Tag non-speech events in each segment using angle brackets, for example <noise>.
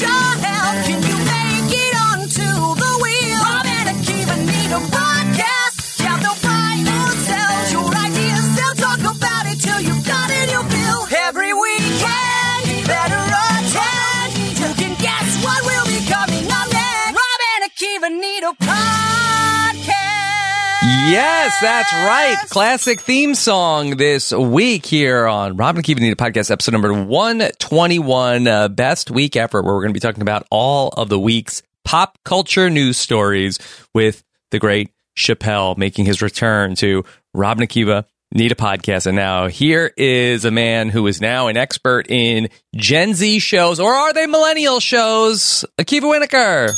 your help. Can you make it onto the wheel? Rob and Akiva need a podcast. Yes, that's right. Classic theme song this week here on Robin a Podcast, episode number 121, uh, best week ever, where we're going to be talking about all of the week's pop culture news stories with the great Chappelle making his return to Rob and Akiva Need a Podcast. And now here is a man who is now an expert in Gen Z shows, or are they millennial shows? Akiva Wienerkur.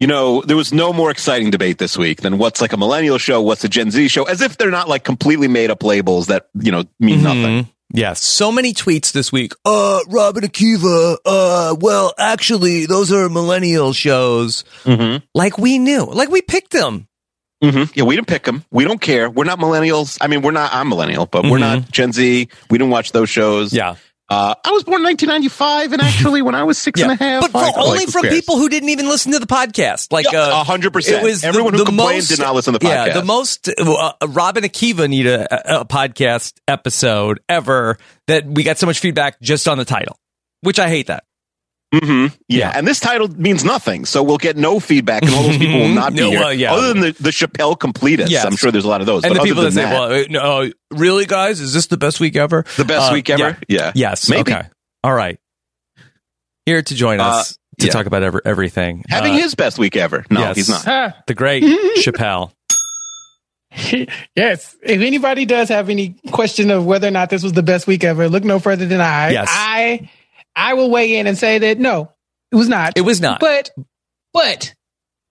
You know, there was no more exciting debate this week than what's like a millennial show, what's a Gen Z show, as if they're not like completely made up labels that, you know, mean nothing. Yes, so many tweets this week. Uh, Rob and Akiva. Uh, well, actually, those are millennial shows. Mm-hmm. Like we knew, like we picked them. Mm-hmm. Yeah, we didn't pick them. We don't care. We're not millennials. I mean, we're not, I'm millennial, but we're Mhm. not Gen Z. We didn't watch those shows. Yeah, Uh, I was born in 1995, and actually, when I was six <laughs> and a half, but for, I- only like, from cares? people who didn't even listen to the podcast. Like uh, a hundred percent. it was the- Everyone who the complained most- did not listen to the podcast. Yeah, the most uh, Rob and Akiva need a, a podcast episode ever that we got so much feedback just on the title, which I hate that. Hmm Yeah. Yeah. and this title means nothing, so we'll get no feedback, and all those people will not <laughs> be No, here. uh, yeah. Other than the, the Chappelle completists, Yes. I'm sure there's a lot of those. And but the people other that than say, that, "Well, uh, no, really, guys, is this the best week ever?" the best Uh, week ever. Yeah, Yes. Maybe. Okay. All right. Here to join us Uh, to yeah. talk about every, everything. having Uh, his best week ever. No, yes. he's not. Ah, the great <laughs> Chappelle. yes. If anybody does have any question of whether or not this was the best week ever, look no further than I. Yes. I I will weigh in and say that no, it was not. It was not. But but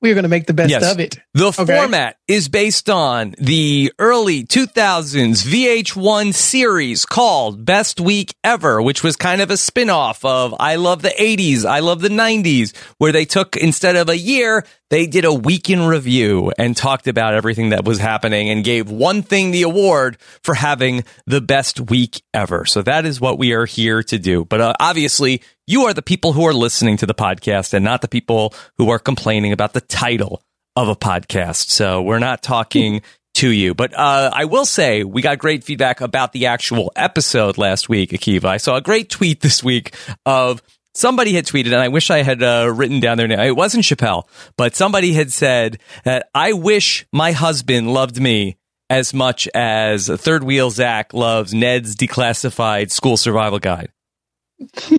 we are going to make the best Yes. of it. The Okay. format is based on the early 2000s VH1 series called Best Week Ever, which was kind of a spin-off of I Love the 80s, I Love the 90s, where they took instead of a year, they did a week in review and talked about everything that was happening and gave one thing the award for having the best week ever. So that is what we are here to do. But uh, obviously, you are the people who are listening to the podcast and not the people who are complaining about the title of a podcast. So we're not talking <laughs> to you. But uh, I will say we got great feedback about the actual episode last week, Akiva. I saw a great tweet this week of somebody had tweeted, and I wish I had uh, written down their name. It wasn't Chappelle, but somebody had said that I wish my husband loved me as much as Third Wheel Zach loves Ned's declassified school survival guide.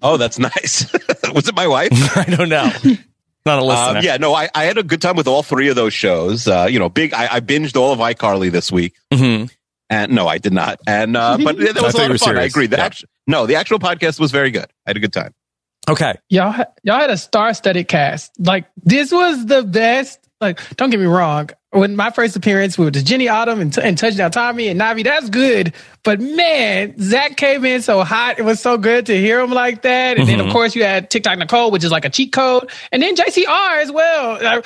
Oh, that's nice. <laughs> was it my wife? <laughs> I don't know. Not a listener. Um, yeah, no, I, I had a good time with all three of those shows. Uh, you know, big. I, I binged all of iCarly this week, Mhm. and no, I did not. And uh, but that was a lot of fun. I serious. agree. The Yeah. no, the actual podcast was very good. I had a good time. Okay. Y'all y'all had a star-studded cast. Like this was the best. Like don't get me wrong. When my first appearance with the Jenny Autumn and, and Touchdown Tommy and Navi, that's good. But man, Zach came in so hot. It was so good to hear him like that. And then of course you had TikTok Nicole, which is like a cheat code, and then JCR as well. Uh,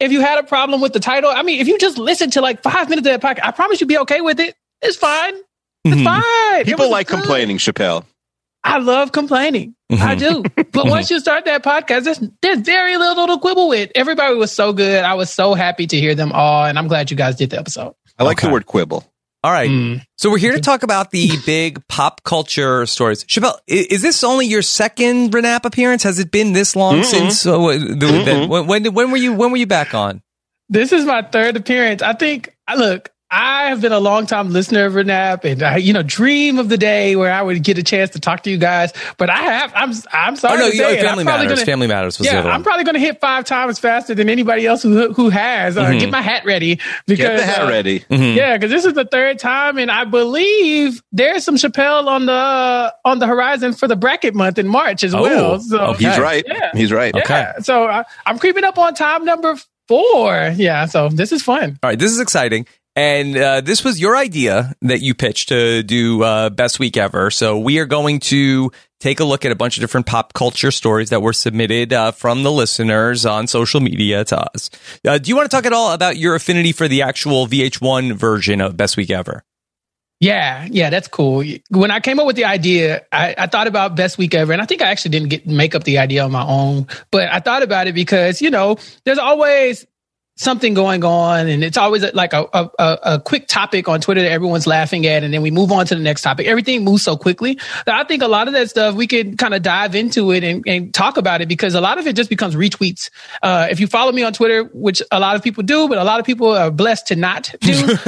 If you had a problem with the title, I mean, if you just listen to like five minutes of that podcast, I promise you'll be okay with it. It's fine. It's Mhm. fine. People was like good. complaining, Chappelle. I love complaining. I do. But once you start that podcast, there's, there's very little to quibble with. Everybody was so good. I was so happy to hear them all. And I'm glad you guys did the episode. I like Okay. the word quibble. All right. Mm. So we're here to talk about the <laughs> big pop culture stories. Chappelle, i- is this only your second Renap appearance? Has it been this long Mm-mm. since? Uh, the- when, when, when were you? When were you back on? This is my third appearance. I think. I Look, I have been a long time listener of Renap, and I, you know, dream of the day where I would get a chance to talk to you guys. But I have. I'm. I'm Oh sorry. no, to you, say it, I'm Family Matters. gonna- Family Matters was the yeah, other I'm one. probably going to hit five times faster than anybody else who who has. Uh, Mhm. Get my hat ready because Get the hat uh, ready. Mhm. Yeah, because this is the third time, and I believe there's some Chappelle on the on the horizon for the bracket month in March as Oh, well. So okay. He's right. Yeah. He's right. Okay. so I, I'm creeping up on time number four. Yeah, so this is fun. All right, this is exciting. And uh, this was your idea that you pitched to do uh, best week ever. So we are going to take a look at a bunch of different pop culture stories that were submitted uh, from the listeners on social media to us. Uh, do you want to talk at all about your affinity for the actual VH1 version of Best Week Ever? Yeah, yeah, that's cool. When I came up with the idea, I, I thought about best week ever, and I think I actually didn't get make up the idea on my own, but I thought about it because you know, there's always something going on, and it's always like a, a, a quick topic on Twitter that everyone's laughing at, and then we move on to the next topic. Everything moves so quickly that I think a lot of that stuff we could kind of dive into it and, and talk about it because a lot of it just becomes retweets. Uh, if you follow me on Twitter, which a lot of people do, but a lot of people are blessed to not do,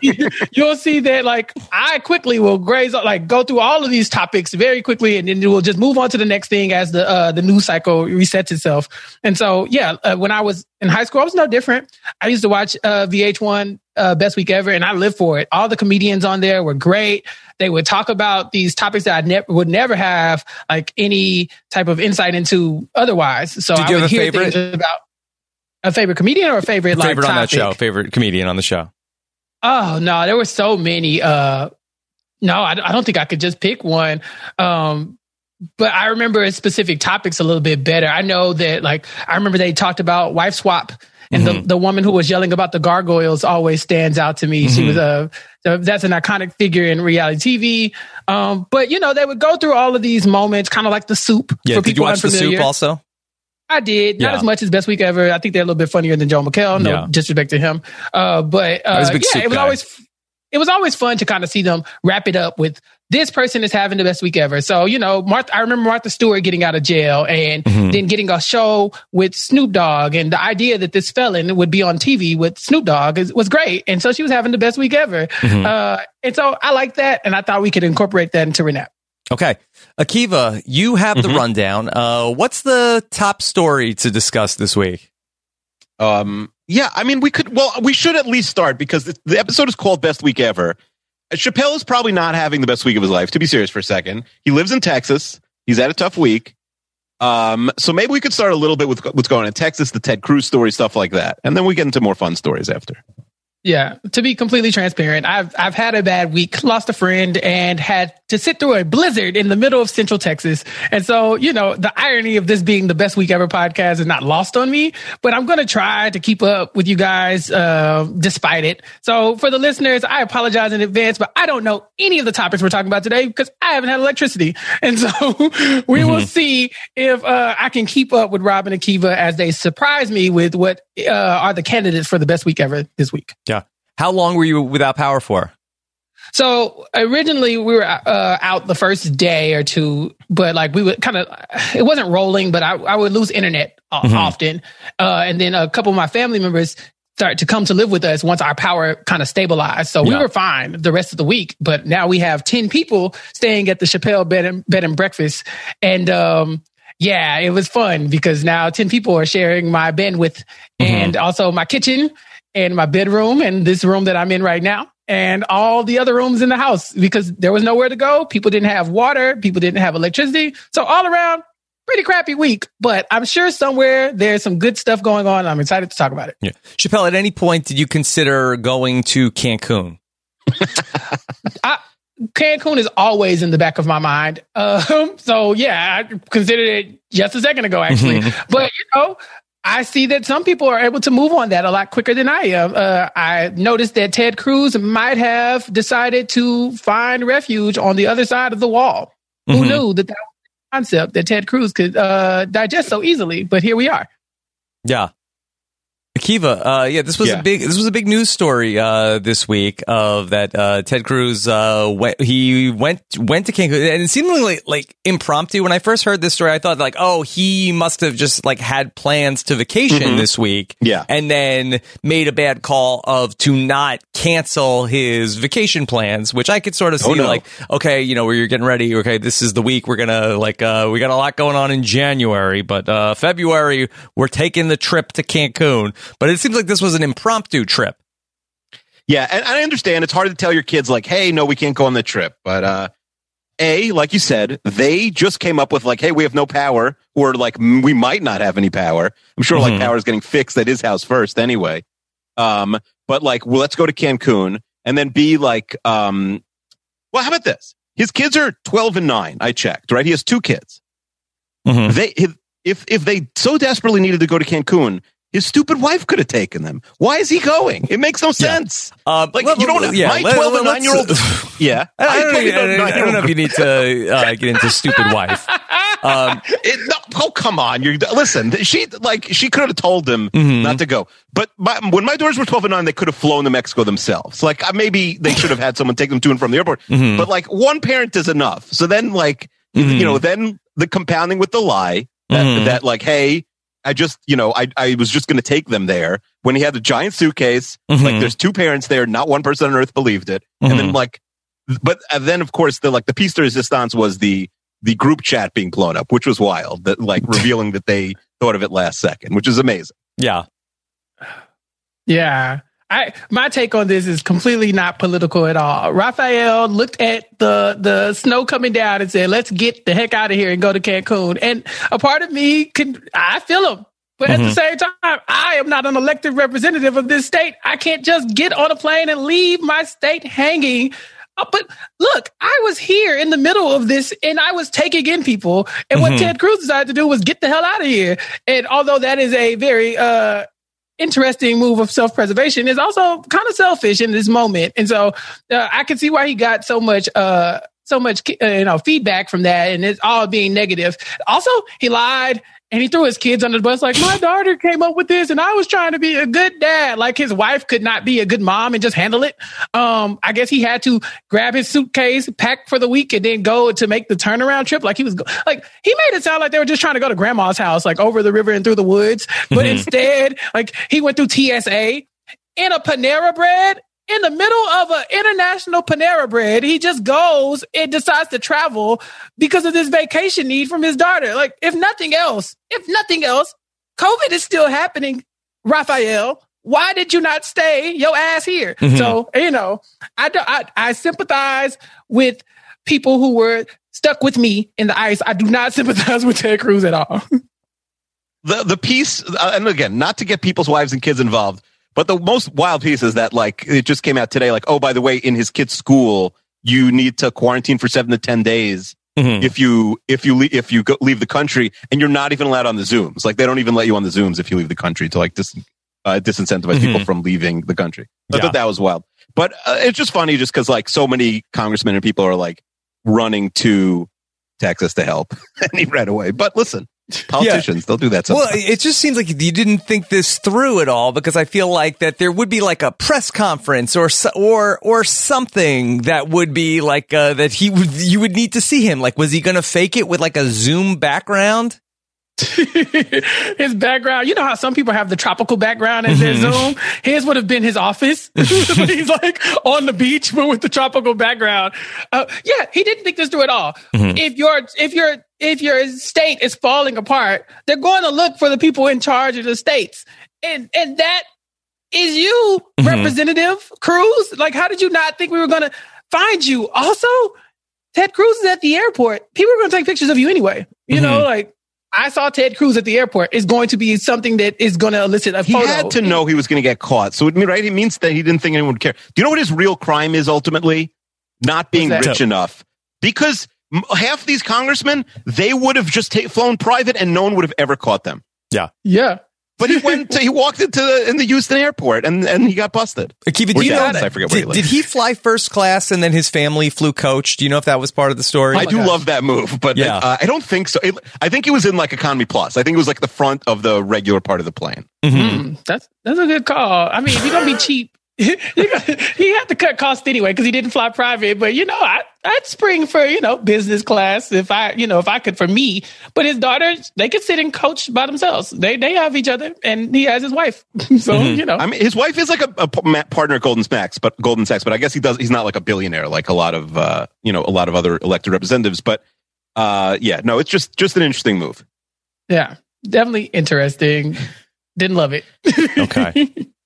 <laughs> <laughs> you'll see that like I quickly will graze like go through all of these topics very quickly, and then we'll just move on to the next thing as the uh, the news cycle resets itself. And so, yeah, uh, when I was in high school, I was no different. I used to watch uh, VH1 uh, Best Week Ever, and I lived for it. All the comedians on there were great. They would talk about these topics that I ne- would never have like any type of insight into otherwise. So Did I you would have a hear favorite? things about a favorite comedian or a favorite like favorite on that show? Favorite comedian on the show? Oh no, there were so many. Uh, no, I, I don't think I could just pick one. Um, but I remember specific topics a little bit better. I know that, like, I remember they talked about wife swap, and the, the woman who was yelling about the gargoyles always stands out to me. She was a that's an iconic figure in reality TV. Um, but you know, they would go through all of these moments, kind of like the soup Yeah. for Did you people watch the soup also? I did not Yeah. as much as Best Week Ever. I think they're a little bit funnier than Joel McHale. No Yeah. disrespect to him, uh, but uh, yeah, it was guy. always it was always fun to kind of see them wrap it up with this person is having the best week ever. So you know, Martha, I remember Martha Stewart getting out of jail and Mm-hmm. then getting a show with Snoop Dogg, and the idea that this felon would be on TV with Snoop Dogg is, was great. And so she was having the best week ever. Mm-hmm. Uh, and so I like that, and I thought we could incorporate that into Renap. Okay. Akiva, you have the rundown. Uh, what's the top story to discuss this week? Um, yeah, I mean, we could. Well, we should at least start because the, the episode is called "Best Week Ever." Chappelle is probably not having the best week of his life. To be serious for a second, he lives in Texas. He's had a tough week. Um, so maybe we could start a little bit with what's going on in Texas, the Ted Cruz story, stuff like that, and then we get into more fun stories after. Yeah, to be completely transparent, I've I've had a bad week, lost a friend, and had to sit through a blizzard in the middle of Central Texas. And so, you know, the irony of this being the best week ever podcast is not lost on me. But I'm going to try to keep up with you guys uh, despite it. So, for the listeners, I apologize in advance, but I don't know any of the topics we're talking about today because I haven't had electricity, <laughs> and so <laughs> we will see if uh, I can keep up with Rob and Akiva as they surprise me with what uh, are the candidates for the best week ever this week. Yeah. How long were you without power for? So originally we were uh, out the first day or two, but like we would kind of, it wasn't rolling, but I, I would lose internet uh, often. Uh, and then a couple of my family members start to come to live with us once our power kind of stabilized. So we were fine the rest of the week, but now we have 10 people staying at the Chappelle bed and, bed and breakfast. And, um, yeah, it was fun because now 10 people are sharing my bandwidth and also my kitchen and my bedroom and this room that I'm in right now and all the other rooms in the house because there was nowhere to go. People didn't have water. People didn't have electricity. So all around, pretty crappy week, but I'm sure somewhere there's some good stuff going on. I'm excited to talk about it. Yeah. Chappelle, at any point did you consider going to Cancun? <laughs> I, Cancun is always in the back of my mind. Um, so yeah, I considered it just a second ago, actually. <laughs> but you know, I see that some people are able to move on that a lot quicker than I am. Uh, I noticed that Ted Cruz might have decided to find refuge on the other side of the wall. Who Mhm. knew that that was the concept that Ted Cruz could uh, digest so easily? But here we are. Yeah. Akiva, uh, yeah, this was Yeah. a big this was a big news story uh, this week of that uh, Ted Cruz uh, went he went went to Cancun and it seemed like, impromptu. When I first heard this story, I thought like, oh, he must have just like had plans to vacation this week, Mm-hmm. Yeah. and then made a bad call of to not cancel his vacation plans, which I could sort of see Oh, no. like, okay, you know, where you're getting ready, okay, this is the week we're gonna like uh, we got a lot going on in January, but uh, February we're taking the trip to Cancun. But it seems like this was an impromptu trip. Yeah, and I understand it's hard to tell your kids like, "Hey, no, we can't go on the trip." But uh a, like you said, they just came up with like, "Hey, we have no power," or like, "Mm, "We might not have any power." I'm sure like Mhm. power is getting fixed at his house first anyway. Um, but like, well, let's go to Cancun, and then B, like, um, well, how about this? His kids are 12 and nine. I checked, right? He has two kids. Mhm. They if if they so desperately needed to go to Cancun. His stupid wife could have taken them. Why is he going? It makes no sense. Uh, Like let- you don't. let- yeah, my twelve and nine year old. <laughs> Yeah, I, don't, I don't- I don't know if you need to uh, get into stupid <laughs> wife. Um, It, no, oh come on! You listen. She like she could have told him Mhm. not to go. But my, when my daughters were twelve and nine, they could have flown to Mexico themselves. Like uh, maybe they should have had someone take them to and from the airport. Mhm. But like one parent is enough. So then like Mhm. you know then the compounding with the lie that, Mhm. that like hey. I just, you know, I, I was just going to take them there when he had the giant suitcase. Like, Mhm. there's two parents there. Not one person on earth believed it. And then, Mhm. like, but and then, of course, the like the piece de resistance was the the group chat being blown up, which was wild. That like <laughs> revealing that they thought of it last second, which is amazing. yeah. Yeah. I my take on this is completely not political at all. Rafael looked at the the snow coming down and said, "Let's get the heck out of here and go to Cancun." And a part of me can I feel him. But at the Mhm. same time, I am not an elected representative of this state. I can't just get on a plane and leave my state hanging. Uh, But look, I was here in the middle of this and I was taking in people. And what Mhm. Ted Cruz decided to do was get the hell out of here. And although that is a very uh interesting move of self-preservation is also kind of selfish in this moment. And so uh, i can see why he got so much uh so much uh, you know feedback from that and it's all being negative. Also he lied and he threw his kids under the bus like my daughter came up with this and i was trying to be a good dad. Like his wife could not be a good mom and just handle it. Um i guess he had to grab his suitcase pack for the week and then go to make the turnaround trip. Like he was go- like he made it sound like they were just trying to go to grandma's house like over the river and through the woods. But Mhm. <laughs> instead like he went through tsa in a panera bread in the middle of an international Panera bread, he just goes and decides to travel because of this vacation need from his daughter. Like, if nothing else, if nothing else, COVID is still happening, Rafael. Why did you not stay your ass here? Mhm. So, you know, I, do, I, I sympathize with people who were stuck with me in the ice. I do not <laughs> sympathize with Ted Cruz at all. The the piece, uh, and again, not to get people's wives and kids involved, but the most wild piece is that like it just came out today. Like, oh, by the way, in his kid's school, you need to quarantine for seven to ten days Mhm. if you if you le- if you go, leave the country, and you're not even allowed on the Zooms. Like, they don't even let you on the Zooms if you leave the country to like dis, uh, disincentivize people Mhm. from leaving the country. I Yeah. thought that was wild, but uh, it's just funny just because like so many congressmen and people are like running to Texas to help, <laughs> and he ran away. But listen, <laughs> politicians they'll do that. Well, it just seems like you didn't think this through at all because I feel like that there would be like a press conference or or or something that would be like uh, that he would you would need to see him. Like, was he going to fake it with like a Zoom background? <laughs> his background, you know how some people have the tropical background as their Zoom? His would have been his office. <laughs> But he's like on the beach, but with the tropical background. Uh, yeah, he didn't think this through at all. If your, if your, if your state is falling apart, they're going to look for the people in charge of the states. And, and that is you, mm-hmm. Representative Cruz. Like, how did you not think we were going to find you? Also, Ted Cruz is at the airport. People are going to take pictures of you anyway. You mm-hmm. know, like I saw Ted Cruz at the airport is going to be something that is going to elicit a he photo. had to know he was going to get caught. So, it mean, right? It means that he didn't think anyone would care. Do you know what his real crime is ultimately? Not being rich enough. Because m- half these congressmen, they would have just ta- flown private and no one would have ever caught them. Yeah. Yeah. But he <laughs> went. To, he walked into the, in the Houston airport and and he got busted. Akiva, do you know? Dallas, I forget where he did, lives. did he fly first class and then his family flew coach? Do you know if that was part of the story? I do gosh. love that move, but Yeah. uh, I don't think so. It- I think it was in like economy plus. I think it was like the front of the regular part of the plane. Mhm. That's that's a good call. I mean, if you're gonna be cheap, you he had to cut costs anyway because he didn't fly private. But you know, I I'd spring for you know business class if I you know if I could for me. But his daughters, they could sit and coach by themselves. They they have each other, and he has his wife. <laughs> so you know, I mean, his wife is like a, a p- ma- partner at Goldman Sachs, but Goldman Sachs. But I guess he does. He's not like a billionaire like a lot of uh, you know a lot of other elected representatives. But uh, yeah, no, it's just just an interesting move. yeah, definitely interesting. Didn't love it. Okay. <laughs>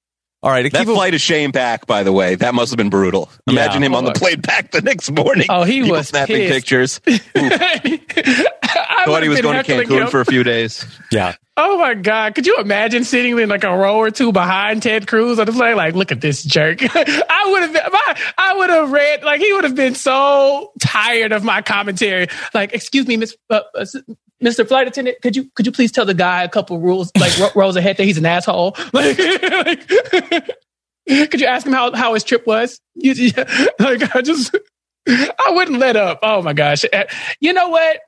All right, That Akiva. flight of shame back, by the way, that must have been brutal. Yeah. Imagine him on the plane back the next morning. Oh, he was snapping pissed. pictures. <laughs> <laughs> I Thought he was going to Cancun him. for a few days. yeah. Oh my God. Could you imagine sitting in like a row or two behind Ted Cruz on the plane? Like, look at this jerk. <laughs> I would have my, I would have read, like, he would have been so tired of my commentary. Like, excuse me, Miss, uh, uh, Mr. Flight Attendant, could you, could you please tell the guy a couple rules, like ro- rows ahead that he's an asshole? <laughs> Like, <laughs> could you ask him how, how his trip was? Like, I just, I wouldn't let up. Oh my gosh. Uh, You know what?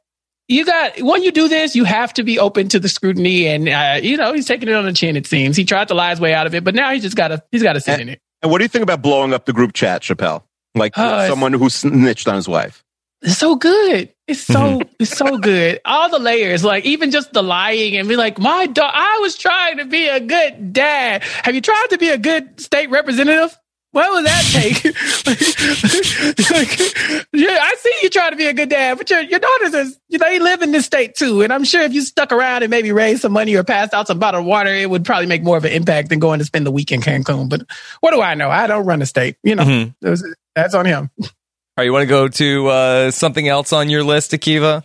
You got when you do this, you have to be open to the scrutiny, and uh, you know he's taking it on the chin. It seems he tried to lie his way out of it, but now he just got to he's got to sit in it. And what do you think about blowing up the group chat, Chappelle? Like it's- someone who snitched on his wife. It's so good. It's so <laughs> it's so good. All the layers, like even just the lying and be like, my dog. I was trying to be a good dad. Have you tried to be a good state representative? What would that take? <laughs> like, yeah, I see you trying to be a good dad, but your your daughters is you know they live in this state too, and I'm sure if you stuck around and maybe raised some money or passed out some bottled water, it would probably make more of an impact than going to spend the week in Cancun. But what do I know? I don't run the state. You know, Mhm. Those- that's on him. All right, you want to go to uh, something else on your list, Akiva?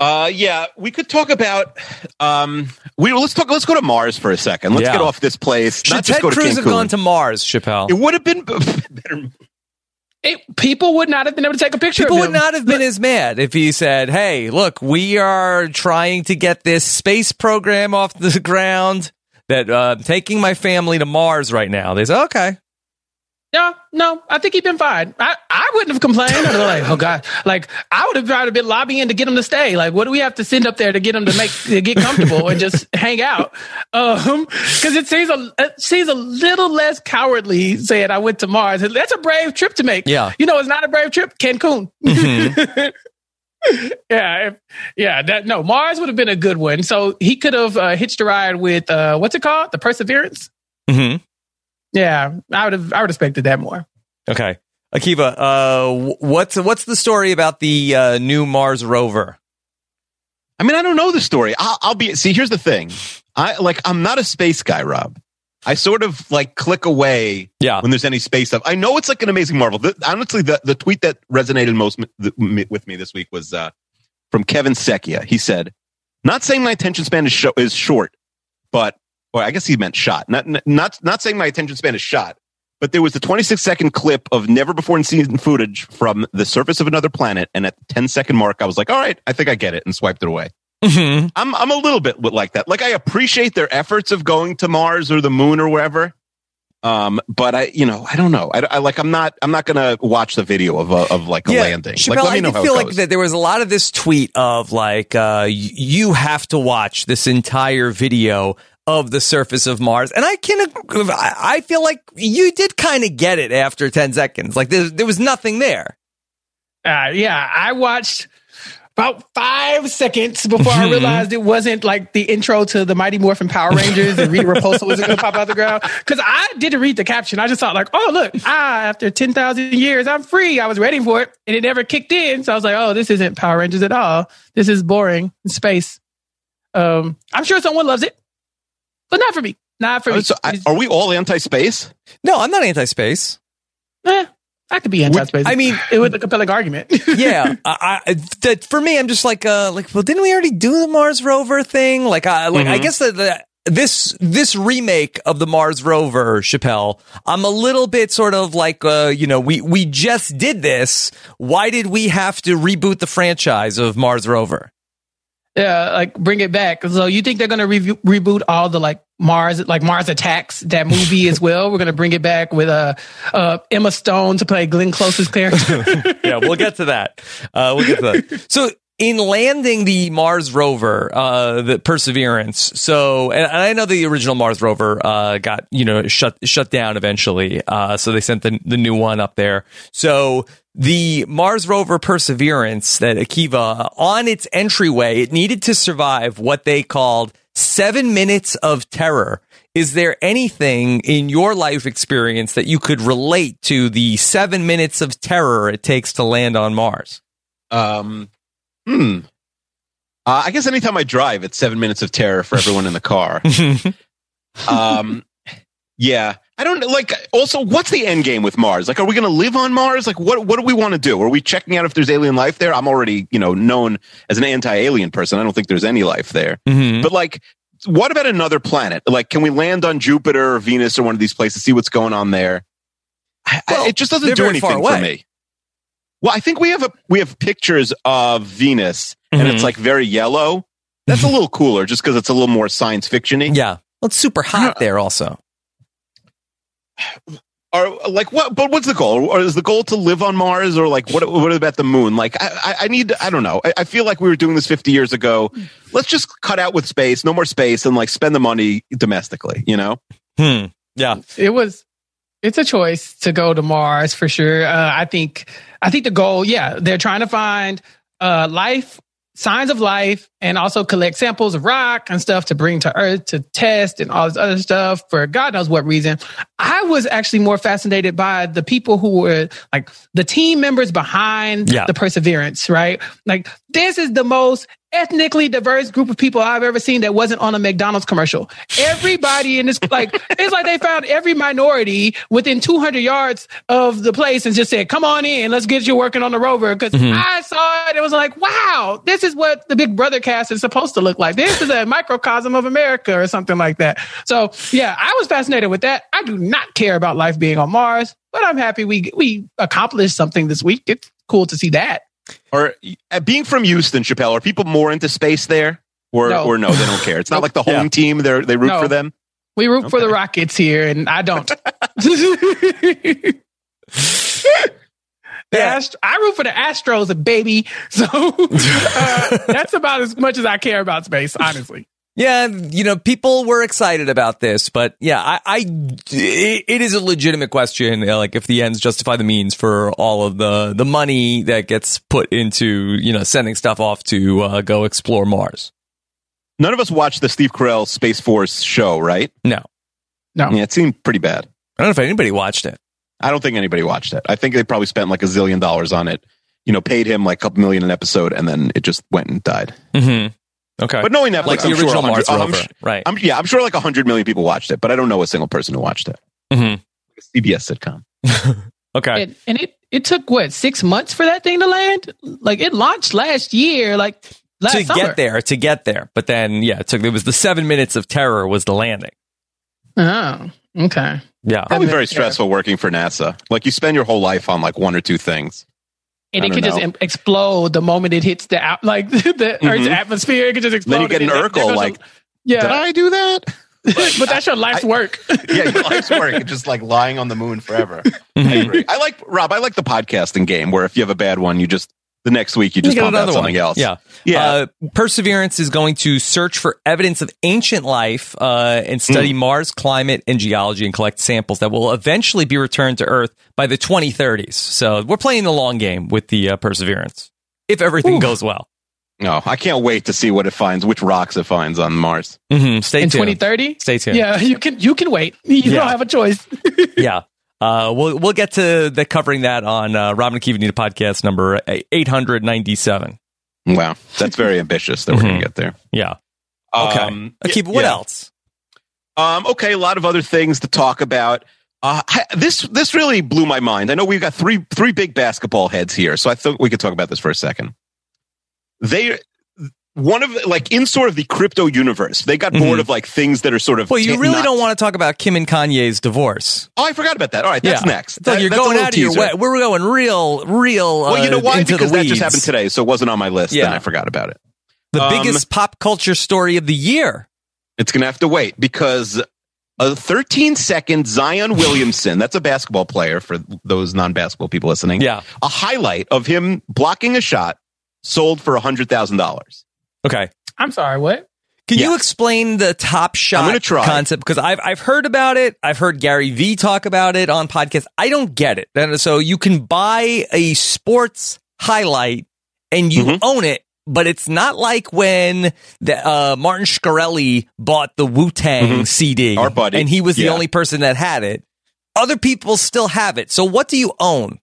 Uh, yeah, we could talk about. Um, we let's talk. Let's go to Mars for a second. Let's Yeah. get off this place. Should not just Ted go to Cruz Cancun. have gone to Mars, Chappelle? it would have been <laughs> better. It, people would not have been able to take a picture. People of would him. not have been as mad if he said, "Hey, look, we are trying to get this space program off the <laughs> ground. That uh, I'm taking my family to Mars right now." They say, "Okay, No, no, I think he'd been fine. I, I wouldn't have complained. I'd be like, oh god, like I would have tried to been lobbying to get him to stay. Like, what do we have to send up there to get him to make to get comfortable and just <laughs> hang out? Um, because it seems a it seems a little less cowardly saying I went to Mars. That's a brave trip to make. Yeah. you know, it's not a brave trip. Cancun. <laughs> yeah, if, yeah. That no, Mars would have been a good one. So he could have uh, hitched a ride with uh, what's it called, the Perseverance. hmm Yeah, I would have. I would have expected that more. okay." Akiva, uh, what's what's the story about the uh, new Mars rover? I mean, I don't know the story. I'll, I'll be. See, here's the thing. I like. I'm not a space guy, Rob. I sort of like click away Yeah, when there's any space stuff. I know it's like an amazing marvel. The, honestly, the, the tweet that resonated most m- th- m- with me this week was uh, from Kevin Secchia. He said, "Not saying my attention span is, sho- is short, but or I guess he meant shot. Not not not saying my attention span is shot, but there was a 26 second clip of never before seen footage from the surface of another planet, and at the 10 second mark, I was like, all right, I think I get it, and swiped it away. hmm I'm I'm a little bit like that. Like I appreciate their efforts of going to Mars or the moon or wherever. Um, but I, you know, I don't know. I, I like. I'm not. I'm not gonna watch the video of a, of like a landing. Chappelle, like, let me know I how feel like that there was a lot of this tweet of like, uh, you have to watch this entire video of the surface of Mars, and I can, I feel like you did kind of get it after ten seconds. Like there, there was nothing there. Uh, yeah, I watched about five seconds before I Mhm. realized it wasn't like the intro to the Mighty Morphin Power Rangers and Rita Repulsa wasn't going to pop out the ground. Because I didn't read the caption. I just thought like, oh look, ah, after ten thousand years, I'm free. I was ready for it, and it never kicked in. So I was like, oh, this isn't Power Rangers at all. This is boring in space. Um, I'm sure someone loves it, but not for me. Not for Oh, me. so I, are we all anti-space? No, I'm not anti-space. Eh, I could be anti-space. I mean- it was a compelling argument. <laughs> yeah, I, I, that for me, I'm just like, uh, like, well, didn't we already do the Mars rover thing? Like, I, like, I Mhm. guess that the, this this remake of the Mars rover, Chappelle, I'm a little bit sort of like, uh, you know, we we just did this. Why did we have to reboot the franchise of Mars rover? Yeah, like bring it back. So you think they're gonna re- reboot all the like Mars, like Mars Attacks, that movie as well? We're gonna bring it back with uh, uh Emma Stone to play Glenn Close's character. <laughs> yeah, we'll get to that. Uh, we'll get to that. So, in landing the Mars rover, uh, the Perseverance. So, and, I know the original Mars rover uh, got you know shut shut down eventually. Uh, so they sent the the new one up there. So the Mars rover Perseverance that Akiva on its entryway, it needed to survive what they called seven minutes of terror. Is there anything in your life experience that you could relate to the seven minutes of terror it takes to land on Mars? Um, hmm. Uh, I guess anytime I drive, it's seven minutes of terror for everyone in the car. <laughs> um, yeah, I don't like. Also, what's the end game with Mars? Like, are we going to live on Mars? Like, what what do we want to do? Are we checking out if there's alien life there? I'm already, you know, known as an anti-alien person. I don't think there's any life there. Mhm. But like, what about another planet? Like, can we land on Jupiter or Venus or one of these places, see what's going on there? I- I- it just doesn't do anything for me. Well, I think we have a we have pictures of Venus, and Mhm. it's like very yellow. That's a <laughs> little cooler, just because it's a little more science fictiony. Yeah. Well, it's super hot there also. Or like what? But what's the goal? Or is the goal to live on Mars, or like what? What about the moon? Like I, I, I need. I don't know. I, I feel like we were doing this 50 years ago. Let's just cut out with space, no more space, and like spend the money domestically. You know. Hmm. Yeah. it was it's a choice to go to Mars for sure. Uh, I think I think the goal, yeah, they're trying to find uh, life, signs of life, and also collect samples of rock and stuff to bring to Earth to test and all this other stuff for God knows what reason. I was actually more fascinated by the people who were like the team members behind Yeah. the Perseverance, right? Like this is the most ethnically diverse group of people I've ever seen that wasn't on a McDonald's commercial. Everybody in this, like, <laughs> it's like they found every minority within 200 yards of the place and just said, come on in, let's get you working on the rover. because mm-hmm. I saw it. It was like, wow, this is what the Big Brother cast is supposed to look like. This is a <laughs> microcosm of America or something like that. So yeah, I was fascinated with that. I do not care about life being on Mars, but I'm happy we, we accomplished something this week. It's cool to see that. Or uh, being from Houston, Chappelle, are people more into space there, or No. or no, they don't care. It's not like the <laughs> home Yeah. team. They they root No. for them. We root for the Rockets here, and I don't. <laughs> The Yeah. Ast- I root for the Astros, baby. So <laughs> uh, that's about as much as I care about space, honestly. Yeah, you know, people were excited about this, but yeah, I, I it it is a legitimate question. uh, Like, if the ends justify the means for all of the the money that gets put into you know sending stuff off to uh, go explore Mars. None of us watched the Steve Carell Space Force show, right? No, No. Yeah, it seemed pretty bad. I don't know if anybody watched it. I don't think anybody watched it. I think they probably spent like a zillion dollars on it. You know, paid him like a couple million an episode, and then it just went and died. Mm-hmm. Okay, But knowing Netflix, like the I'm sure original 100 Mars I'm rover, right? I'm, yeah, I'm sure like hundred million people watched it, but I don't know a single person who watched it. Mhm. CBS sitcom. <laughs> Okay, And, and it, it took what, six months for that thing to land? Like it launched last year, like last to summer. get there, to get there, but then yeah, it took it was the seven minutes of terror was the landing. Oh, okay. Yeah, Probably makes very stressful working for NASA. Like you spend your whole life on like one or two things. And it could just know. em- explode the moment it hits the out, <laughs> like the Earth's atmosphere. It could just explode. Then you get an and there- there Urkel, a- like, yeah, Did I do that? <laughs> but that's your <laughs> life's work. yeah, your life's work. Just like lying on the moon forever. Mm-hmm. I. I like Rob. I like the podcasting game where if you have a bad one, you just the next week you just get pump out something else. Yeah. Yeah. Uh, Perseverance is going to search for evidence of ancient life uh, and study Mars climate and geology and collect samples that will eventually be returned to Earth by the 2030s. So we're playing the long game with the uh, Perseverance if everything goes well. No, I can't wait to see what it finds, which rocks it finds on Mars. hmm Stay In tuned. 2030? Stay tuned. Yeah, you can you can wait. You Yeah. don't have a choice. <laughs> yeah. Uh, we'll we'll get to the covering that on uh, Rob and Akiva Need a podcast number eight hundred ninety seven. Wow, that's very ambitious that we're going to get there. Yeah. Okay. Um, Akiva, yeah, what yeah. else? Um, okay, a lot of other things to talk about. Uh, this this really blew my mind. I know we've got three three big basketball heads here, so I thought we could talk about this for a second. They one of like in sort of the crypto universe, they got bored Mhm. of like things that are sort of. Well, you really don't want to talk about Kim and Kanye's divorce. Oh, I forgot about that. All right, that's Yeah. next. It's like That- you're going out of your way. We're going real, real. Well, you know uh, why? Into Because that just happened today, so it wasn't on my list, Yeah. and I forgot about it. The Um, biggest pop culture story of the year. It's going to have to wait because a 13 second Zion Williamson, that's a basketball player for those non basketball people listening. Yeah. A highlight of him blocking a shot sold for a $100,000. Okay. I'm sorry, what? Can you explain the top shot I'm try. concept? Because I've I've heard about it. I've heard Gary Vee talk about it on podcasts. I don't get it. And so you can buy a sports highlight and you Mhm. own it, but it's not like when the, uh, Martin Shkreli bought the Wu Tang Mhm. CD, Our buddy. and he was the Yeah. only person that had it. Other people still have it. So what do you own?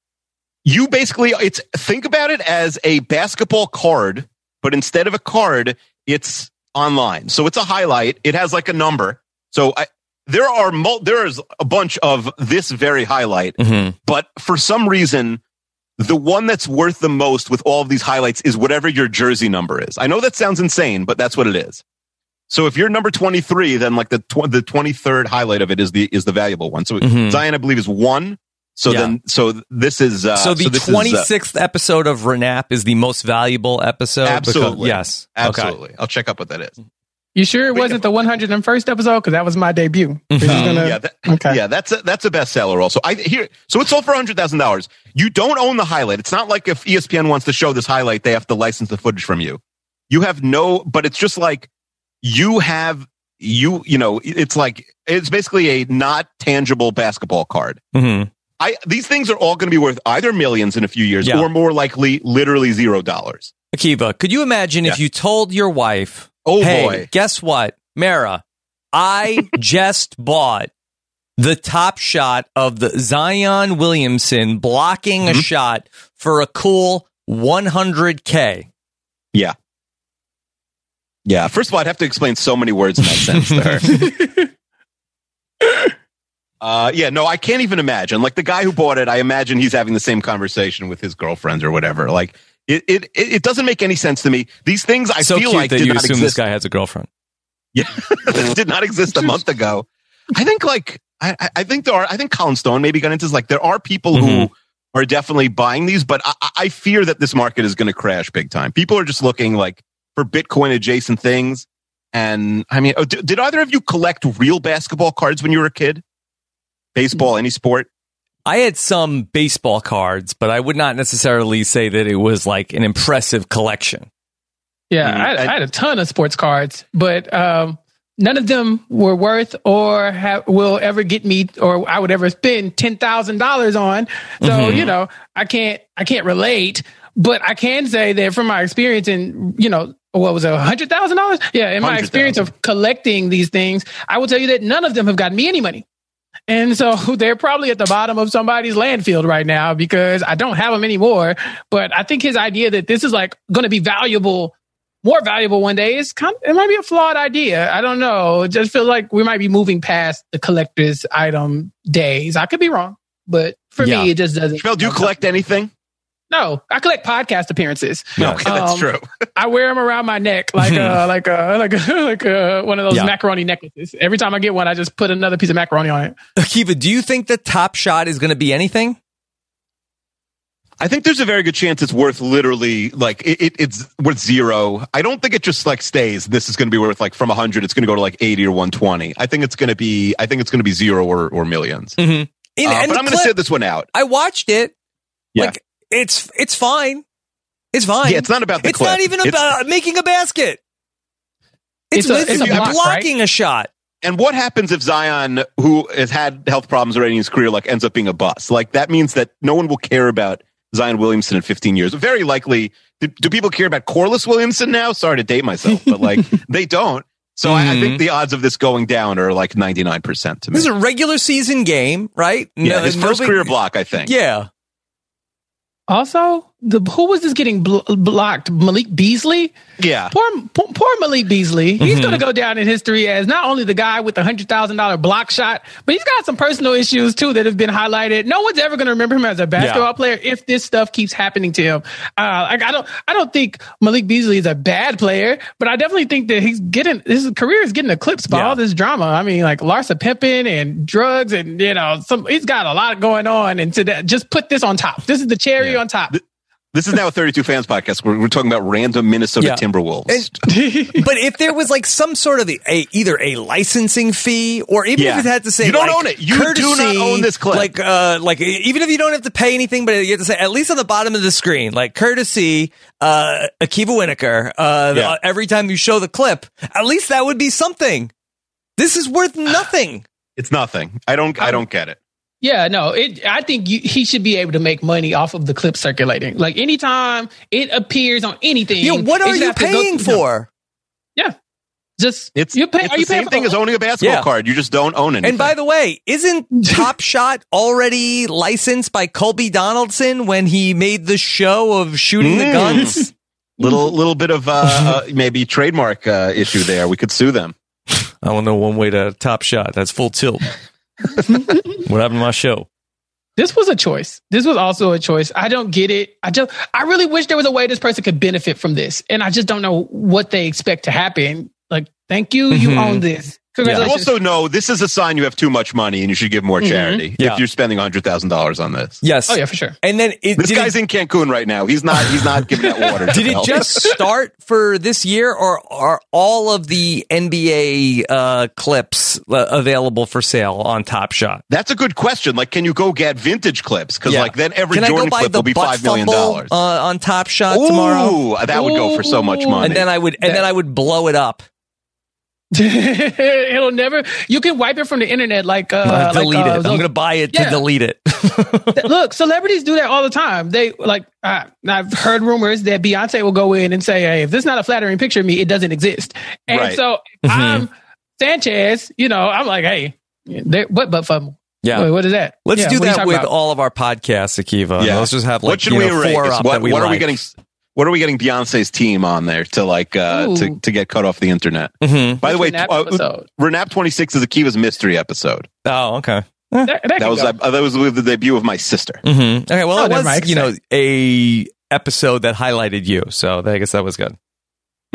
You basically, it's think about it as a basketball card, but instead of a card, it's online. So it's a highlight. It has like a number. So I, there are mul- there is a bunch of this very highlight, Mm-hmm. but for some reason, the one that's worth the most with all of these highlights is whatever your jersey number is. I know that sounds insane, but that's what it is. So if you're number 23, then like the tw- the 23rd highlight of it is the is the valuable one. So Mhm. Zion, I believe, is one. So Yeah. then, so this is uh, so the this is, uh, twenty sixth episode of Renap is the most valuable episode. because- Absolutely. yes. Okay. absolutely. I'll check up what that is. You sure it Wait, wasn't the 101st episode? Because that was my debut. Is he Mhm. gonna- yeah, that, okay. yeah, that's a, that's a bestseller. Also, I here. So it sold for hundred thousand dollars. You don't own the highlight. It's not like if ESPN wants to show this highlight, they have to license the footage from you. You have no, but it's just like you have you. You know, it's like it's basically a not tangible basketball card. Mhm. I these things are all going to be worth either millions in a few years, Yeah. or more likely, literally zero dollars. Akiva, could you imagine if you told your wife, Oh hey, boy. guess what? Mara, I <laughs> just bought the top shot of the Zion Williamson blocking a Mhm. shot for a cool 100K. Yeah. Yeah. First of all, I'd have to explain so many words in that sentence to her. <laughs> Uh, yeah, no, I can't even imagine. Like the guy who bought it, I imagine he's having the same conversation with his girlfriends or whatever. Like it, it, it doesn't make any sense to me. These things I so feel cute like that did you not assume exist. this guy has a girlfriend. Yeah, <laughs> did not exist a month ago. I think like I, I- think there are. I think Colin Stone maybe got into this. Like there are people who Mhm. are definitely buying these, but I, I- fear that this market is going to crash big time. People are just looking like for Bitcoin adjacent things. And I mean, oh, did, did either of you collect real basketball cards when you were a kid? Baseball, any sport? I had some baseball cards, but I would not necessarily say that it was like an impressive collection. Yeah, Mhm. I, had, I- I had a ton of sports cards, but um, none of them were worth or have, will ever get me, or I would ever spend ten thousand dollars on. So Mhm. you know, I can't, I can't relate. But I can say that from my experience in, you know, what was it, hundred thousand dollars? Yeah, in my experience of collecting these things, I will tell you that none of them have gotten me any money. And so <laughs> they're probably at the bottom of somebody's landfill right now because I don't have them anymore. But I think his idea that this is like going to be valuable, more valuable one day is kind of, it might be a flawed idea. I don't know. It just feels like we might be moving past the collector's item days. I could be wrong, but for Yeah. me, it just doesn't. Phil, do you collect anything? No, I collect podcast appearances. No, okay, that's Um, true. I wear them around my neck like uh like uh like a, <laughs> like uh one of those Yeah. macaroni necklaces. Every time I get one, I just put another piece of macaroni on it. Akiva, do you think the top shot is going to be anything? I think there's a very good chance it's worth literally like it, it, it's worth zero. I don't think it just like stays. This is going to be worth like from 100, it's going to go to like 80 or 120. I think it's going to be. I think it's going to be zero or or 1000000s Mm-hmm. In, Uh, and but I'm going to clip- sit this one out. I watched it. Yeah. Like it's it's fine. It's fine. Yeah, it's not about the It's clip. not even It's- about making a basket. It's, It's a- it's, it's a block, blocking a shot. And what happens if Zion, who has had health problems already in his career, like ends up being a bust? Like that means that no one will care about Zion Williamson in 15 years. Very likely, do, do people care about Corliss Williamson now? Sorry to date myself, but like <laughs> they don't. So I, I Mhm. think the odds of this going down are like 99% to me. This is a regular season game, right? yeah, No- his first nobody- career block, I think. Yeah. Also, the who was this getting bl- blocked? Malik Beasley. Yeah. Poor, poor, poor Malik Beasley. He's Mhm. going to go down in history as not only the guy with the hundred thousand dollar block shot, but he's got some personal issues too that have been highlighted. No one's ever going to remember him as a basketball Yeah. player if this stuff keeps happening to him. Uh, like I don't, I don't think Malik Beasley is a bad player, but I definitely think that he's getting his career is getting eclipsed by Yeah. all this drama. I mean, like Larsa Pippen and drugs, and you know, some he's got a lot going on, and to that, just put this on top. This is the cherry Yeah. on top. This is now a 32 fans podcast. We're, we're talking about random Minnesota Yeah. Timberwolves. <laughs> but if there was like some sort of a, either a licensing fee or even Yeah. if it had to say You don't like, own it. You do not own this clip. like uh like even if you don't have to pay anything but you have to say at least on the bottom of the screen like courtesy uh Akiva Wienerkur uh Yeah. every time you show the clip at least that would be something this is worth nothing it's nothing. I don't. I don't get it. Yeah, no, it. I think you, he should be able to make money off of the clip circulating. Like anytime it appears on anything. yeah what are you have to go paying through them. for Yeah, just It's you pay. it's are the you paying same for thing as owning a basketball Yeah. card. You just don't own it. and by the way, isn't <laughs> Top Shot already licensed by Colby Donaldson when he made the show of shooting the Mm. guns? <laughs> little little bit of uh, uh, maybe trademark uh, issue there. We could sue them. <laughs> I don't know one way to Top Shot. That's full tilt. <laughs> what happened to my show? This was a choice. This was also a choice. I don't get it. I just, I really wish there was a way this person could benefit from this, and I just don't know what they expect to happen. Like, thank you, you Mhm. own this. You Congratulations. also know this is a sign you have too much money and you should give more Mhm. charity Yeah. if you're spending hundred thousand dollars on this. Yes. oh yeah, for sure. And then it, This guy's it, in Cancun right now. He's not. He's not giving that water. <laughs> did it just <laughs> start for this year, or are all of the NBA uh, clips uh, available for sale on Top Shot? That's a good question. Like, can you go get vintage clips? Because Yeah. like then every Can I Jordan go buy clip the will be $5 million. uh, on Top Shot tomorrow? Ooh, that would go for so much money. And then I would, and then I would blow it up, <laughs> It'll never. You can wipe it from the internet, like uh, Uh, delete like, uh, it. I'm going to buy it to delete it. <laughs> Look, celebrities do that all the time. They like uh, I've heard rumors that Beyonce will go in and say, "Hey, if this is not a flattering picture of me, it doesn't exist." And Right. so Mhm. I'm Sanchez. You know, I'm like, "Hey, what but fumble? yeah. Wait, what is that? Let's Yeah, do what are you that with about? all of our podcasts, Akiva. Yeah. Let's just have like what should you we know, rate four up What, that we what are we getting? What are we getting Beyonce's team on there to like uh, to Ooh. to get cut off the internet? Mhm. By the way, Which Renap uh. Renap twenty six is Akiva's mystery episode. Oh, okay. That, that That was uh, that was the debut of my sister. Mm-hmm. Okay, well, Oh, it never was mind. you know a episode that highlighted you, so I guess that was good.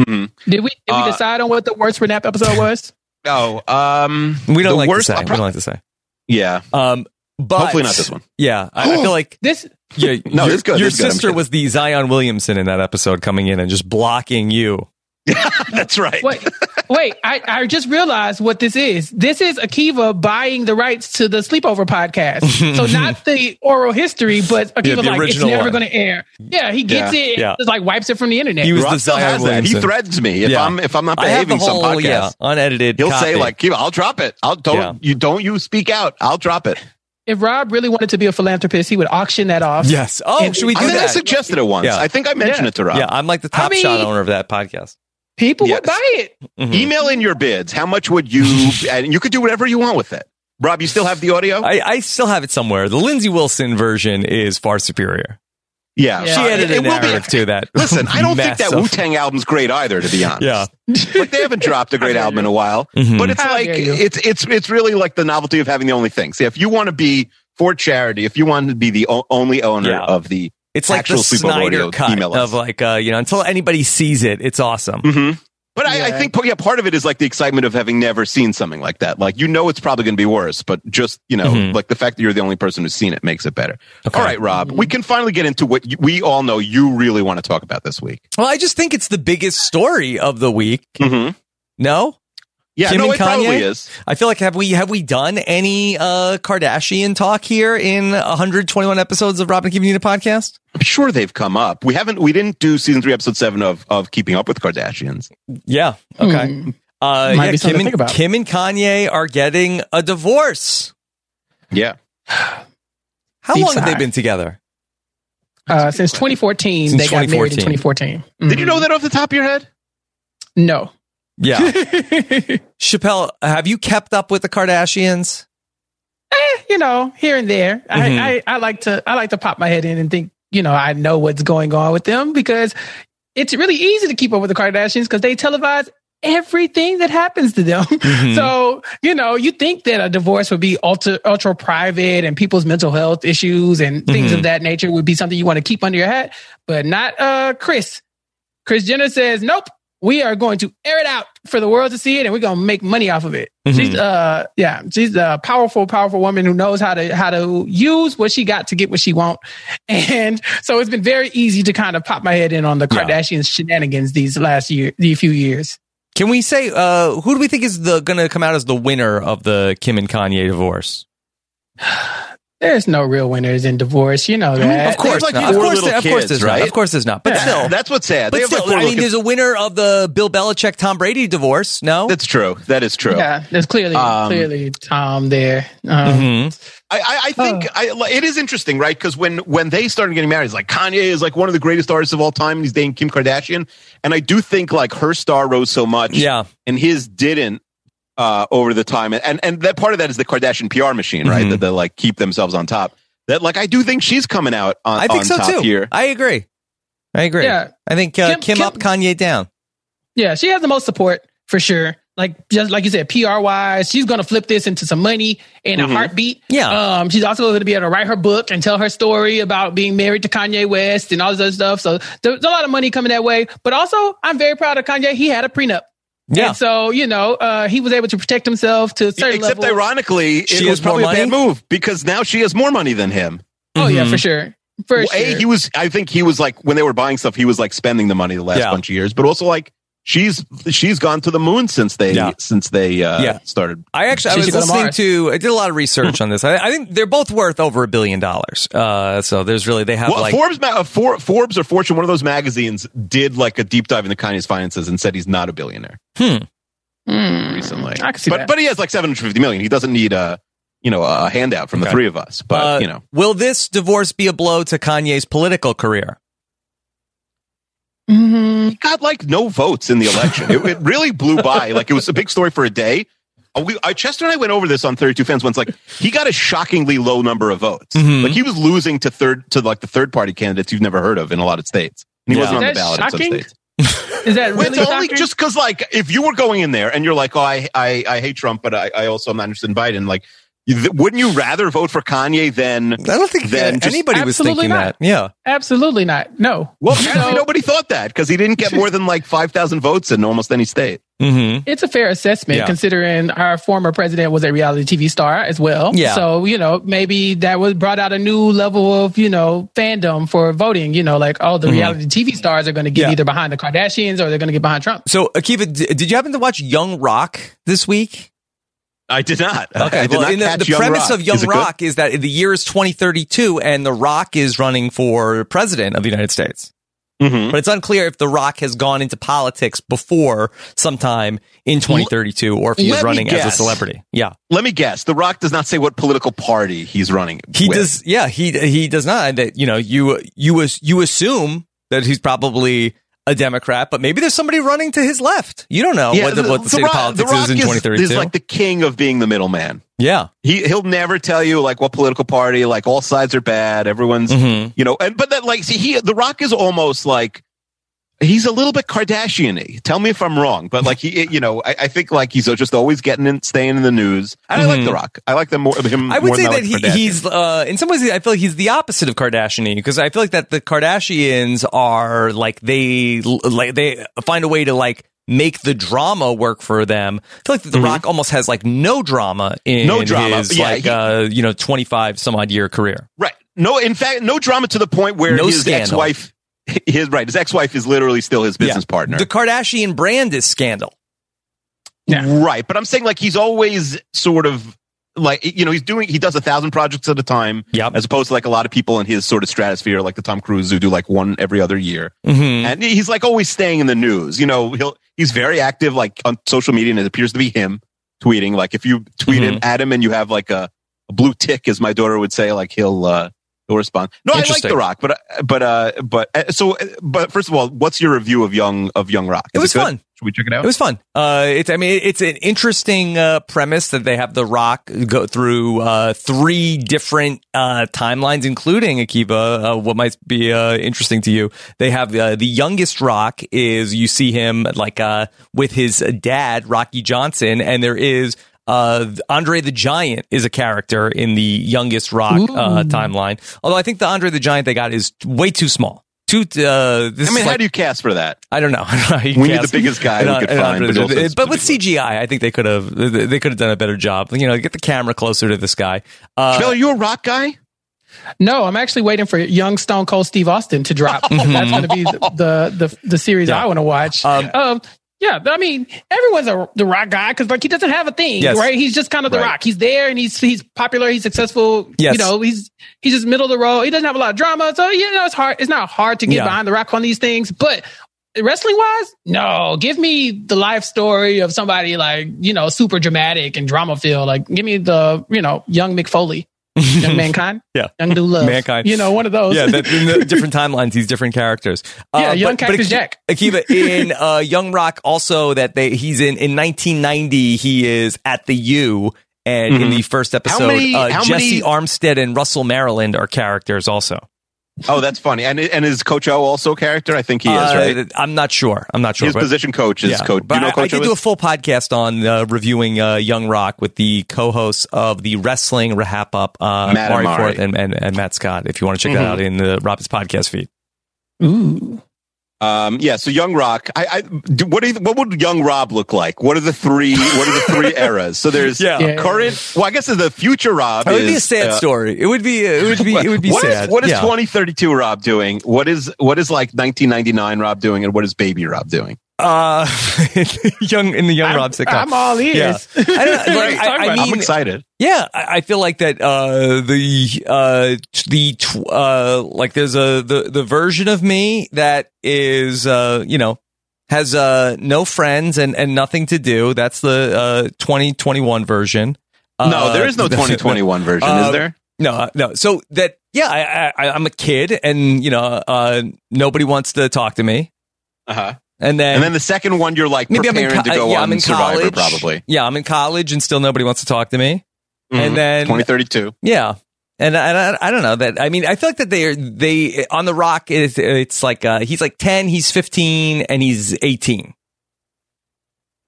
Mhm. Did we did we uh, decide on what the worst Renap episode was? <laughs> Oh, um, We don't like worst, to say. We don't like to say. yeah. Um, but Hopefully not this one. Yeah, I, I feel <gasps> like This yeah, <laughs> No, your, it's good, Your it's sister kidding. was the Zion Williamson in that episode, coming in and just blocking you. <laughs> That's right. wait, wait. I, I just realized what this is. This is Akiva buying the rights to the sleepover podcast. <laughs> so not the oral history, but Akiva's the like, it's never one. going to air. Yeah, he gets Yeah, it. yeah. Just like wipes it from the internet. He was Rob the Zion has that. He Williamson. threatens me if Yeah. I'm if I'm not I have the behaving some podcast. yeah unedited. He'll copy. say like, "Kiva, I'll drop it. I'll don't Yeah. you don't you speak out. I'll drop it." If Rob really wanted to be a philanthropist, he would auction that off. yes. Oh, And- should we do I think I suggested it once. Yeah. I think I mentioned Yeah. it to Rob. yeah, I'm like the I top mean- shot owner of that podcast. People Yes. would buy it. Mhm. Email in your bids. How much would you? <laughs> and you could do whatever you want with it. Rob, you still have the audio? I, I still have it somewhere. The Lindsay Wilson version is far superior. Yeah, Yeah. She Uh, added it a will be- narrative to that. Listen, I don't think that Wu Tang album's great either. To be <laughs> honest, Yeah. like they haven't dropped a great <laughs> dare album in a while. Mhm. But it's How like it's it's it's really like the novelty of having the only thing. See, if you want to be for charity, if you want to be the o- only owner Yeah. of the It's like Actual the sleepover Snyder audio, cut email of like, uh, you know, until anybody sees it, it's awesome. hmm But I, I think, yeah, part of it is like the excitement of having never seen something like that. Like, you know, it's probably going to be worse, but just, you know, Mhm. like the fact that you're the only person who's seen it makes it better. Okay. All right, Rob, we can finally get into what you, we all know you really want to talk about this week. Well, I just think it's the biggest story of the week. Mm-hmm. No, Yeah, Kim no, and it probably Kanye? is. I feel like have we have we done any uh Kardashian talk here in 121 episodes of Robin and Kim Unit podcast? I'm sure they've come up. We haven't, we didn't do season three, episode seven of, of Keeping Up with Kardashians. Yeah. Okay. Hmm. Uh, Might yeah, Kim and, think about. Kim and Kanye are getting a divorce. Yeah. <sighs> How Deep long have they been together? Uh, since 2014, Since they got married in 2014. 2014. Did you know that off the top of your head? No. Yeah. <laughs> Chappelle, have you kept up with the Kardashians? Eh, you know, here and there. Mhm. I, I, I like to I like to pop my head in and think, you know, I know what's going on with them because it's really easy to keep up with the Kardashians because they televise everything that happens to them. <laughs> Mhm. So, you know, you think that a divorce would be ultra ultra private and people's mental health issues and things Mhm. of that nature would be something you want to keep under your hat, but not uh Kris. Kris Jenner says, Nope, we are going to air it out for the world to see it, and we're going to make money off of it. Mhm. She's uh, yeah, she's a powerful, powerful woman who knows how to how to use what she got to get what she want, <laughs> and so it's been very easy to kind of pop my head in on the Yeah. Kardashians shenanigans these last year, these few years. Can we say uh, who do we think is the going to come out as the winner of the Kim and Kanye divorce? <sighs> <sighs> <sighs> There's no real winners in divorce, you know that. Of course, like not. of course, there- of course, kids, there's right? not. Of course, there's not. But Yeah. still, That's what's sad. but still, like I mean, little there's a winner of the Bill Belichick Tom Brady divorce. No, That's true. That is true. Yeah, there's clearly Um, clearly Tom there. Um, Mhm. I, I, I think I, it is interesting, right? Because when when they started getting married, it's like Kanye is like one of the greatest artists of all time, and he's dating Kim Kardashian. And I do think like her star rose so much, yeah, and his didn't uh, over the time. And and that part of that is the Kardashian PR machine, right? Mhm. That they like keep themselves on top. That like I do think she's coming out on, I think on so top too. here. I agree. I agree. Yeah. I think uh, Kim- Kim, Kim- up, Kanye down. Yeah, she has the most support for sure. Like just like you said, PR wise, she's gonna flip this into some money in Mhm. a heartbeat. Yeah. Um, she's also going to be able to write her book and tell her story about being married to Kanye West and all this other stuff. So there's a lot of money coming that way. But also, I'm very proud of Kanye. He had a prenup. Yeah. And so, you know, uh, he was able to protect himself to a certain level. Except level. ironically, She it was has more probably a bad move because now she has more money than him. Oh, yeah, Mhm. for sure. For Well, sure. A, he was. I think he was like when they were buying stuff, he was like spending the money the last Yeah. bunch of years. But also like she's she's gone to the moon since they Yeah. since they uh, Yeah. started. I actually I was should go to listening to. I did a lot of research on this. I, I think they're both worth over a billion dollars. Uh, so there's really they have Well, like Forbes, ma- uh, For, Forbes or Fortune, one of those magazines, did like a deep dive into Kanye's finances and said he's not a billionaire hmm. Mm, recently. I can see but that. but he has like seven hundred fifty million. He doesn't need a you know a handout from the three of us. But Uh, you know, will this divorce be a blow to Kanye's political career? He got like no votes in the election. it, it really blew by. Like it was a big story for a day. We, I, Chester and I went over this on 32 Fans once. Like he got a shockingly low number of votes. Mhm. Like he was losing to third to like the third party candidates you've never heard of in a lot of states. And he Yeah. wasn't on the that ballot in some states. <laughs> Is that really it's only shocking? just because like if you were going in there and you're like, oh, I I, I hate Trump, but I, I also am not interested in Biden. Like, th- wouldn't you rather vote for Kanye than? I don't think Then that just- anybody was thinking not. that. Yeah. Absolutely not. No. Well, You apparently nobody thought that because he didn't get more than like five thousand votes in almost any state. hmm It's a fair assessment Yeah. considering our former president was a reality TV star as well. Yeah. So, you know, maybe that was brought out a new level of, you know, fandom for voting, you know, like, oh, the Mhm. reality TV stars are going to get Yeah. either behind the Kardashians or they're going to get behind Trump. So Akiva, did you happen to watch Young Rock this week? I did not. Okay, did well, not the, the premise Rock. of Young Is? Rock is that the year is 2032 and The Rock is running for president of the United States. Mhm. But it's unclear if The Rock has gone into politics before sometime in 2032 or if he Let is running as a celebrity. Yeah. Let me guess. The Rock does not say what political party he's running. He with. does yeah, he he does not that you know, you you you assume that he's probably a Democrat, but maybe there's somebody running to his left. You don't know what the, what the, state Rock, of politics the is in 2032. Is like the king of being the middleman. yeah. He he'll never tell you like what political party. Like all sides are bad. Everyone's Mhm. you know. And but that like see he the Rock is almost like he's a little bit Kardashian-y. Tell me if I'm wrong, but like he you know I, I think like he's just always getting in, staying in the news. And I like Mhm. the Rock. I like them more. Him I would say that like he, he's uh, in some ways. I feel like he's the opposite of Kardashian because I feel like that the Kardashians are like they like they find a way to like make the drama work for them. I feel like The Mhm. Rock almost has like no drama in No drama. his Yeah, like he- uh, you know twenty five some odd year career. Right. No, in fact, no drama to the point where No his ex-wife, his right, his ex-wife is literally still his business partner. The Kardashian brand is scandal. Yeah. Right. But I'm saying like he's always sort of like you know he's doing he does a thousand projects at a time Yep. as opposed to like a lot of people in his sort of stratosphere like the Tom Cruise who do like one every other year Mm-hmm. and he's like always staying in the news you know he'll he's very active like on social media and it appears to be him tweeting like if you tweet him Mm-hmm. at him and you have like a, a blue tick as my daughter would say like he'll uh respond no I like the rock but but uh but uh, so uh, but first of all what's your review of young of young rock It was good? fun. should we check it out It was fun. Uh, it's, I mean, it's an interesting uh, premise that they have The Rock go through uh, three different uh, timelines, including Akiva. Uh, what might be uh, interesting to you? They have uh, the youngest Rock is you see him like uh, with his dad, Rocky Johnson, and there is. Uh, Andre the Giant is a character in the youngest Rock uh, timeline. Although I think the Andre the Giant they got is way too small, two. Uh, this I mean, is how like- do you cast for that? I don't know. I don't know you We need the biggest guy and we could and on- find, but also but with CGI, I think they could have they could have done a better job. You know, get the camera closer to this guy. Uh, Phil, are you a rock guy? No, I'm actually waiting for young Stone Cold Steve Austin to drop. <laughs> Mm-hmm. That's going to be the the the, the series I want to watch. Um, Um, yeah, I mean, everyone's a the rock guy because like he doesn't have a thing, Yes. right? He's just kind of the Right. rock. He's there and he's he's popular. He's successful. Yes. You know, he's he's just middle of the road. He doesn't have a lot of drama, so you know it's hard. It's not hard to get Yeah. behind the rock on these things, but. Wrestling wise, no. Give me the life story of somebody like you know super dramatic and drama filled. Like, give me the you know young Mick Foley, young <laughs> mankind, Yeah. young Dude Love, Mankind. You know, one of those. yeah, that, in the different timelines, these different characters. <laughs> Yeah, Uh, young but- but Cactus Aki- Jack. <laughs> Akiva in uh, Young Rock, also that they he's in in 1990. He is at the U, and in Mhm. the first episode, many- uh, how Jessie many- Armstead and Russell Maryland are characters also. Oh, that's funny. And and is Coach O also a character? I think he is, Uh, right? I'm not sure. I'm not sure. His but- position coach is yeah. Coach. But you know I, who Coach I O did do a full podcast on uh, reviewing uh, Young Rock with the co-hosts of the Wrestling RHAP Up, uh, Matt and Mari Mari. Forth and, and, and Matt Scott. If you want to check that Mhm. out in the Robert's podcast feed. Ooh. Um, yeah. So Young Rock. I, I do, what do you, what would Young Rob look like? What are the three? What are the three <laughs> eras? So there's Yeah. Yeah. current. Well, I guess the future Rob. It would be a sad uh, story. It would be. It would be. It would be What is- sad. what is Yeah. 2032 Rob doing? What is what is like 1999 Rob doing, and what is Baby Rob doing? Uh, <laughs> young in the young I'm, Rob sitcom. I'm all ears. Yeah. <laughs> I, don't, like, I, I mean, I'm excited. Yeah, I, I feel like that. Uh, the uh, the tw- uh, like there's a the the version of me that is uh, you know has uh no friends and and nothing to do. That's the uh 2021 version. no, Uh, there is no <laughs> 2021 version, uh, is there? No, uh, no. So that yeah, I, I I'm a kid, and you know, uh, nobody wants to talk to me, Uh huh. And then And then the second one, you're like maybe I'm in co- to go yeah, on I'm in Survivor, college, probably. Yeah, I'm in college, and still nobody wants to talk to me. And Mhm. then 2032. Yeah. And I, I, I don't know that. I mean, I feel like that they are, they, on The Rock, it's, it's like, uh, he's like 10, he's 15, and he's 18.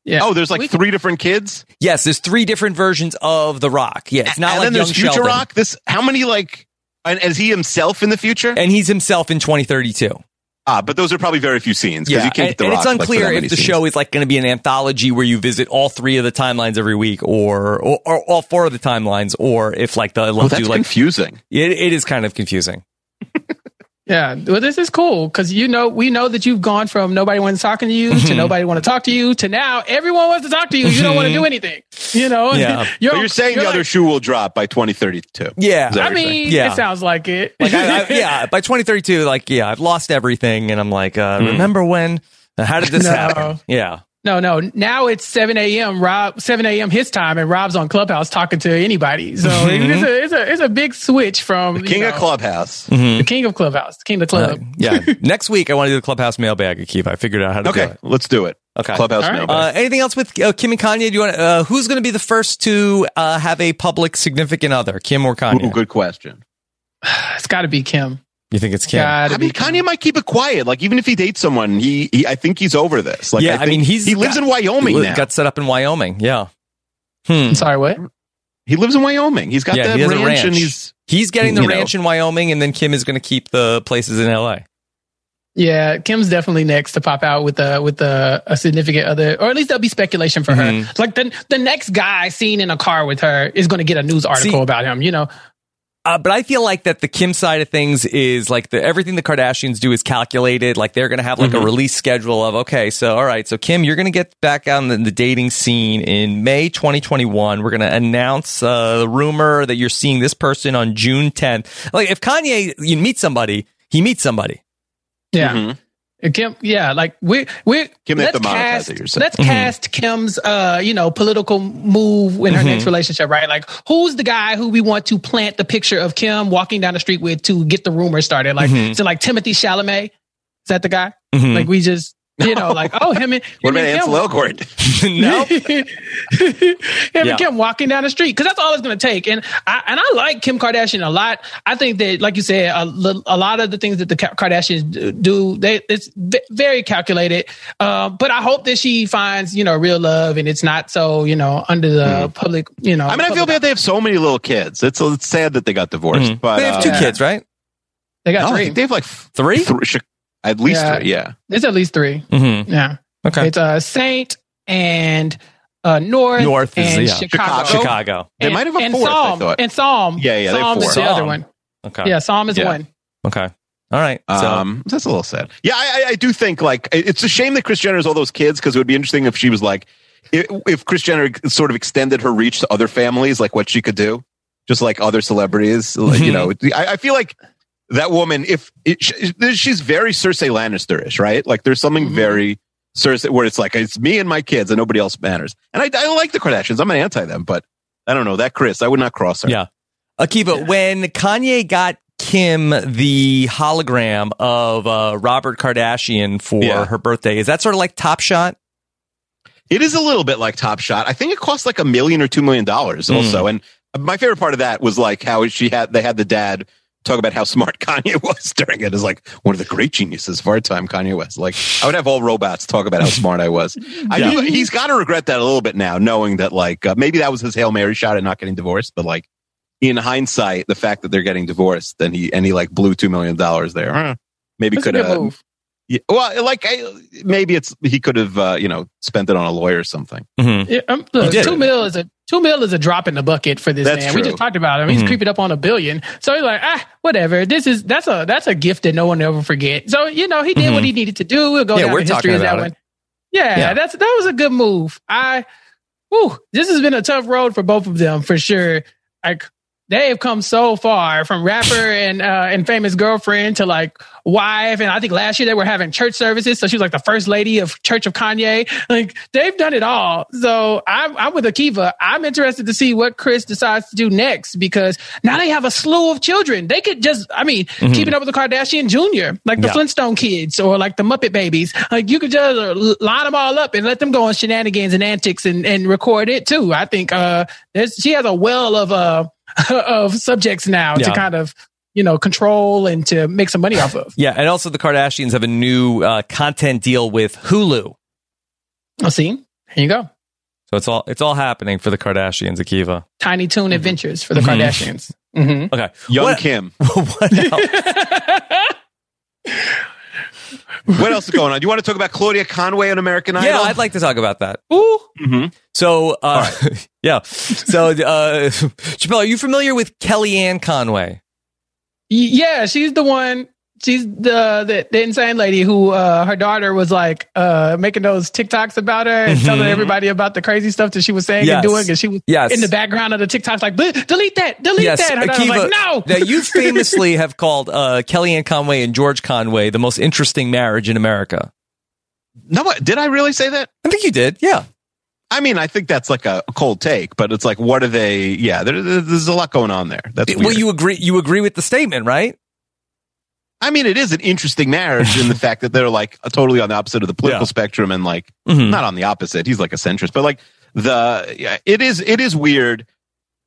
Yeah. Oh, there's like We- three different kids. Yes, there's three different versions of The Rock. Yeah, it's not and like then there's young Future Sheldon. Rock. This how many like? And is he himself in the future? And he's himself in 2032. Ah, but those are probably very few scenes because Yeah, you can't and, the and Rock. it's unclear that if the scenes. show is like going to be an anthology where you visit all three of the timelines every week, or or, or all four of the timelines, or if like the Oh, love that's do like confusing. it, it is kind of confusing. Yeah. Well, this is cool because you know we know that you've gone from nobody wants talking to you Mm-hmm. to nobody want to talk to you to now everyone wants to talk to you. You don't want to do anything. You know. Yeah. You're, <laughs> But you're saying the you're other like- shoe will drop by 2032. Yeah, I what you're saying? mean, Yeah. it sounds like it. like I, I, <laughs> yeah by 2032 like yeah i've lost everything and i'm like uh Hmm. remember when how did this No. happen yeah No, no. Now it's 7 a.m. Rob, 7 a.m. his time, and Rob's on Clubhouse talking to anybody. So it's, a, it's a it's a big switch from The you King know, of Clubhouse. Mm-hmm. the king of Clubhouse, the king of the club. Uh, yeah <laughs> next week i want to do the clubhouse mailbag Keith. i figured out how to do it. Okay, it let's do it. okay Clubhouse All right. mailbag. uh, anything else with uh, Kim and Kanye? Do you want? Uh, who's going to be the first to uh, have a public significant other, Kim or Kanye? Ooh, good question. <sighs> It's got to be Kim. You think it's Kim? Gotta I mean, be Kim. Kanye might keep it quiet. Like, even if he dates someone, he, he I think he's over this. Like, yeah, I, think mean he's he lives got- in Wyoming he now. Got set up in Wyoming. Yeah. Hmm. Sorry, what? he lives in Wyoming. He's got Yeah, that he has a ranch, and he's He's getting the You know. ranch in Wyoming, and then Kim is going to keep the places in L.A. Yeah, Kim's definitely next to pop out with a with a, a significant other, or at least there'll be speculation for Mhm. her. Like the the next guy seen in a car with her is going to get a news article See- about him. You know, Uh, but I feel like that the Kim side of things is like the everything the Kardashians do is calculated. Like they're going to have like a release schedule of okay, so all right, so Kim, you're going to get back on the, the dating scene in May 2021. We're going to announce uh, the rumor that you're seeing this person on June 10th. Like if Kanye you meet somebody, he meets somebody. yeah. Mhm. And Kim, yeah, like we we Kim, let's to cast it, let's Mhm. cast Kim's uh you know political move in her Mhm. next relationship, right? Like who's the guy who we want to plant the picture of Kim walking down the street with to get the rumor started? Like Mhm. is it like Timothée Chalamet? Is that the guy? Mhm. Like we just you know like oh him and what him about and Kim Ansel Elgort? <laughs> no, <laughs> him Yeah. and Kim walking down the street because that's all it's going to take. And I and I like Kim Kardashian a lot. I think that, like you said, a, a lot of the things that the Kardashians do- do, they it's very calculated. Uh, but I hope that she finds you know real love and it's not so you know under the public. You know. I mean, I feel bad they have so many little kids. It's, it's sad that they got divorced. Mhm. But they have uh, two Yeah. kids, right? They got no, three. they have like Three? Th- Chi- At least Yeah. three, yeah. There's at least three. Mm-hmm. Yeah. Okay. It's uh, Saint and uh, North, North is, and yeah. Chicago. Chicago. Chicago. They And- might have a and fourth, I Psalm, thought. And Psalm. Yeah, yeah, Psalm is four. the other Psalm. one. Okay. Yeah, Psalm is Yeah. one. Okay. All right. So Um, that's a little sad. Yeah, I, I- I do think like it's a shame that Kris Jenner has all those kids because it would be interesting if she was like, if, if Kris Jenner sort of extended her reach to other families, like what she could do, just like other celebrities. Like, you know, I, I feel like that woman, if it, she's very Cersei Lannister-ish, right? Like there's something Mhm. very Cersei where it's like it's me and my kids and nobody else matters. And I, I like the Kardashians. I'm an anti them, but I don't know that Kris. I would not cross her. Yeah. Akiva, when Kanye got Kim the hologram of uh, Robert Kardashian for Yeah. her birthday, is that sort of like Top Shot? It is a little bit like Top Shot. I think it cost like a million or two million dollars Hmm. also. And my favorite part of that was like how she had they had the dad talk about how smart <laughs> Kanye was during it as like one of the great geniuses of our time, Kanye West. Like I would have all robots talk about how smart I was. I Yeah. do, he's got to regret that a little bit now, knowing that like uh, maybe that was his hail mary shot at not getting divorced, but like in hindsight, the fact that they're getting divorced, then he and he like blew two million dollars there. Huh. Maybe could have. Move. Yeah, well, like I, maybe it's he could have uh, you know spent it on a lawyer or something. Mm-hmm. Yeah, um, look, two mil is a two mil is a drop in the bucket for this That's man. We just talked about him. He's Mhm. creeping up on a billion. So he's like, ah, whatever. This is that's a that's a gift that no one will ever forget. So you know, he did Mhm. what he needed to do. We'll go Yeah, down we're history talking as that about one. it. Yeah, Yeah. that's that was a good move. I, whew, this has been a tough road for both of them for sure. Like they have come so far from rapper and uh, and famous girlfriend to like wife. And I think last year they were having church services, so she was like the first lady of Church of Kanye. Like they've done it all. So I'm I'm with Akiva. I'm interested to see what Kris decides to do next because now they have a slew of children. They could just, I mean, keeping up with the Kardashian Jr., like the Yeah. Flintstone kids or like the Muppet Babies. Like you could just line them all up and let them go on shenanigans and antics and, and record it too. I think uh, there's, she has a well of uh <laughs> of subjects now Yeah. to kind of you know control and to make some money off of. <laughs> Yeah, and also the Kardashians have a new uh, content deal with Hulu, I'll see. Here you go. so it's all it's all happening for the Kardashians. Akiva. Tiny Toon Adventures for the Mhm. Kardashians. hmm Okay, Young what, Kim. <laughs> what else? What else is going on? Do you want to talk about Claudia Conway on American Idol? Yeah, I'd like to talk about that. Ooh, Mhm. So, uh, <laughs> yeah. So, uh, <laughs> Chappelle, are you familiar with Kellyanne Conway? Yeah, she's the one. She's the the, the insane lady who uh, her daughter was like uh, making those TikToks about her and Mhm. telling everybody about the crazy stuff that she was saying Yes. and doing, and she was Yes. in the background of the TikToks like delete that, delete yes, that. Her daughter was Akiva. like, no, Now, you famously have called uh, Kellyanne Conway and George Conway the most interesting marriage in America. No, what, did I really say that? I think you did. Yeah. I mean, I think that's like a cold take, but it's like, what are they? Yeah, there, there- there's a lot going on there. That's well, you agree. You agree with the statement, right? I mean, it is an interesting marriage in the <laughs> fact that they're like totally on the opposite of the political Yeah. spectrum and like Mhm. not on the opposite. He's like a centrist, but like the yeah, it is it is weird.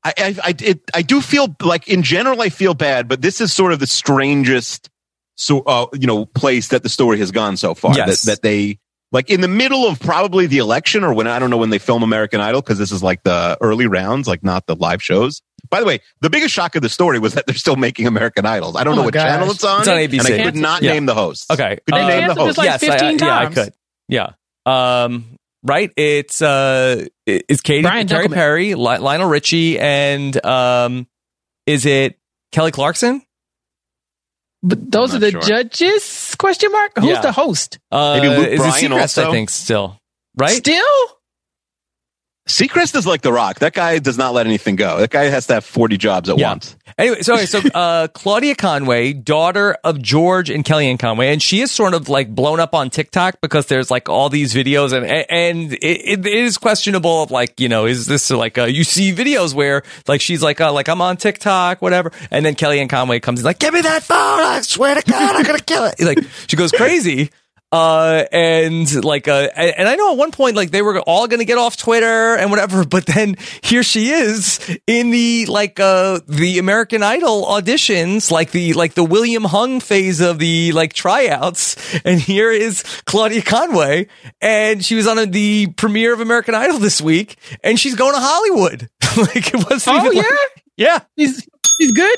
I I I, it, I do feel like in general I feel bad, but this is sort of the strangest so uh, you know place that the story has gone so far. Yes. That that they like in the middle of probably the election or when I don't know when they film American Idol because this is like the early rounds, like not the live shows. By the way, the biggest shock of the story was that they're still making American Idols. I don't Oh know what gosh. channel it's on. It's on And ABC. I could not Yeah. name the hosts. Okay. Could you Uh, name the host? like, yes, I- 15 I, yeah, I could. Yeah. Um, right. It's uh, it's Katy, Brian Terry Dunkleman. Perry, Li- Lionel Richie, and um, is it Kelly Clarkson? but those are the sure. judges? Question mark. Who's Yeah. the host? Uh, Maybe Luke is Bryan Seacrest, I think still. Right. Still, Seacrest is like The Rock. That guy does not let anything go. That guy has to have 40 jobs at Yeah. once. Anyway, so so <laughs> uh, Claudia Conway, daughter of George and Kellyanne Conway, and she is sort of like blown up on TikTok because there's like all these videos, and and it, it is questionable of like you know is this like uh, you see videos where like she's like uh, like I'm on TikTok whatever, and then Kellyanne Conway comes in like give me that phone, I swear to God I'm gonna kill it, like she goes <laughs> crazy. Uh, and like, uh, and I know at one point, like they were all going to get off Twitter and whatever, but then here she is in the, like, uh, the American Idol auditions, like the, like the William Hung phase of the, like, tryouts. And here is Claudia Conway. And she was on a, the premiere of American Idol this week and she's going to Hollywood. <laughs> like it wasn't Oh, even yeah? like- yeah. he's he's good.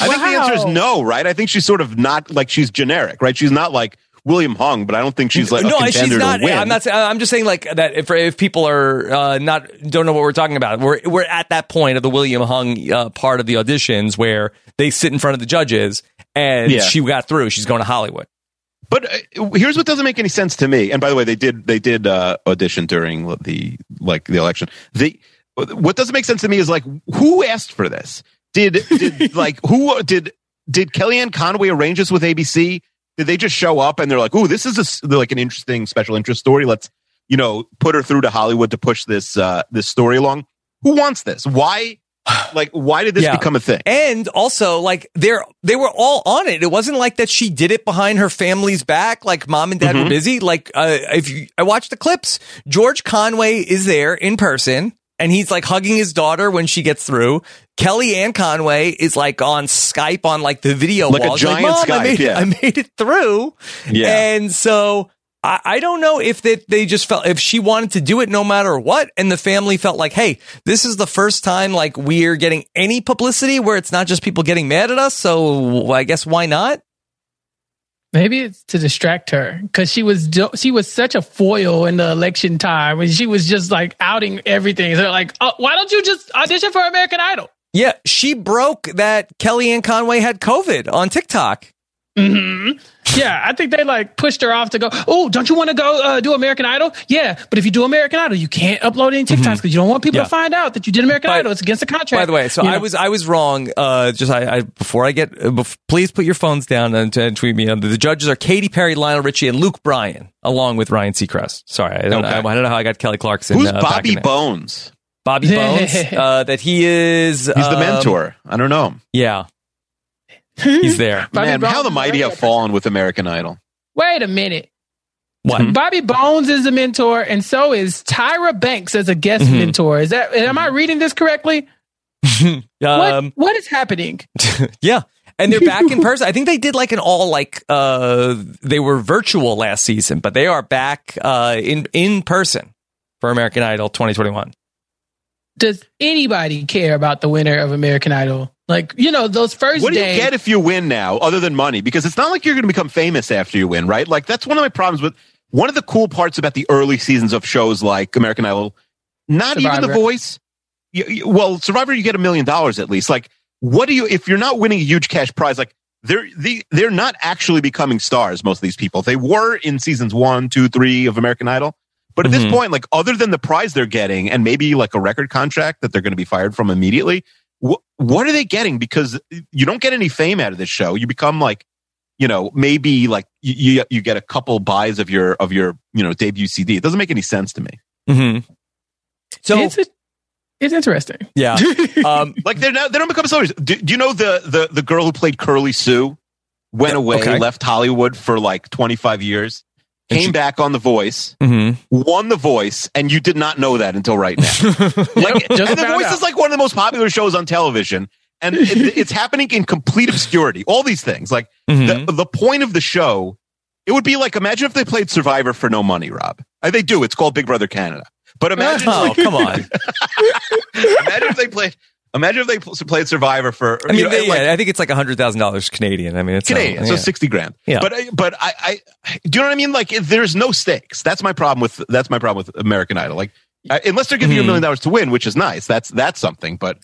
I think the answer is no, right? I think she's sort of not like she's generic, right? She's not like William Hung, but I don't think she's like a no, she's not. I'm not. I'm just saying like that. If if people are uh, not don't know what we're talking about, we're we're at that point of the William Hung uh, part of the auditions where they sit in front of the judges, and Yeah. she got through. She's going to Hollywood. But uh, here's what doesn't make any sense to me. And by the way, they did they did uh, audition during the like the election. The what doesn't make sense to me is like who asked for this? Did did <laughs> like who did did Kellyanne Conway arrange this with ABC? Did they just show up and they're like, "Ooh, this is a like an interesting special interest story. Let's you know put her through to Hollywood to push this uh, this story along." Who wants this? Why? <sighs> Like, why did this Yeah. become a thing? And also, like they're they were all on it. It wasn't like that she did it behind her family's back, like mom and dad Mm-hmm. were busy. Like uh, if you, I watched the clips, George Conway is there in person, and he's like hugging his daughter when she gets through. Kellyanne Conway is like on Skype on like the video Like a wall. She's giant I Skype, made, yeah. I made it through. Yeah. And so I, I don't know if that they just felt if she wanted to do it no matter what, and the family felt like, hey, this is the first time like we're getting any publicity where it's not just people getting mad at us. So I guess why not? Maybe it's to distract her because she was she was such a foil in the election time and she was just like outing everything. So they're like, oh, why don't you just audition for American Idol? Yeah, she broke that Kellyanne Conway had COVID on TikTok. Hmm Yeah, I think they like pushed her off to go. Oh, don't you want to go uh, do American Idol? Yeah, but if you do American Idol, you can't upload any TikToks because you don't want people Mm-hmm. Yeah. to find out that you did American By- Idol. It's against the contract. By the way, so You I know? was I was wrong. Uh, just I, I before I get, uh, bef- please put your phones down and, and tweet me. The judges are Katy Perry, Lionel Richie, and Luke Bryan, along with Ryan Seacrest. Sorry, I don't, Okay. I, I don't know how I got Kelly Clarkson. Who's uh, Bobby. Bones? Bobby Bones. <laughs> uh, that he is. He's the um, mentor. I don't know. Yeah, he's there. Bobby Man, Bones how the mighty have fallen with American Idol. Wait a minute. What? Bobby Bones is a mentor, and so is Tyra Banks as a guest Mhm. mentor. Is that? Am I reading this correctly? <laughs> What, Um, what is happening? <laughs> yeah. And they're back in person. I think they did like an all like uh they were virtual last season, but they are back uh in in person for American Idol 2021. Does anybody care about the winner of American Idol? Like you know, those first What do you days. get if you win now, other than money? Because it's not like you're going to become famous after you win, right? Like that's one of my problems with one of the cool parts about the early seasons of shows like American Idol. Not even The Voice. You, you- well, Survivor, you get a million dollars at least. Like, what do you if you're not winning a huge cash prize? Like, they're the, they're not actually becoming stars. Most of these people, they were in seasons one, two, three of American Idol. But at Mhm. this point, like other than the prize they're getting and maybe like a record contract that they're going to be fired from immediately, what are they getting? Because you don't get any fame out of this show. You become like, you know, maybe like you, you, you get a couple buys of your, of your, you know, debut CD. It doesn't make any sense to me. Mm-hmm. So it's, it's interesting. yeah, <laughs> um, Like they're not, they don't become stars. Do, do you know the, the, the girl who played Curly Sue went Yeah, away, okay. left Hollywood for like 25 years, And came she- back on The Voice, mhm. won The Voice, and you did not know that until right now. <laughs> Like, The Voice out. is like one of the most popular shows on television, and it, it's happening in complete obscurity. All these things, like Mhm. the the point of the show, it would be like imagine if they played Survivor for no money, Rob. Uh, they do. It's called Big Brother Canada. But imagine, <laughs> oh come on. <laughs> imagine if they played. Imagine if they played Survivor for. I mean, you know, they- like, yeah, I think it's like hundred thousand dollars Canadian. I mean, it's Canadian, uh, so yeah. sixty grand. Yeah. But I- but I, I do you know what I mean? Like if there's no stakes. That's my problem with that's my problem with American Idol. Like uh, unless they're giving you a million dollars to win, which is nice. That's that's something. But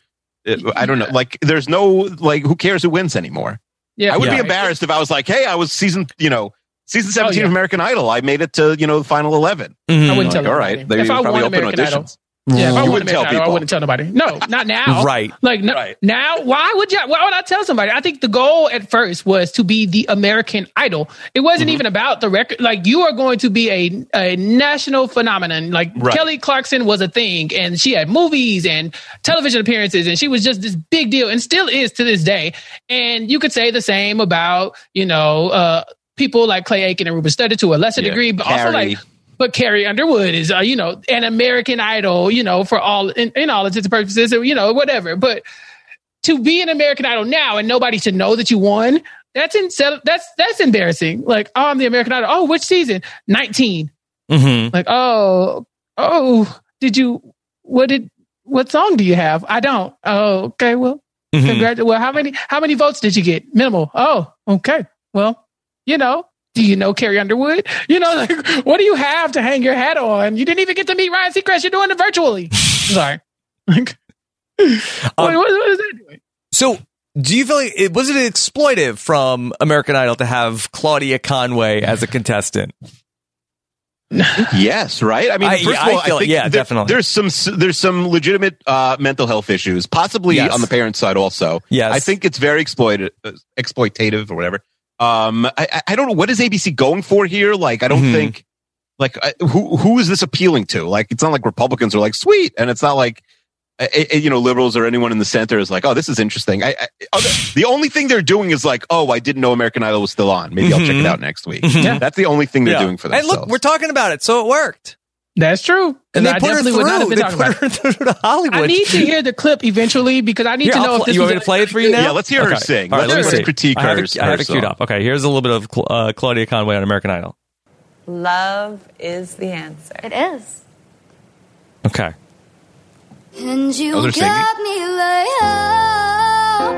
it, I don't know. Like there's no like who cares who wins anymore. Yeah, I would be yeah. embarrassed if I was like, hey, I was season you know season seventeen yeah. of American Idol. I made it to you know the final eleven. Mhm. I wouldn't Like, tell all nobody. they if I probably won open American Idol. Yeah, if I wouldn't tell Idol, I wouldn't tell nobody. No, not now. <laughs> Right. Like no, Right. now, why would you? Why would I tell somebody? I think the goal at first was to be the American Idol. It wasn't Mm-hmm. even about the record. Like you are going to be a a national phenomenon. Like Right. Kelly Clarkson was a thing, and she had movies and television appearances, and she was just this big deal, and still is to this day. And you could say the same about you know. uh People like Clay Aiken and Ruben Studdard to a lesser Yeah. degree, but also like but Carrie Underwood is, uh, you know, an American Idol, you know, for all in, in all intents and purposes, or, you know, whatever. But to be an American Idol now and nobody to know that you won, that's in, that's that's embarrassing. Like, oh, I'm the American Idol. Oh, which season? Nineteen. Mm-hmm. Like, oh, oh, did you? What did? What song do you have? I don't. Oh, okay. Well, Mhm. Congrat- well, how many how many votes did you get? Minimal. Oh, okay. Well, you know, do you know Carrie Underwood? You know, like <laughs> what do you have to hang your hat on? You didn't even get to meet Ryan Seacrest. You're doing it virtually. <laughs> Sorry. Like, <laughs> what, what- what is that doing? So, do you feel like it was it exploitive from American Idol to have Claudia Conway as a contestant? Yes, right. I mean, I- first yeah, of all, I feel- I think yeah, there- definitely. There's some there's some legitimate uh, mental health issues, possibly Yes. on the parent side also. Yes. I think it's very exploited, uh, exploitative or whatever. Um, I, I- I don't know what is ABC going for here. Like, I don't Mhm. think like I, who who is this appealing to? Like, it's not like Republicans are like sweet, and it's not like uh, uh, you know liberals or anyone in the center is like, oh, this is interesting. I, I other, the only thing they're doing is like, oh, I didn't know American Idol was still on. Maybe I'll check it Mhm. out next week. Mhm. That's the only thing they're Yeah. doing for And look, we're talking about it, so it worked. That's true. And they I put her through. would not have been They talking put about it. her through to Hollywood. I need to hear the clip eventually because I need Here, to I'll know pl- if this you want was me to play it for you now? Yeah, let's hear her sing. All right, Let's let me let's see. critique I have, her- it, I have her it queued up. Okay, here's a little bit of uh, Claudia Conway on American Idol. Love is the answer. It is. Okay. And you Those are got me like, oh,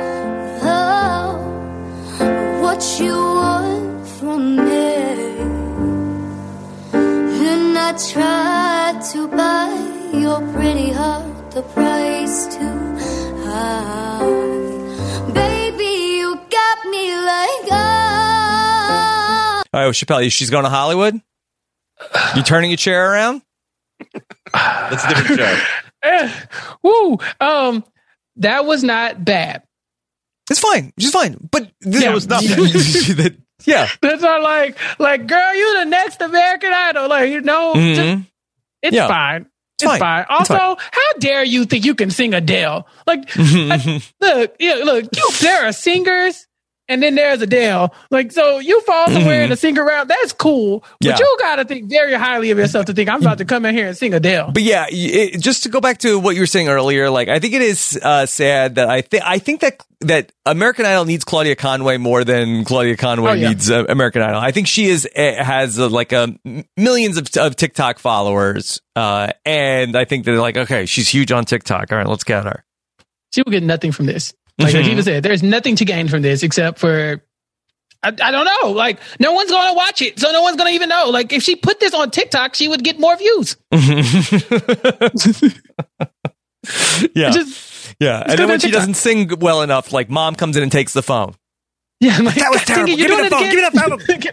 oh, what you want from me. And I tried to buy your pretty heart, the price too high. Baby, you got me like, oh. All right, well, Chappelle, she's going to Hollywood. You turning your chair around? That's a different show. Eh, <laughs> woo. Um, that was not bad. It's fine. She's fine. But th- Yeah. it was nothing. <laughs> <laughs> That- yeah. <laughs> That's not like, like, girl, you're the next American Idol. Like, you know, just- Mhm. it's Yeah. fine. It's, fine. fine. It's Also, fine. how dare you think you can sing Adele? Like, <laughs> I- look, yeah, look, you, there are singers and then there's Adele. Like, so you fall somewhere in the singer round, that's cool. But Mm-hmm. Yeah. you got to think very highly of yourself to think, I'm about to come in here and sing Adele. But yeah, it, just to go back to what you were saying earlier, like I think it is uh, sad that I think I think that that American Idol needs Claudia Conway more than Claudia Conway Oh, yeah. needs uh, American Idol. I think she is uh, has uh, like m- millions of, of TikTok followers, uh, and I think they're like, okay, she's huge on TikTok. All right, let's get her. She will get nothing from this. Like, like he Mhm. was said, there's nothing to gain from this except for. I, I don't know. Like, no one's going to watch it. So no one's going to even know. Like, if she put this on TikTok, she would get more views. <laughs> yeah, Just, yeah. And then when she doesn't sing well enough, like mom comes in and takes the phone. yeah. Like, That was <laughs> "God dang terrible. it, Give you're me the it phone. Give me the <laughs> phone.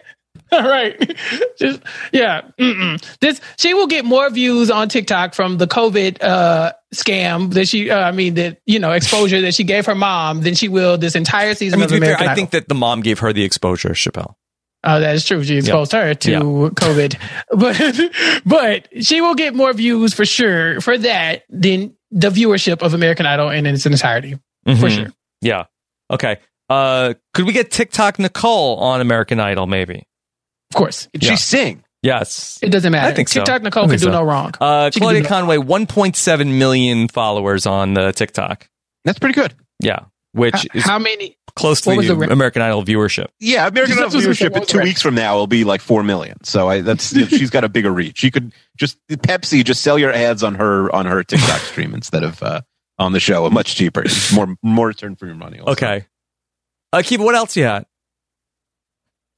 <laughs> All right. Just yeah. Mm-mm. This she will get more views on TikTok from the COVID uh, scam that she. Uh, I mean that you know exposure that she gave her mom than she will this entire I season mean, of to be fair, American I think that the mom gave her the exposure, Chappelle. Oh, that is true. She exposed her to Yeah. COVID, <laughs> but but she will get more views for sure for that than the viewership of American Idol in its entirety for Mhm. sure. Yeah. Okay. Uh, could we get TikTok Nicole on American Idol? Maybe. Of course, Did Yeah. she sing? Yes. it doesn't matter. I think so. TikTok Nicole I can think do so. no wrong. Uh, Claudia do that. Conway, 1.7 million followers on the TikTok. That's pretty good. Yeah, which How, is how many? close to the, the American Idol viewership. Yeah, American <laughs> Idol just- just- viewership in two weeks from now will be like four million. So I, that's she's got a bigger reach. She could just Pepsi just sell your ads on her on her TikTok <laughs> stream instead of uh, on the show. Much cheaper, more more return for your money. also. Okay. Uh, Keep what else you had?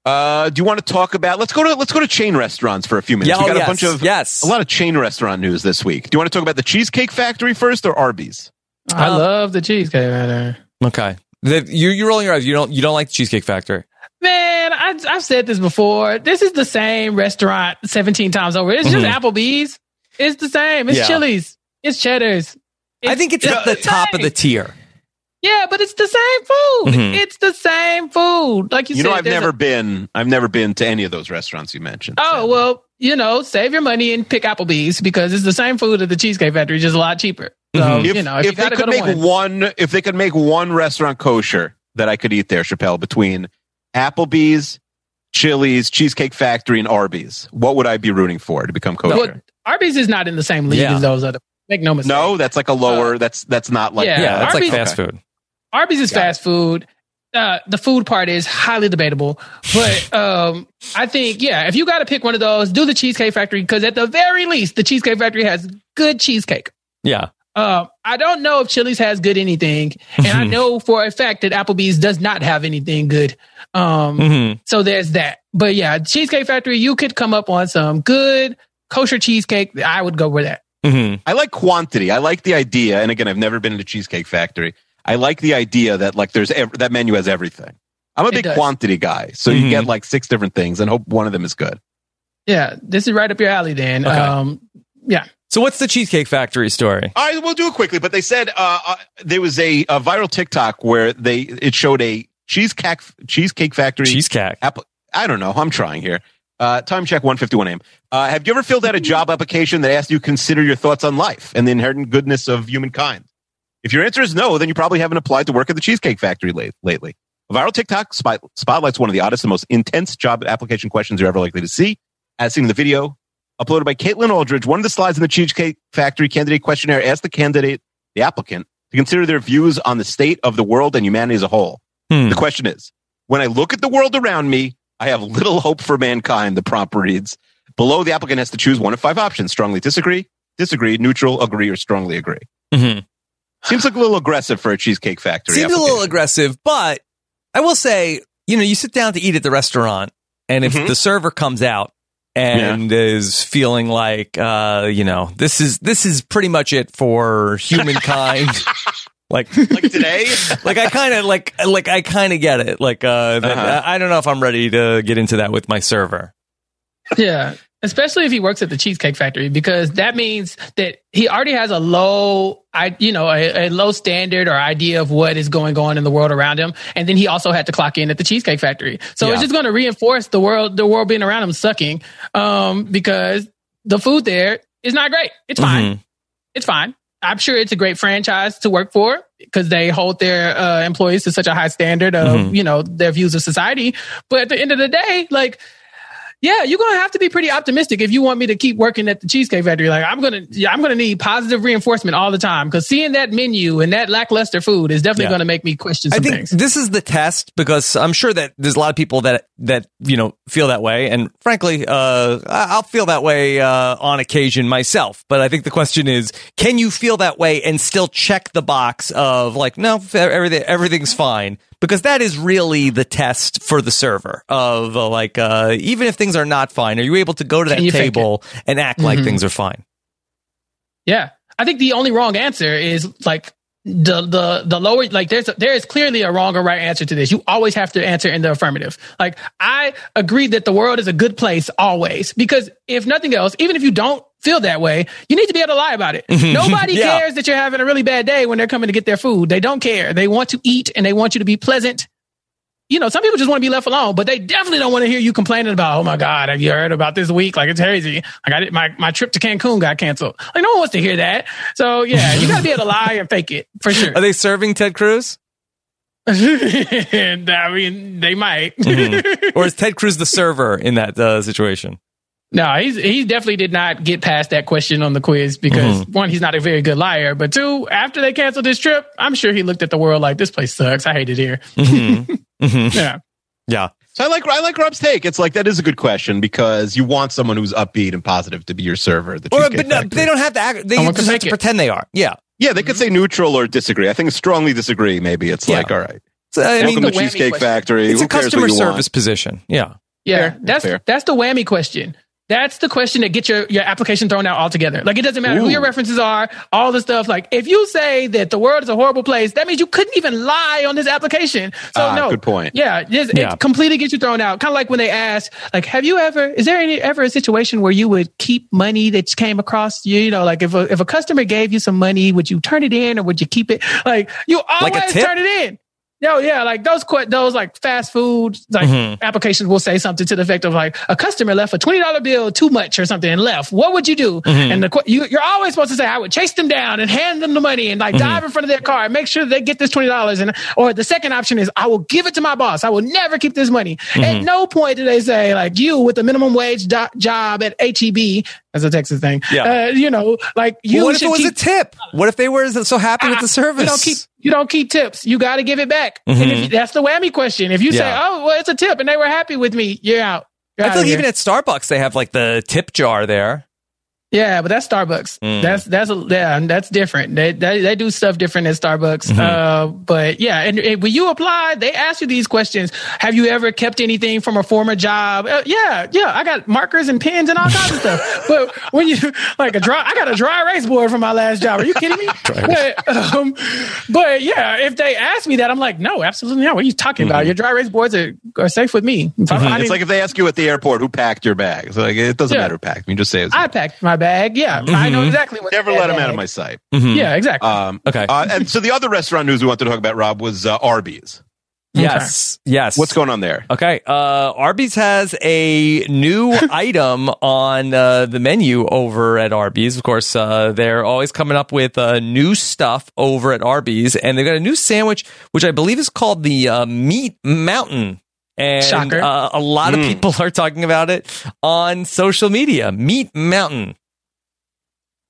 Uh, do you want to talk about? Let's go to let's go to chain restaurants for a few minutes. Yeah, we oh, got yes, a bunch of yes. a lot of chain restaurant news this week. Do you want to talk about the Cheesecake Factory first or Arby's? I Um, love the cheesecake Factory. Okay. The, you you're rolling your eyes. You don't you don't like the Cheesecake Factory. Man, I, I've said this before. This is the same restaurant 17 times over. It's just Mhm. Applebee's. It's the same. It's Yeah. Chili's. It's Cheddar's. I think it's, at the top of the tier. Yeah, but it's the same food. Mhm. It's the same food. Like you, You said, know, I've never a- been. I've never been to any of those restaurants you mentioned. oh, well, you know, save your money and pick Applebee's because it's the same food at the Cheesecake Factory, just a lot cheaper. So, Mhm. if, you know, if, you they could go to make one. one. if they could make one restaurant kosher that I could eat there, Chappelle, between Applebee's, Chili's, Cheesecake Factory, and Arby's, what would I be rooting for to become kosher? Well, Arby's is not in the same league Yeah. as those other. Make no mistake. no, that's like a lower. that's that's not like yeah, Yeah, that's like fast Okay. food. Arby's is Got fast food. Uh, the food part is highly debatable, but <laughs> um, I think yeah, if you got to pick one of those, do the Cheesecake Factory because at the very least, the Cheesecake Factory has good cheesecake. Yeah. Uh, I don't know if Chili's has good anything, and I <laughs> know for a fact that Applebee's does not have anything good. Um, Mhm. so there's that. But yeah, Cheesecake Factory, you could come up on some good kosher cheesecake. I would go with that. Mhm. I like quantity. I like the idea. And again, I've never been to Cheesecake Factory. I like the idea that like there's ev- that menu has everything. I'm a big quantity guy, so Mhm. you get like six different things and hope one of them is good. Yeah, this is right up your alley. Then, Okay. um, yeah, So what's the Cheesecake Factory story? All right, we'll do it quickly. But they said uh, uh, there was a, a viral TikTok where they it showed a cheesecake cheesecake factory Cheesecake. app. I don't know. I'm trying here. Uh, time check 151 a.m. Uh, have you ever filled out a job application that asked you to consider your thoughts on life and the inherent goodness of humankind? If your answer is no, then you probably haven't applied to work at the Cheesecake Factory late, lately. A viral TikTok spot, spotlights one of the oddest and most intense job application questions you're ever likely to see. As seen in the video, uploaded by Caitlin Aldridge, one of the slides in the Cheesecake Factory candidate questionnaire asked the candidate, the applicant, to consider their views on the state of the world and humanity as a whole. Hmm. The question is, when I look at the world around me, I have little hope for mankind, the prompt reads. Below, the applicant has to choose one of five options strongly disagree, disagree, neutral, agree, or strongly agree. Mhm. Seems like a little aggressive for a Cheesecake Factory. Seems a little aggressive, but I will say, you know, you sit down to eat at the restaurant, and if Mhm. the server comes out and is feeling like, uh, you know, this is this is pretty much it for humankind. <laughs> like, Like today? <laughs> like I kind of like like I kind of get it. Like, uh, Uh-huh. I don't know if I'm ready to get into that with my server. yeah. Especially if he works at the Cheesecake Factory, because that means that he already has a low, I, you know, a, a low standard or idea of what is going on in the world around him, and then he also had to clock in at the Cheesecake Factory. So Yeah. it's just going to reinforce the world, the world being around him sucking, um, because the food there is not great. It's fine. Mhm. It's fine. I'm sure it's a great franchise to work for because they hold their uh, employees to such a high standard of Mhm. you know their views of society. But at the end of the day, like. Yeah, you're gonna have to be pretty optimistic if you want me to keep working at the Cheesecake Factory. Like I'm gonna, yeah, I'm gonna need positive reinforcement all the time because seeing that menu and that lackluster food is definitely Yeah. gonna make me question I think things. this is the test because I'm sure that there's a lot of people that that you know feel that way, and frankly, uh, I- I'll feel that way uh, on occasion myself. But I think the question is, can you feel that way and still check the box of like, no, everything everything's fine? Because that is really the test for the server of uh, like, uh, even if things are not fine, are you able to go to that Can you fake table and act like Mhm. things are fine? Yeah, I think the only wrong answer is like the the the lower like there's a, there is clearly a wrong or right answer to this. You always have to answer in the affirmative. Like I agree that the world is a good place always because if nothing else, even if you don't feel that way, you need to be able to lie about it. <laughs> Nobody Yeah. cares that you're having a really bad day when they're coming to get their food. They don't care. They want to eat and they want you to be pleasant. You know, some people just want to be left alone, but they definitely don't want to hear you complaining about, oh my God, have you heard about this week? Like it's crazy. Like I did, my, my trip to Cancun got canceled. Like no one wants to hear that. So yeah, you gotta be able to lie and fake it for sure. Are they serving Ted Cruz? <laughs> and I mean, they might. Mhm. <laughs> or is Ted Cruz the server in that uh, situation? No, he's he definitely did not get past that question on the quiz because Mm-hmm. one, he's not a very good liar, but two, after they canceled his trip, I'm sure he looked at the world like this place sucks. I hate it here. Mhm. <laughs> Mhm. Yeah. Yeah. So I like I like Rob's take. It's like that is a good question because you want someone who's upbeat and positive to be your server. at The Or, but no, they don't have to act. They Someone just have to it. pretend they are. Yeah. yeah, they could say neutral or disagree. I think strongly disagree. Maybe it's Yeah. like all right. So, I mean, Welcome the to Cheesecake question. Factory. it's Who a customer you want? service position. Yeah. Yeah, Fair, that's fair. that's the whammy question. That's the question that gets your, your application thrown out altogether. Like it doesn't matter who your references are, all the stuff. Like if you say that the world is a horrible place, that means you couldn't even lie on this application. So Ah, no, good point. Yeah, just, Yeah. it completely gets you thrown out. Kind of like when they ask, like, have you ever? Is there any ever a situation where you would keep money that came across you? You know, like if a if a customer gave you some money, would you turn it in or would you keep it? Like you Like a always tip? turn it in. Yo, yeah, like those que- those like fast food like Mhm. applications will say something to the effect of like a customer left a twenty dollar bill too much or something and left. What would you do? Mm-hmm. And the you, you're always supposed to say I would chase them down and hand them the money and like Mm-hmm. dive in front of their car and make sure they get this twenty dollars. And or the second option is I will give it to my boss. I will never keep this money. Mm-hmm. At no point do they say like you with a minimum wage do- job at HEB. That's a Texas thing. Yeah. Uh, you know, like you what if it was keep a tip? What if they were so happy with the service? you don't keep you don't keep tips. You got to give it back. And if you, that's the whammy question. If you say, Mm-hmm. "Oh, well, it's a tip," and they were happy with me, you're out. You're I feel like even at Starbucks they have like the tip jar there. Yeah, but that's Starbucks. Mm. That's that's yeah, that's different. They, they they do stuff different at Starbucks. Mm-hmm. Uh, but yeah, and, and when you apply, they ask you these questions. Have you ever kept anything from a former job? Uh, yeah, yeah. I got markers and pens and all kinds of stuff. <laughs> But when you like a dry, I got a dry erase board from my last job. Are you kidding me? <laughs> but, um, but yeah, if they ask me that, I'm like, no, absolutely not. What are you talking about? Your dry erase boards are, are safe with me. If I It's like if they ask you at the airport who packed your bags. Like it doesn't Yeah. matter who packed. You just say it's I packed my bag. Yeah, I know exactly what. never that let them out of my sight. Yeah, exactly. Um, Okay. Uh, and so the other restaurant news we wanted to talk about, Rob, was uh, Arby's. Yes. Yes. What's going on there? Okay. Uh, Arby's has a new <laughs> item on uh, the menu over at Arby's. Of course, uh, they're always coming up with uh, new stuff over at Arby's, and they've got a new sandwich, which I believe is called the uh, Meat Mountain. And Shocker. uh, a lot of Mm. people <laughs> are talking about it on social media. Meat Mountain.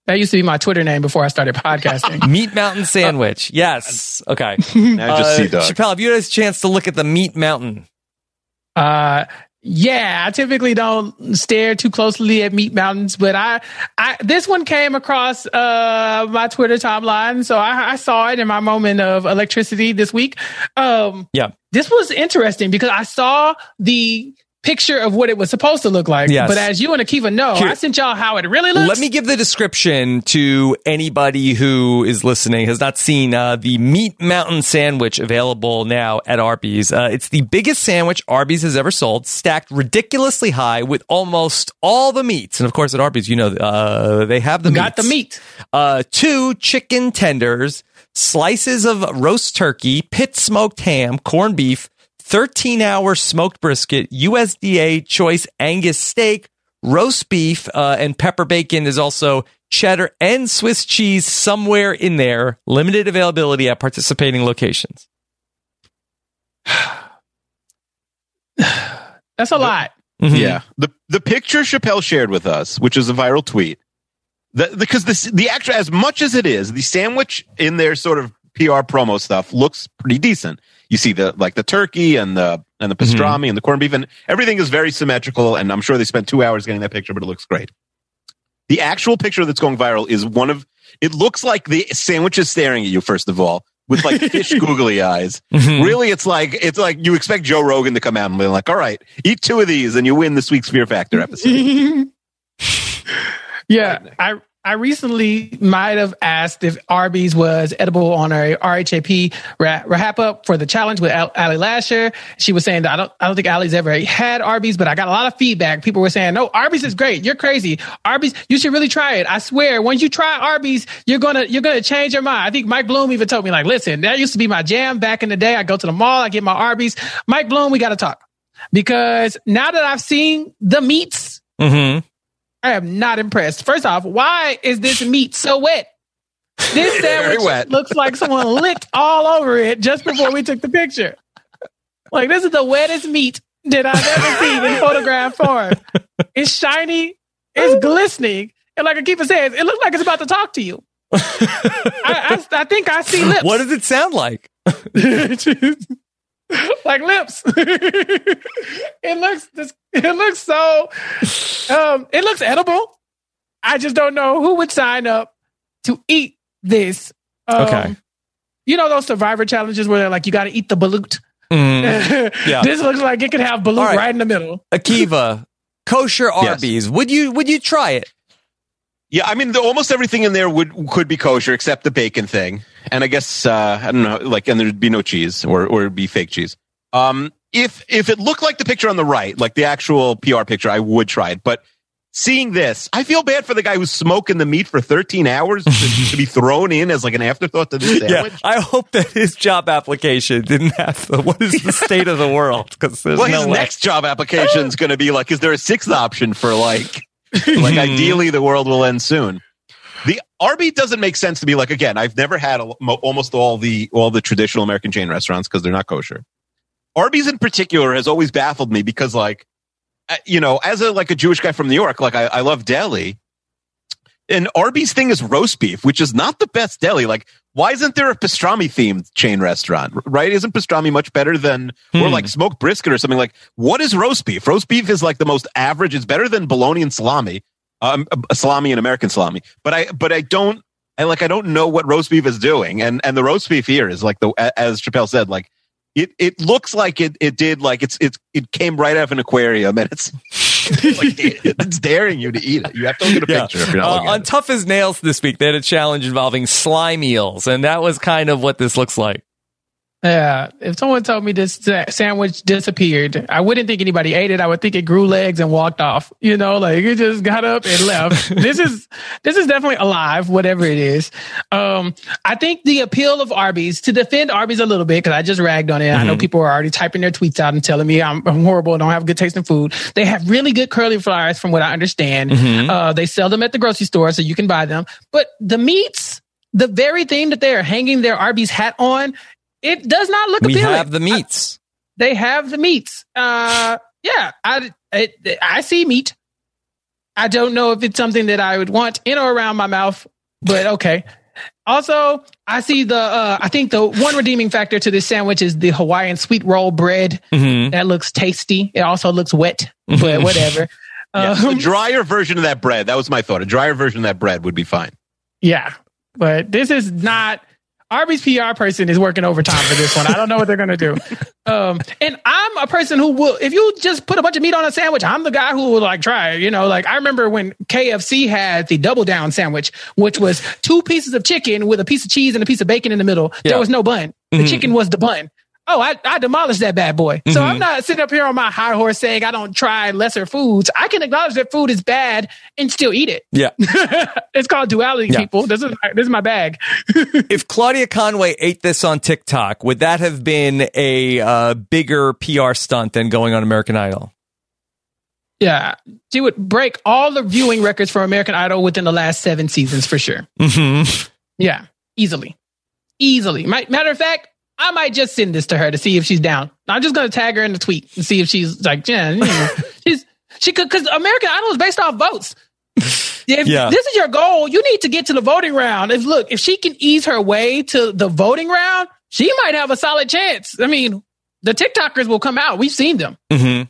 That used to be my Twitter name before I started podcasting. <laughs> Meat Mountain sandwich. Yes. Okay. Now just Uh, see Doug. Chappelle, have you had a chance to look at the Meat Mountain? Uh, yeah, I typically don't stare too closely at meat mountains, but I, I this one came across uh my Twitter timeline, so I, I saw it in my moment of electricity this week. Um, Yeah. this was interesting because I saw the picture of what it was supposed to look like. Yes. But as you and Akiva know, Here. I sent y'all how it really looks. Let me give the description to anybody who is listening has not seen uh, the Meat Mountain sandwich available now at Arby's. Uh, it's the biggest sandwich Arby's has ever sold, stacked ridiculously high with almost all the meats. And of course, at Arby's, you know uh, they have the got the meat. Uh, two chicken tenders, slices of roast turkey, pit smoked ham, corned beef, 13 hour smoked brisket, USDA choice Angus steak, roast beef, uh, and pepper bacon. is also cheddar and Swiss cheese somewhere in there. Limited availability at participating locations. <sighs> That's a lot. Mhm. Yeah. The the picture Chappelle shared with us, which is a viral tweet, that because this the actual as much as it is, the sandwich in their sort of PR promo stuff looks pretty decent. You see the like the turkey and the and the pastrami and the corned beef and everything is very symmetrical. And I'm sure they spent two hours getting that picture, but it looks great. The actual picture that's going viral is one of it looks like the sandwich is staring at you, first of all, with like fish <laughs> googly eyes. Mhm. Really, it's like it's like you expect Joe Rogan to come out and be like, "All right, eat two of these, and you win this week's Fear Factor episode." <laughs> yeah, I I recently might have asked if Arby's was edible on a RHAP ra- wrap up for the challenge with Al- Ali Lasher. She was saying that I don't I don't think Ali's ever had Arby's, but I got a lot of feedback. People were saying, "No, Arby's is great. You're crazy. Arby's, you should really try it. I swear, once you try Arby's, you're gonna you're gonna change your mind." I think Mike Bloom even told me like, "Listen, that used to be my jam back in the day. I go to the mall, I get my Arby's. Mike Bloom, we got to talk because now that I've seen the meats." Mhm. I am not impressed. First off, why is this meat so wet? This <laughs> sandwich looks like someone licked all over it just before we took the picture. Like this is the wettest meat that I've ever <laughs> seen in photograph form. It's shiny, it's glistening, and like Akiva says, it looks like it's about to talk to you. I, I, I think I see <laughs> lips. What does it sound like? <laughs> like lips. <laughs> it looks this it looks so um it looks edible. I just don't know who would sign up to eat this. Um, Okay. You know those survivor challenges where they're like you got to eat the balut. Mm. <laughs> Yeah. this looks like it could have balut All right. right. in the middle. Akiva, kosher Arby's. Would you would you try it? Yeah, I mean, the, almost everything in there would could be kosher except the bacon thing, and I guess uh, I don't know, like, and there'd be no cheese or or it'd be fake cheese. Um, if if it looked like the picture on the right, like the actual PR picture, I would try it. But seeing this, I feel bad for the guy who's smoking the meat for 13 hours to, <laughs> to be thrown in as like an afterthought to this sandwich. Yeah, I hope that his job application didn't have the, what is the state of the world because Well, no his way. next job application is going to be like, is there a sixth option for like, <laughs> like hmm. ideally the world will end soon. The Arby doesn't make sense to me. Like again, I've never had a, mo- almost all the all the traditional American chain restaurants because they're not kosher. Arby's in particular has always baffled me because like, you know, as a like a Jewish guy from New York, like I, I love deli. And Arby's thing is roast beef, which is not the best deli. Like, why isn't there a pastrami themed chain restaurant? Right? Isn't pastrami much better than or Hmm. like smoked brisket or something? Like, what is roast beef? Roast beef is like the most average. It's better than bologna and salami. um, a salami and American salami. But I, but I don't, I like, I don't know what roast beef is doing. And, and the roast beef here is like the, as Chappelle said, like it, it looks like it, it did like it's, it's, it came right out of an aquarium and it's, <laughs> like, it's daring you to eat it. You have to look at a Yeah. picture if you're not Uh, on. Tough as Nails this week, they had a challenge involving slime eels, and that was kind of what this looks like. Yeah, if someone told me this sandwich disappeared, I wouldn't think anybody ate it. I would think it grew legs and walked off. You know, like it just got up and left. <laughs> this is this is definitely alive, whatever it is. Um, I think the appeal of Arby's to defend Arby's a little bit because I just ragged on it. I know people are already typing their tweets out and telling me I'm, I'm horrible and don't have good taste in food. They have really good curly fries, from what I understand. Uh, they sell them at the grocery store, so you can buy them. But the meats, the very thing that they are hanging their Arby's hat on, it does not look We appealing. have the meats. they have the meats. Uh, yeah, I, I I see meat. I don't know if it's something that I would want in or around my mouth, but <laughs> okay. Also, I see the. Uh, I think the one redeeming factor to this sandwich is the Hawaiian sweet roll bread. Mhm. That looks tasty. It also looks wet, but <laughs> whatever. Yeah, Um, a drier version of that bread. That was my thought. A drier version of that bread would be fine. Yeah, but this is not. Arby's PR person is working overtime for this one. I don't know what they're gonna do. <laughs> Um, and I'm a person who will, if you just put a bunch of meat on a sandwich, I'm the guy who will like try. it. You know, like I remember when KFC had the double down sandwich, which was two pieces of chicken with a piece of cheese and a piece of bacon in the middle. Yeah. There was no bun. The Mhm. chicken was the bun. Oh, I, I demolished that bad boy. So Mhm. I'm not sitting up here on my high horse saying I don't try lesser foods. I can acknowledge that food is bad and still eat it. Yeah. <laughs> it's called duality, Yeah. people. This is my, this is my bag. <laughs> if Claudia Conway ate this on TikTok, would that have been a uh, bigger PR stunt than going on American Idol? Yeah, she would break all the viewing records for American Idol within the last seven seasons for sure. Mm-hmm. Yeah, easily, easily. Matter of fact, I might just send this to her to see if she's down. I'm just gonna tag her in the tweet and see if she's like, yeah, you know, <laughs> she's she could because American Idol is based off votes. If <laughs> Yeah. this is your goal, you need to get to the voting round. If look, if she can ease her way to the voting round, she might have a solid chance. I mean, the TikTokers will come out. We've seen them. Mm-hmm.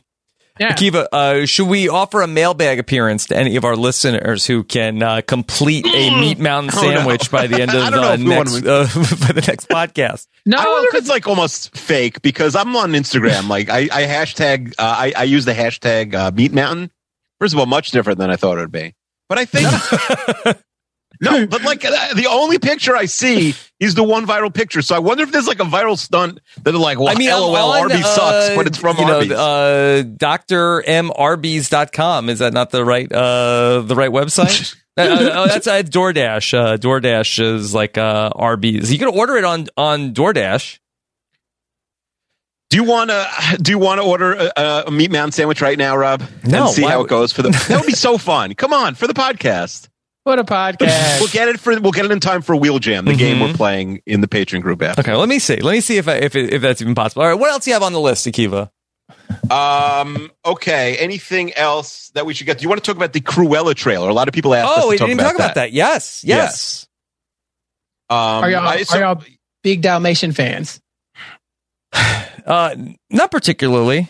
Yeah. Akiva, uh, should we offer a mailbag appearance to any of our listeners who can uh, complete a meat mountain Oh, no. sandwich by the end <laughs> of I don't know uh, if we wanna- next <laughs> uh, <laughs> by the next podcast? No, I wonder if 'cause- it's like almost fake because I'm on Instagram. Like I, I hashtag, uh, I, I use the hashtag uh, Meat Mountain. First of all, much different than I thought it would be. But I think no, but like uh, the only picture I see is the one viral picture. So I wonder if there's like a viral stunt that are like, well, I mean, LOL, on, Arby's sucks, but it's from you know, Arby's. uh, drmarby's.com. Is that not the right uh, the right website? <laughs> Uh, uh, oh, that's uh, DoorDash. Uh, DoorDash is like uh, Arby's. You can order it on on DoorDash. do you want to <sighs> do you want to order a, a Meat Mountain sandwich right now, Rob? No, and see how would- it goes for the. That would be so fun. Come on for the podcast. What a podcast. We'll get it for we'll get it in time for Wheel Jam, the game Mhm. we're playing in the Patreon group after. Okay, let me see. Let me see if I, if if that's even possible. All right, what else do you have on the list, Akiva? Um. Okay. Anything else that we should get? Do you want to talk about the Cruella trailer? A lot of people asked us Oh, to we talk didn't about talk about that. Yes, yes. Um, Are y'all, I- so- are y'all big Dalmatian fans? <sighs> Uh, not particularly.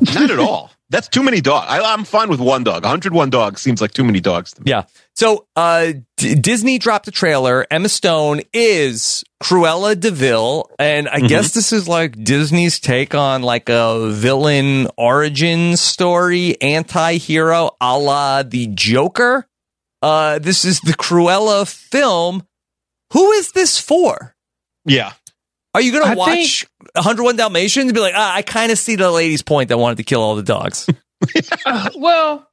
not at all. That's too many dogs. I, I'm fine with one dog. 101 dogs seems like too many dogs to me. Yeah. So uh, D- Disney dropped a trailer. Emma Stone is Cruella de Vil, and I guess this is like Disney's take on like a villain origin story, anti-hero a la the Joker. Uh, this is the Cruella film. Who is this for? Yeah. Are you going to watch 101 Dalmatians and be like, ah, I kind of see the lady's point that wanted to kill all the dogs? <laughs> Uh, well,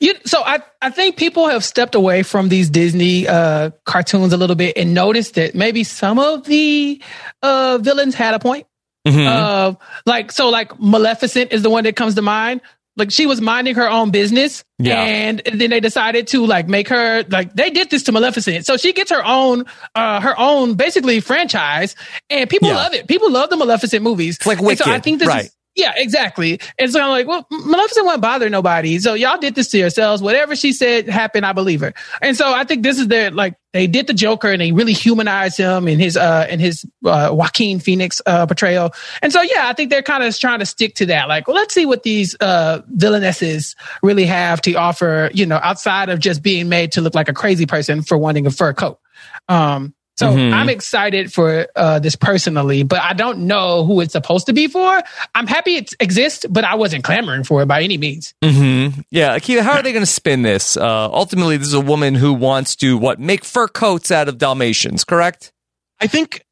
you, so I, I think people have stepped away from these Disney uh, cartoons a little bit and noticed that maybe some of the uh, villains had a point. Mhm. Uh, like so, like Maleficent is the one that comes to mind. Like she was minding her own business, Yeah. and then they decided to like make her like they did this to Maleficent, so she gets her own uh her own basically franchise, and people Yeah. love it. People love the Maleficent movies. It's like And so I think this right. is Yeah, exactly. And so I'm like, well, Maleficent won't bother nobody. So y'all did this to yourselves. Whatever she said happened, I believe her. And so I think this is their like they did the Joker and they really humanized him in his uh in his uh Joaquin Phoenix uh portrayal. And so yeah, I think they're kind of trying to stick to that. Like, well, let's see what these uh villainesses really have to offer, you know, outside of just being made to look like a crazy person for wanting a fur coat. Um so Mhm. I'm excited for uh, this personally, but I don't know who it's supposed to be for. I'm happy it exists, but I wasn't clamoring for it by any means. hmm Yeah, Akiva, how are they going to spin this? Uh, ultimately, this is a woman who wants to what make fur coats out of Dalmatians, correct? I think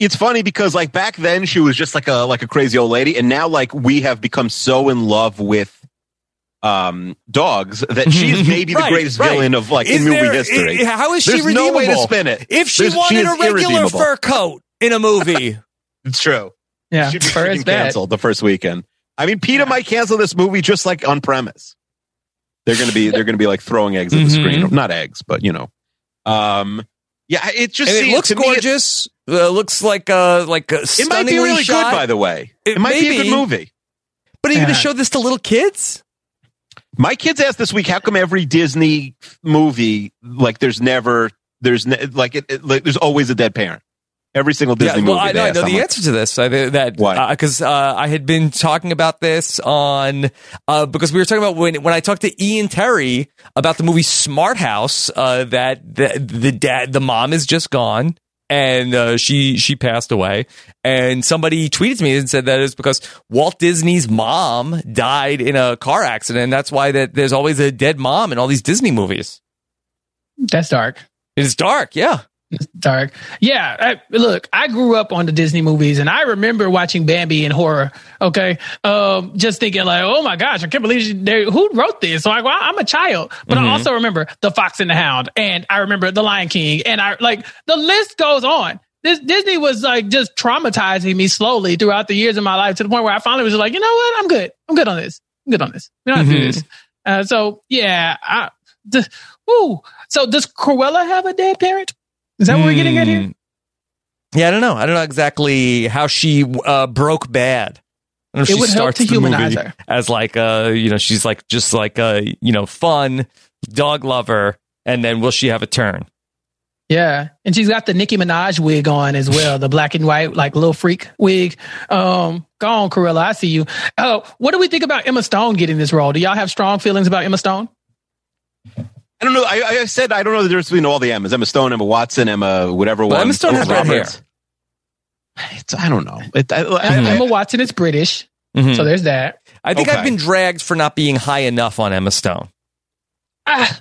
it's funny because like back then she was just like a like a crazy old lady, and now like we have become so in love with um dogs that she's <laughs> maybe the greatest right. villain of like Is in movie there- history. i- how is she There's no way to spin it. If she There's- wanted is a regular fur coat in a movie, <laughs> It's true. Yeah, She'd be fur is canceled the first weekend. I mean, PETA might cancel this movie just like on premise. They're gonna be <laughs> they're gonna be like throwing eggs at the Mhm. screen, not eggs, but you know. Um, yeah, it just and it seems- looks to me, it- gorgeous. Uh, looks like uh, like a It, might be really shot. good, by the way. It It, might may be a good movie. But are you going Yeah. to show this to little kids? My kids asked this week, how come every Disney movie like there's never there's ne- like it, it like, there's always a dead parent. Every single Disney yeah, well, movie. I know, I know the like, answer to this. I, that Why? Because uh, I had been talking about this on uh, because we were talking about when when I talked to Ian Terry about the movie Smart House. Uh, that the, the dad, the mom is just gone. And uh, she she passed away, and somebody tweeted to me and said that it's because Walt Disney's mom died in a car accident. That's why that there's always a dead mom in all these Disney movies. That's dark. It's dark, yeah. It's dark. Yeah. I, look, I grew up on the Disney movies and I remember watching Bambi in horror. Okay. Um, just thinking like, oh my gosh, I can't believe they, who wrote this. So like, well, I'm a child, but I also remember The Fox and the Hound and I remember The Lion King and I like the list goes on. This Disney was like just traumatizing me slowly throughout the years of my life to the point where I finally was just like, you know what? I'm good. I'm good on this. I'm good on this. We don't have to do this. Uh, so yeah, I, the, ooh. So does Cruella have a dead parent? Is that what we're getting at here? Hmm. Yeah, I don't know. I don't know exactly how she uh, broke bad. I don't know if It she would help to humanize her. as like uh you know she's like just like a you know fun dog lover, and then will she have a turn? Yeah, and she's got the Nicki Minaj wig on as well, the black and white like little freak wig. Um, go on, Cruella, I see you. Oh, what do we think about Emma Stone getting this role? Do y'all have strong feelings about Emma Stone? I don't know. I, I said I don't know the difference between all the Emmas: Emma Stone, Emma Watson, Emma whatever Well, one. Emma Stone has red hair. It's, I don't know. It, I, I, And I- Emma Watson is British, Mhm. so there's that. I think Okay. I've been dragged for not being high enough on Emma Stone. Ah,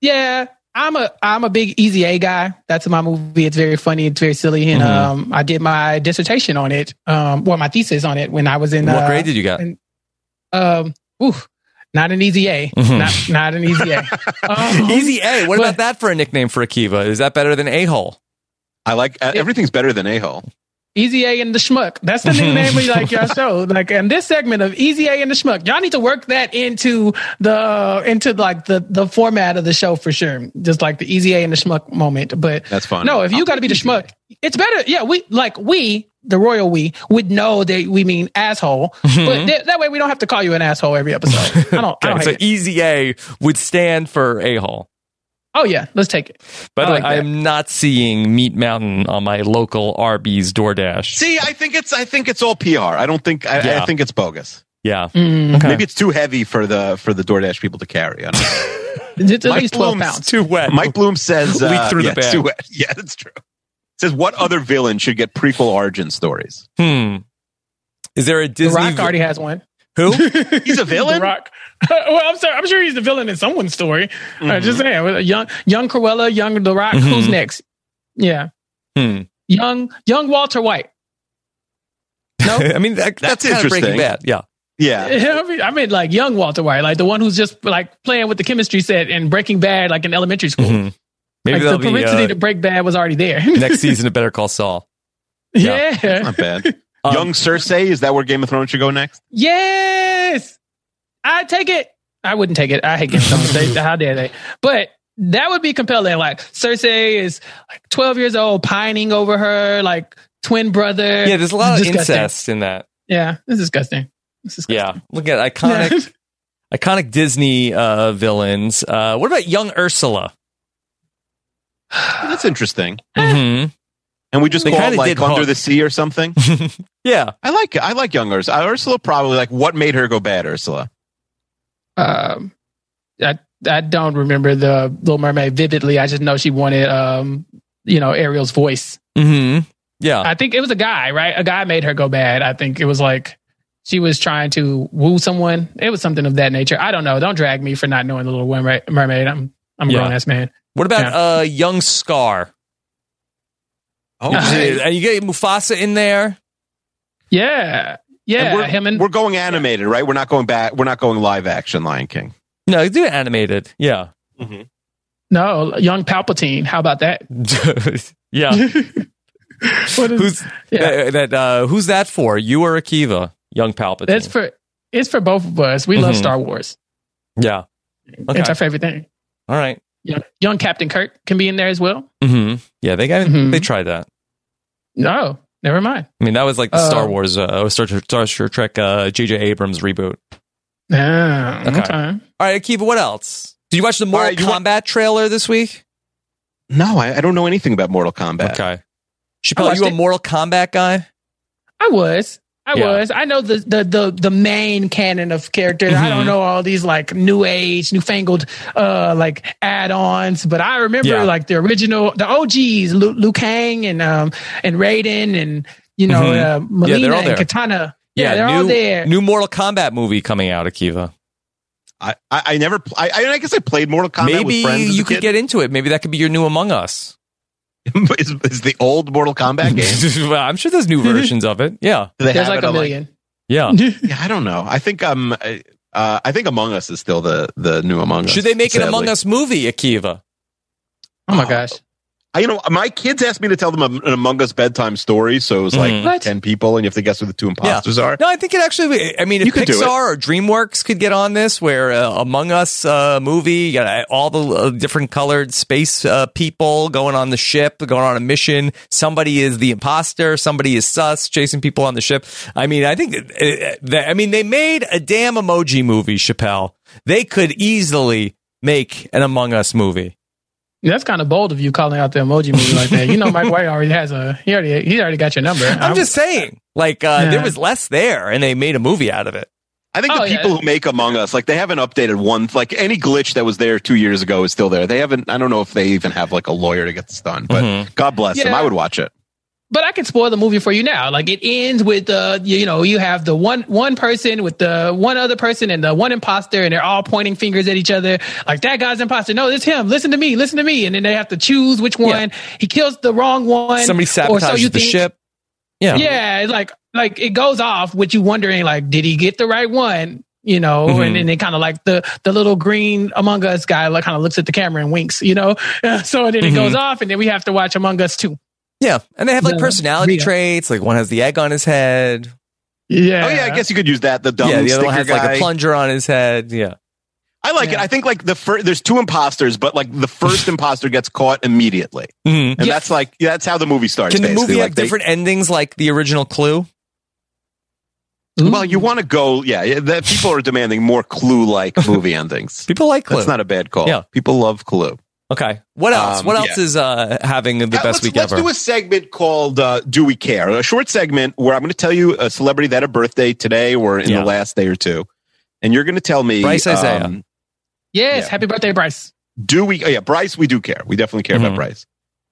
yeah, I'm a I'm a big Easy A guy. That's my movie. It's very funny. It's very silly, and Mhm. um, I did my dissertation on it. Um, well, my thesis on it when I was in. what uh, grade did you get? and- Um, ooh, not an easy A. Mhm. Not not an easy A. <laughs> Um, Easy A. What but- about that for a nickname for Akiva? Is that better than a hole? I like uh, everything's better than a hole. Easy A and the Schmuck. That's the new name of like your <laughs> show. Like and this segment of Easy A and the Schmuck, y'all need to work that into the into like the the format of the show for sure. Just like the Easy A and the Schmuck moment. But That's fun. no, if you got to be the take A. schmuck, it's better. Yeah, we like we the royal we would know that we mean asshole, mm-hmm. but th- that way we don't have to call you an asshole every episode. I don't. I <laughs> Okay, don't so hate it. Easy A would stand for a hole. Oh yeah, let's take it. By the I way, I that. am not seeing Meat Mountain on my local Arby's DoorDash. See, I think it's I think it's all PR. I don't think I, Yeah. I think it's bogus. Yeah. Mm, Okay. Maybe it's too heavy for the for the DoorDash people to carry. I don't know. <laughs> it's at Mike least twelve Bloom's pounds. Too wet. Mike Bloom says <laughs> Leak uh, through the yeah, it's bag. too wet. <laughs> Yeah, that's true. Says what other villain should get prequel origin stories? Hmm. Is there a The Disney? Rock already has one. Who? <laughs> He's a villain. The Rock. <laughs> well, I'm sorry. I'm sure he's the villain in someone's story. Uh, just saying, young, young Cruella, young The Rock. Who's Mhm. next? Yeah, hmm. young, young Walter White. No, <laughs> I mean, that, that's, That's kind of Breaking. Bad. Yeah. Yeah. I mean, I mean, like young Walter White, like the one who's just like playing with the chemistry set in Breaking Bad, like in elementary school. Mhm. Maybe Like the propensity uh, to break bad was already there. next season of Better Call Saul. yeah. Not bad. Um, Young Cersei, is that where Game of Thrones should go next? Yes, I take it. I wouldn't take it. I hate Game of Thrones. They- How dare they? But that would be compelling. Like Cersei is like 12 years old, pining over her like twin brother. Yeah, there's a lot of Disgusting. incest in that. Yeah, it's disgusting. This is Yeah. Look at iconic, <laughs> iconic Disney uh, villains. Uh, what about young Ursula? That's interesting. hmm And we just They call it like Under Hook. the Sea or something. <laughs> Yeah. I like I like young Ursula. Ursula probably like what made her go bad, Ursula. Um, I I don't remember the Little Mermaid vividly. I just know she wanted um, you know, Ariel's voice. hmm Yeah. I think it was a guy, right? A guy made her go bad. I think it was like she was trying to woo someone. It was something of that nature. I don't know. Don't drag me for not knowing the Little Mermaid. Mermaid. I'm I'm a Yeah. grown ass man. What about uh, young Scar? Oh, And you get Mufasa in there. Yeah, yeah. we're, him and we're going animated, right? We're not going back. We're not going live action Lion King. No, do it animated. Yeah. no young Palpatine. How about that? <laughs> yeah. <laughs> What is, Who's Yeah. that? that, uh, who's that for? You or Akiva? Young Palpatine. It's for it's for both of us. We love Mhm. Star Wars. yeah. Okay. It's our favorite thing. All right. Young, young Captain Kirk can be in there as well. hmm Yeah, they got Mhm. they tried that. No, never mind. I mean, that was like the Uh, Star Wars, uh, Star, Star Trek, uh, J.J. Abrams reboot. Ah, Okay. okay. All right, Akiva, what else? Did you watch the Mortal right, you want- Kombat trailer this week? No, I, I don't know anything about Mortal Kombat. Okay. I Chappelle, watched you a it. Mortal Kombat guy? I was. I Yeah. was. I know the, the the the main canon of characters. I Mhm. don't know all these like new age, newfangled uh like add-ons, but I remember Yeah. like the original, the OGs, Liu, Liu Kang and um and Raiden and you know Mhm. uh, Mileena all and. Katana. Yeah, they're new, all there. New Mortal Kombat movie coming out, Akiva. I, I, I never. I, I guess I played Mortal Kombat Maybe with friends. as a you could kid. get into it. Maybe that could be your new Among Us. <laughs> is, is the old Mortal Kombat game? <laughs> well, I'm sure there's new <laughs> versions of it. Yeah. They There's like a on, million. Yeah. yeah, I don't know. I think um, I- uh, I think Among Us is still the the new Among Us. Should they make an. Among Us movie, Akiva? Oh my gosh. I, you know, my kids asked me to tell them an Among Us bedtime story, so it was like. What? ten people, and you have to guess who the two imposters are. No, I think it actually. I mean, if You could do it. Pixar or DreamWorks could get on this, where uh, Among Us uh, movie, you got uh, all the uh, different colored space uh, people going on the ship, going on a mission. Somebody is the imposter, somebody is sus, chasing people on the ship. I mean, I think. Uh, that, I mean, they made a damn emoji movie, Chappelle. They could easily make an Among Us movie. That's kind of bold of you calling out the emoji movie like that. You know, Mike White already has a he already he already got your number. I'm just saying, like, uh, Yeah. there was less there, and they made a movie out of it. I think Oh, the yeah. people who make Among Us, like they haven't updated one, like any glitch that was there two years ago is still there. They haven't. I don't know if they even have like a lawyer to get this done, but Mhm. God bless them. I would watch it. But I can spoil the movie for you now. Like it ends with uh you, you know you have the one one person with the one other person and the one imposter and they're all pointing fingers at each other like that guy's imposter. No, it's him. Listen to me. Listen to me. And then they have to choose which one. He kills the wrong one. Somebody or so sabotages you the think. ship. Yeah. Yeah, it's like like it goes off with you wondering like did he get the right one? You know, Mhm. and then they kind of like the the little green Among Us guy like kind of looks at the camera and winks. You know, <laughs> so then it Mhm. goes off, and then we have to watch Among Us too. Yeah, and they have like The personality Rita. traits. Like one has the egg on his head. Yeah. Oh yeah, I guess you could use that. The dumb yeah, the other one sticker has like a plunger on his head. Yeah, I like it. I think like the first, there's two imposters, but like the first <laughs> imposter gets caught immediately, Mhm. and Yeah. that's like yeah, that's how the movie starts. Can the basically. movie Like, have they- different endings like the original Clue? Ooh. Well, you want to go, yeah. yeah, That people are demanding more Clue-like <laughs> movie endings. People like Clue. That's not a bad call. Yeah. people love Clue. Okay. What else? Um, what else yeah. is uh, having the Uh, best let's, week let's do a segment called uh, "Do We Care?" A short segment where I'm going to tell you a celebrity that had a birthday today or in Yeah. the last day or two, and you're going to tell me Bryce Isaiah. um, Yes, Yeah. happy birthday, Bryce. do we? Oh yeah, Bryce. We do care. We definitely care Mhm. about Bryce.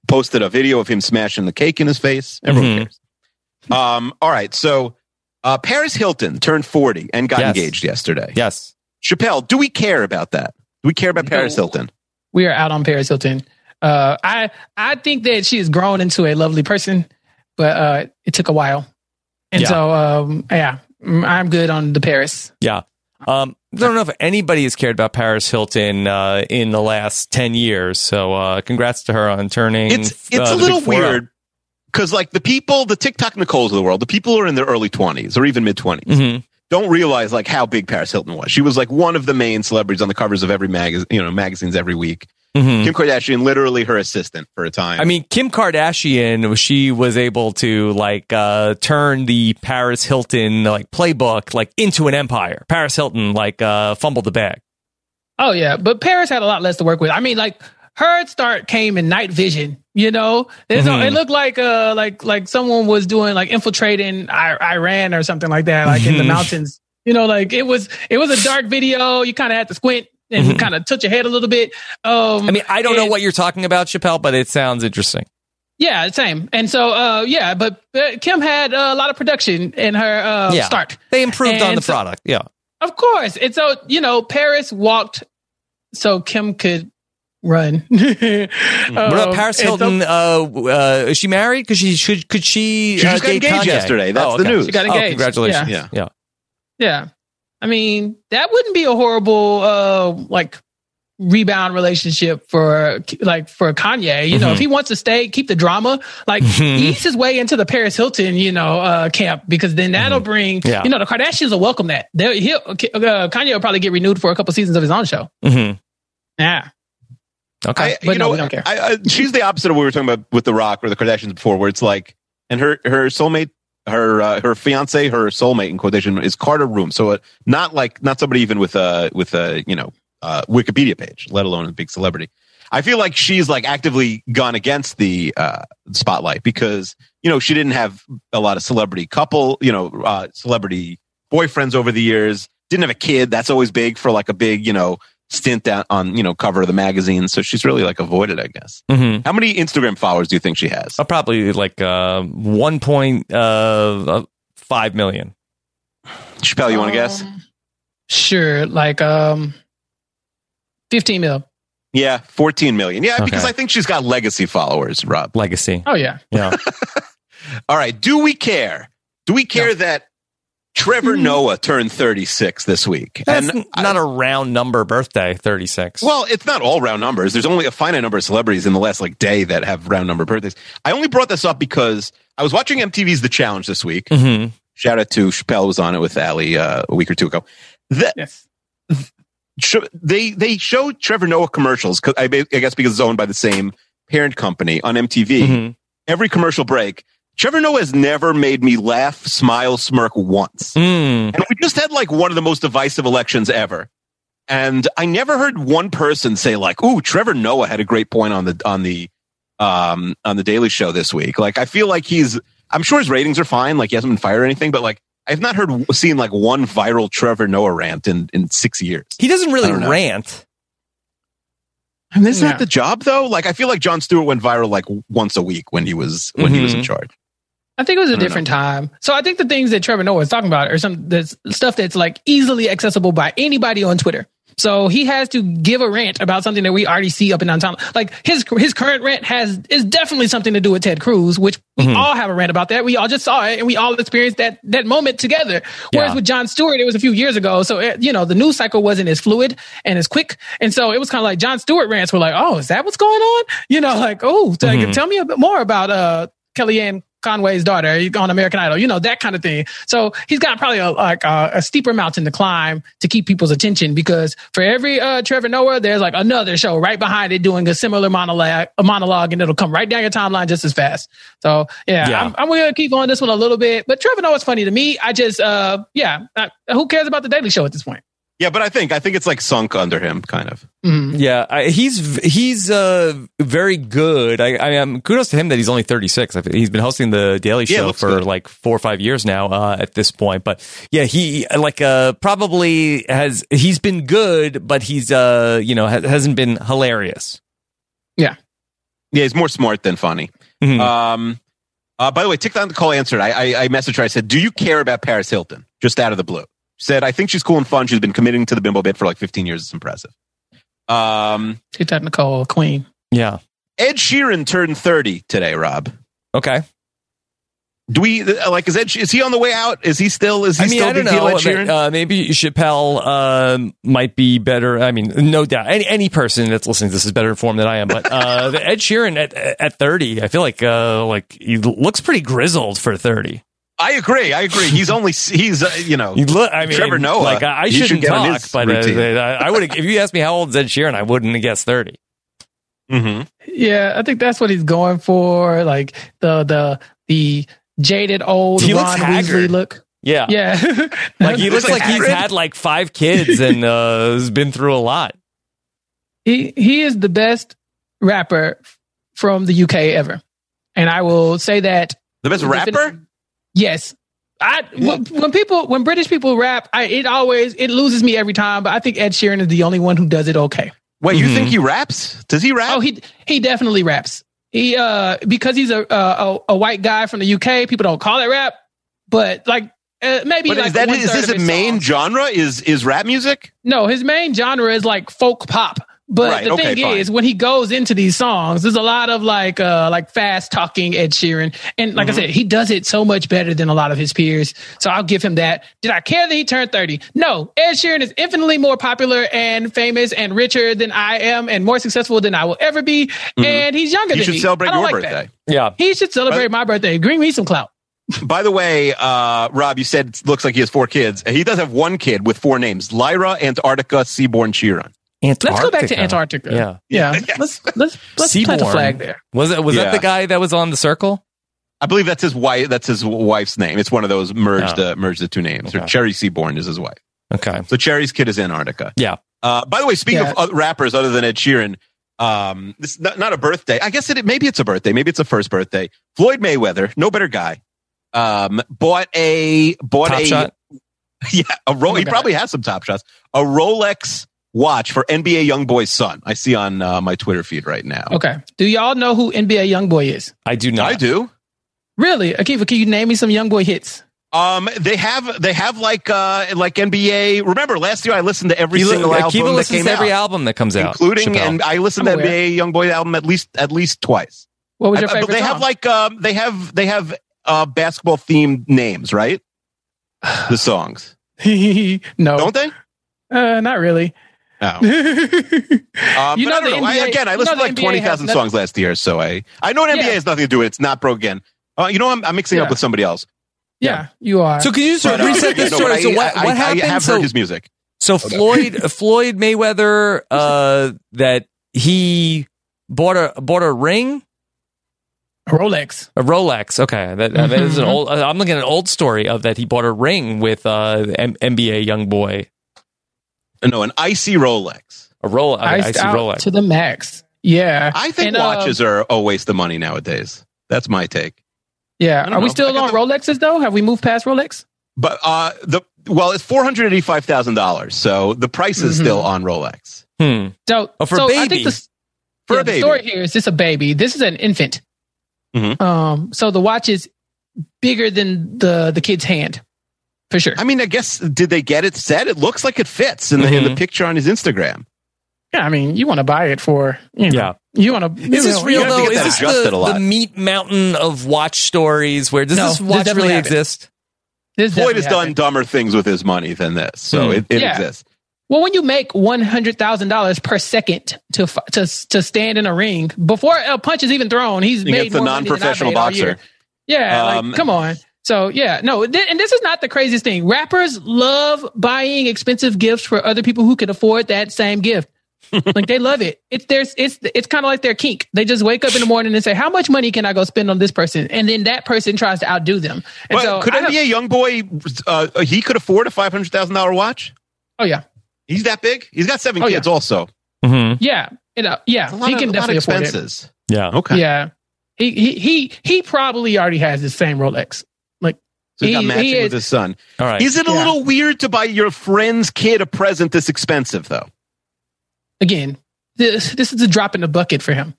Posted a video of him smashing the cake in his face. Everyone Mhm. cares. Um. All right. So, uh, Paris Hilton turned 40 and got Yes. engaged yesterday. yes. Chappelle, do we care about that? Do we care about Paris Hilton? We are out on Paris Hilton. Uh, I I think that she has grown into a lovely person, but uh, it took a while, and Yeah. so um, yeah, mm, I'm good on the Paris. Yeah. Um, I don't know if anybody has cared about Paris Hilton uh, in the last ten years. So, uh, congrats to her on turning. It's it's uh, a little weird because like the people, the TikTok Nicoles of the world, the people who are in their early 20s or even mid 20s. Mhm. Don't realize like how big Paris Hilton was. She was like one of the main celebrities on the covers of every magazine, you know, magazines every week. Mhm. Kim Kardashian, literally her assistant for a time. I mean, Kim Kardashian, she was able to like uh, turn the Paris Hilton like playbook like into an empire. Paris Hilton like uh, fumbled the bag. Oh yeah, but Paris had a lot less to work with. I mean, like her start came in night vision. You know, Mhm. it looked like uh like like someone was doing like infiltrating I- Iran or something like that, like in the Mhm. mountains. You know, like it was it was a dark video. You kind of had to squint and Mhm. kind of touch your head a little bit. Um, I mean, I don't know what you're talking about, Chappelle, but it sounds interesting. Yeah, same. And so, uh, yeah, but uh, Kim had uh, a lot of production in her uh, yeah, start. They improved on the so- product. Yeah. Of course. And so, you know, Paris walked so Kim could run. <laughs> what about Paris Hilton? uh, uh, is she married? Because she should. Could she? She uh, just got engaged Kanye? yesterday. That's Oh, the news. She got Oh, engaged. congratulations. Yeah. Yeah. yeah. I mean, that wouldn't be a horrible, uh, like, rebound relationship for like for Kanye. You know, Mhm. if he wants to stay, keep the drama, like Mhm. ease his way into the Paris Hilton, you know, uh, camp because then that'll bring, Mm-hmm. Yeah. you know, the Kardashians will welcome that. They'll, he'll, uh, Kanye will probably get renewed for a couple seasons of his own show. hmm Yeah. Okay. I, But you no, know, we don't care. I, I, she's the opposite of what we were talking about with The Rock or the Kardashians before, where it's like, and her her soulmate, her uh, her fiance, her soulmate in quotation is Carter Reum. So uh, not like not somebody even with a with a you know uh, Wikipedia page, let alone a big celebrity. I feel like she's like actively gone against the uh, spotlight because you know she didn't have a lot of celebrity couple, you know, uh, celebrity boyfriends over the years. Didn't have a kid. That's always big for like a big you know stint out on you know cover of the magazine. So she's really like avoided, I guess. hmm How many Instagram followers do you think she has? Uh, probably like uh, one point uh, five million. Chappelle, you want to guess? Um, Sure. Like, um, 15 mil. Yeah, 14 million. Yeah, because I think she's got legacy followers, Rob. Legacy. Oh, yeah. Yeah. <laughs> All right. Do we care? Do we care that Trevor Hmm. Noah turned 36 this week? That's and not a round number birthday. Thirty six. Well, it's not all round numbers. There's only a finite number of celebrities in the last like day that have round number birthdays. I only brought this up because I was watching MTV's The Challenge this week. hmm Shout out to Chappelle was on it with Ali uh, a week or two ago. That Yes. they they show Trevor Noah commercials. 'cause I, I guess because it's owned by the same parent company on MTV. Mhm. Every commercial break, Trevor Noah has never made me laugh, smile, smirk once. Mm. And we just had like one of the most divisive elections ever. And I never heard one person say like, "Ooh, Trevor Noah had a great point on the on the um on the Daily Show this week." Like, I feel like he's. I'm sure his ratings are fine. Like, he hasn't been fired or anything. But like, I've not heard seen like one viral Trevor Noah rant in in six years. He doesn't really I don't know. rant. And isn't Yeah. that the job though? Like, I feel like Jon Stewart went viral like once a week when he was when he was in Mhm. charge. I think it was a different time. So I think the things that Trevor Noah is talking about are some that's stuff that's like easily accessible by anybody on Twitter. So he has to give a rant about something that we already see up and down town. Like his his current rant has is definitely something to do with Ted Cruz, which we Mhm. all have a rant about that. We all just saw it and we all experienced that that moment together. Whereas Yeah. with Jon Stewart, it was a few years ago. So uh, you know the news cycle wasn't as fluid and as quick, and so it was kind of like Jon Stewart rants were like, oh, is that what's going on? You know, like oh, Mhm. tell me a bit more about uh Kellyanne Conway's daughter on American Idol, you know, that kind of thing. So he's got probably a, like a, a steeper mountain to climb to keep people's attention because for every uh, Trevor Noah, there's like another show right behind it doing a similar monologue, a monologue, and it'll come right down your timeline just as fast. So yeah, Yeah. I'm, I'm going to keep on this one a little bit, but Trevor Noah's funny to me. I just, uh, yeah, uh, who cares about the Daily Show at this point? Yeah, but I think I think it's like sunk under him, kind of. Mhm. Yeah, I, he's he's uh, very good. I, I am kudos to him that he's only thirty six. He's been hosting the Daily Show looks for good. like four or five years now uh, at this point. But yeah, he like uh, probably has he's been good, but he's uh you know ha- hasn't been hilarious. Yeah, yeah, he's more smart than funny. Mhm. Um, uh, by the way, Tick on the call answered. I, I, I messaged her. I said, "Do you care about Paris Hilton?" Just out of the blue, she said, "I think she's cool and fun. She's been committing to the bimbo bit for like 15 years. It's impressive." Um, Get that Nicole Queen. yeah. Ed Sheeran turned 30 today. Rob, Okay. do we uh, like? Is Ed? Is he on the way out? Is he still? Is he I mean, still I don't know. Ed Sheeran? Uh, maybe Chappelle um, might be better. I mean, no doubt. Any any person that's listening to this is better informed than I am. But uh, <laughs> Ed Sheeran at at thirty, I feel like uh, like he looks pretty grizzled for thirty. I agree. I agree. He's only he's uh, you know You look. I mean, Trevor Noah, Like I, I should shouldn't get on talk, but uh. I, I would. If you asked me how old is Ed Sheeran, I wouldn't have guessed thirty. Mm-hmm. Yeah, I think that's what he's going for. Like the the the jaded old He Ron looks Weasley look. Yeah. Yeah, Like he <laughs> looks like he's had like five kids <laughs> and uh, has been through a lot. he he is the best rapper from the UK ever, and I will say that The best rapper? Yes. I when, when people when British people rap, I it always it loses me every time. But I think Ed Sheeran is the only one who does it okay. Wait, you Mhm. think he raps? Does he rap? Oh, he he definitely raps. He uh because he's a a, a white guy from the UK, people don't call it rap, but like uh, maybe but like is that one is this a his main songs. genre? Is is rap music? No, his main genre is like folk pop. But Right, the okay, thing fine. is, when he goes into these songs, there's a lot of like uh like fast talking Ed Sheeran, and like Mm-hmm. I said, he does it so much better than a lot of his peers. So I'll give him that. Did I care that he turned thirty? No, Ed Sheeran is infinitely more popular and famous and richer than I am, and more successful than I will ever be. And he's younger Mm-hmm. You than should me. celebrate I don't your like birthday. That. Yeah. He should celebrate my birthday. Bring me some clout. <laughs> By the way, uh, Rob, you said it looks like he has four kids. He does have one kid with four names: Lyra, Antarctica, Seaborn, Sheeran. Let's go back to Antarctica. Yeah. yeah. Yes. Let's let's let's plant a flag there. Was it was that the guy that was on the circle? I believe that's his wife. That's his wife's name. It's one of those merged Oh. uh, merged the two names. Or Okay. Cherry Seaborn is his wife. Okay. So Cherry's kid is Antarctica. Yeah. Uh, by the way, speaking Yeah. of other rappers other than Ed Sheeran, um, this not, not a birthday. I guess it maybe it's a birthday. Maybe it's a first birthday. Floyd Mayweather, no better guy, um, bought a bought Top a shot. <laughs> yeah a Ro- Oh he God. probably has some top shots. A Rolex watch for NBA YoungBoy's son. I see on uh, my Twitter feed right now. Okay. Do y'all know who NBA YoungBoy is? I do not. I do. Really? Akiva, can you name me some YoungBoy hits? Um, they have they have like uh like NBA. Remember last year I listened to every He li- single Akiva album that listens came to every out, album that comes out, including Chappelle. and I listened I'm to aware. NBA YoungBoy album at least at least twice. What was your I- I- favorite they song? have like um they have they have uh basketball themed names, right? <sighs> The songs, <laughs> no, don't they? uh, not really. Oh. <laughs> you Um, You know I don't the know. I, again, I listened to like the NBA twenty has thousand nothing- songs last year, so I I know an NBA Yeah. has nothing to do with it. It's not pro again. Uh, you know, I'm, I'm mixing up with somebody else. yeah, you are. So can you sort But, of uh, reset this no, but story? I, so what, I, what I, happened? I have so, heard his music. so Floyd Floyd Mayweather uh, that he bought a bought a ring, Rolex. a Rolex. Okay, that, that is an Mhm. old. I'm looking at an old story of that he bought a ring with uh, M- NBA YoungBoy, No, an icy Rolex. a Rolex, I, Iced out Rolex. to the max. Yeah, I think And, uh, watches are a waste of money nowadays. That's my take. Yeah, are we know. I still got on Rolexes though? Have we moved past Rolex? But uh, the well, it's four hundred eighty five thousand dollars. So the price is Mhm. still on Rolex Hmm. So, Oh, for so I baby. think the, for yeah, a baby. the story here is this a baby? This is an infant. Mhm. Um, so the watch is bigger than the the kid's hand, for sure. I mean, I guess did they get it set? It looks like it fits in the in the Mhm. picture on his Instagram. Yeah, I mean, you want to buy it for you know, Yeah. You want to? Is this real though? get Is that this adjusted the, the meat mountain of watch stories? Where does No, this this watch definitely really happened. exist? This Floyd has definitely done dumber things with his money than this, so Hmm. it, it Yeah. exists. Well, when you make one hundred thousand dollars per second to to to stand in a ring before a punch is even thrown, he's made Against a more money than I've non-professional made boxer. Yeah, Um, like come on. So yeah, no, th- and this is not the craziest thing. Rappers love buying expensive gifts for other people who can afford that same gift. <laughs> like they love it. It's their it's it's kind of like their kink. They just wake up in the morning and say, "How much money can I go spend on this person?" And then that person tries to outdo them. And But so could I have- NBA YoungBoy? Uh, he could afford a five hundred thousand dollar watch. oh yeah, He's that big. He's got seven Oh, yeah. kids. Also, Mm-hmm. yeah, you know, yeah, he of, can a lot of definitely afford it. expenses. Yeah. Okay, Yeah. He, he he he probably already has the same Rolex. So he got matching he with his son. All right. Is it a Yeah. little weird to buy your friend's kid a present this expensive though? again, this this is a drop in the bucket for him.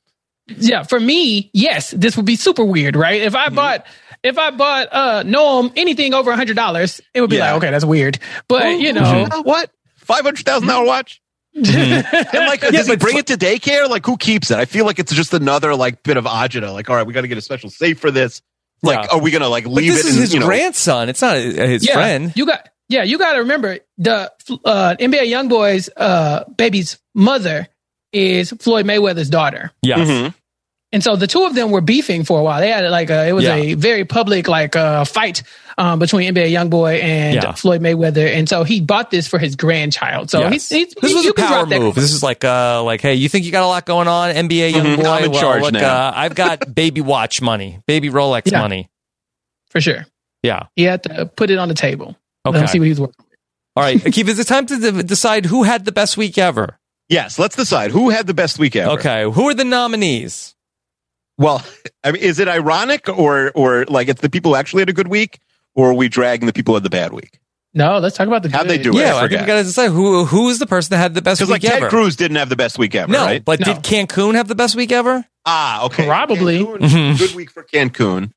Yeah, for me, yes, this would be super weird, right? If I Mm-hmm. bought if I bought uh Noam anything over a hundred dollars, it would be Yeah. like, okay, that's weird. But you know, Uh, <laughs> what five hundred thousand dollar watch? And like, <laughs> does he bring it to daycare? Like, who keeps it? I feel like it's just another like bit of agita. Like, all right, we got to get a special safe for this. Like, Yeah. are we gonna like But leave this it? is in, his you know, grandson. It's not his yeah, friend. you got yeah, you got to remember the uh, NBA YoungBoy's uh, baby's mother is Floyd Mayweather's daughter. Yes. Mhm. And so the two of them were beefing for a while. They had like a, it was Yeah. a very public like uh, fight um, between NBA YoungBoy and Yeah. Floyd Mayweather. And so he bought this for his grandchild. So Yes. he's, he's, this was you a power move. This is like, uh, like, hey, you think you got a lot going on, NBA YoungBoy? Mhm, I'm in well, charge look, now. Uh, I've got <laughs> baby watch money, baby Rolex Yeah. money. for sure. Yeah. He had to put it on the table. Okay, Let him see what he's working. All right, Keith, is it time to de- decide who had the best week ever? Yes, let's decide who had the best week ever. Okay, who are the nominees? Well, I mean, is it ironic or or like it's the people who actually had a good week, or are we dragging the people who had the bad week? No, let's talk about the How'd they good. do it? yeah, I I think we got to decide who who is the person that had the best Because week like Ted ever. Cruz didn't have the best week ever, no, right? but No. did Cancun have the best week ever? Ah, okay. Probably. Cancun, Mhm. good week for Cancun.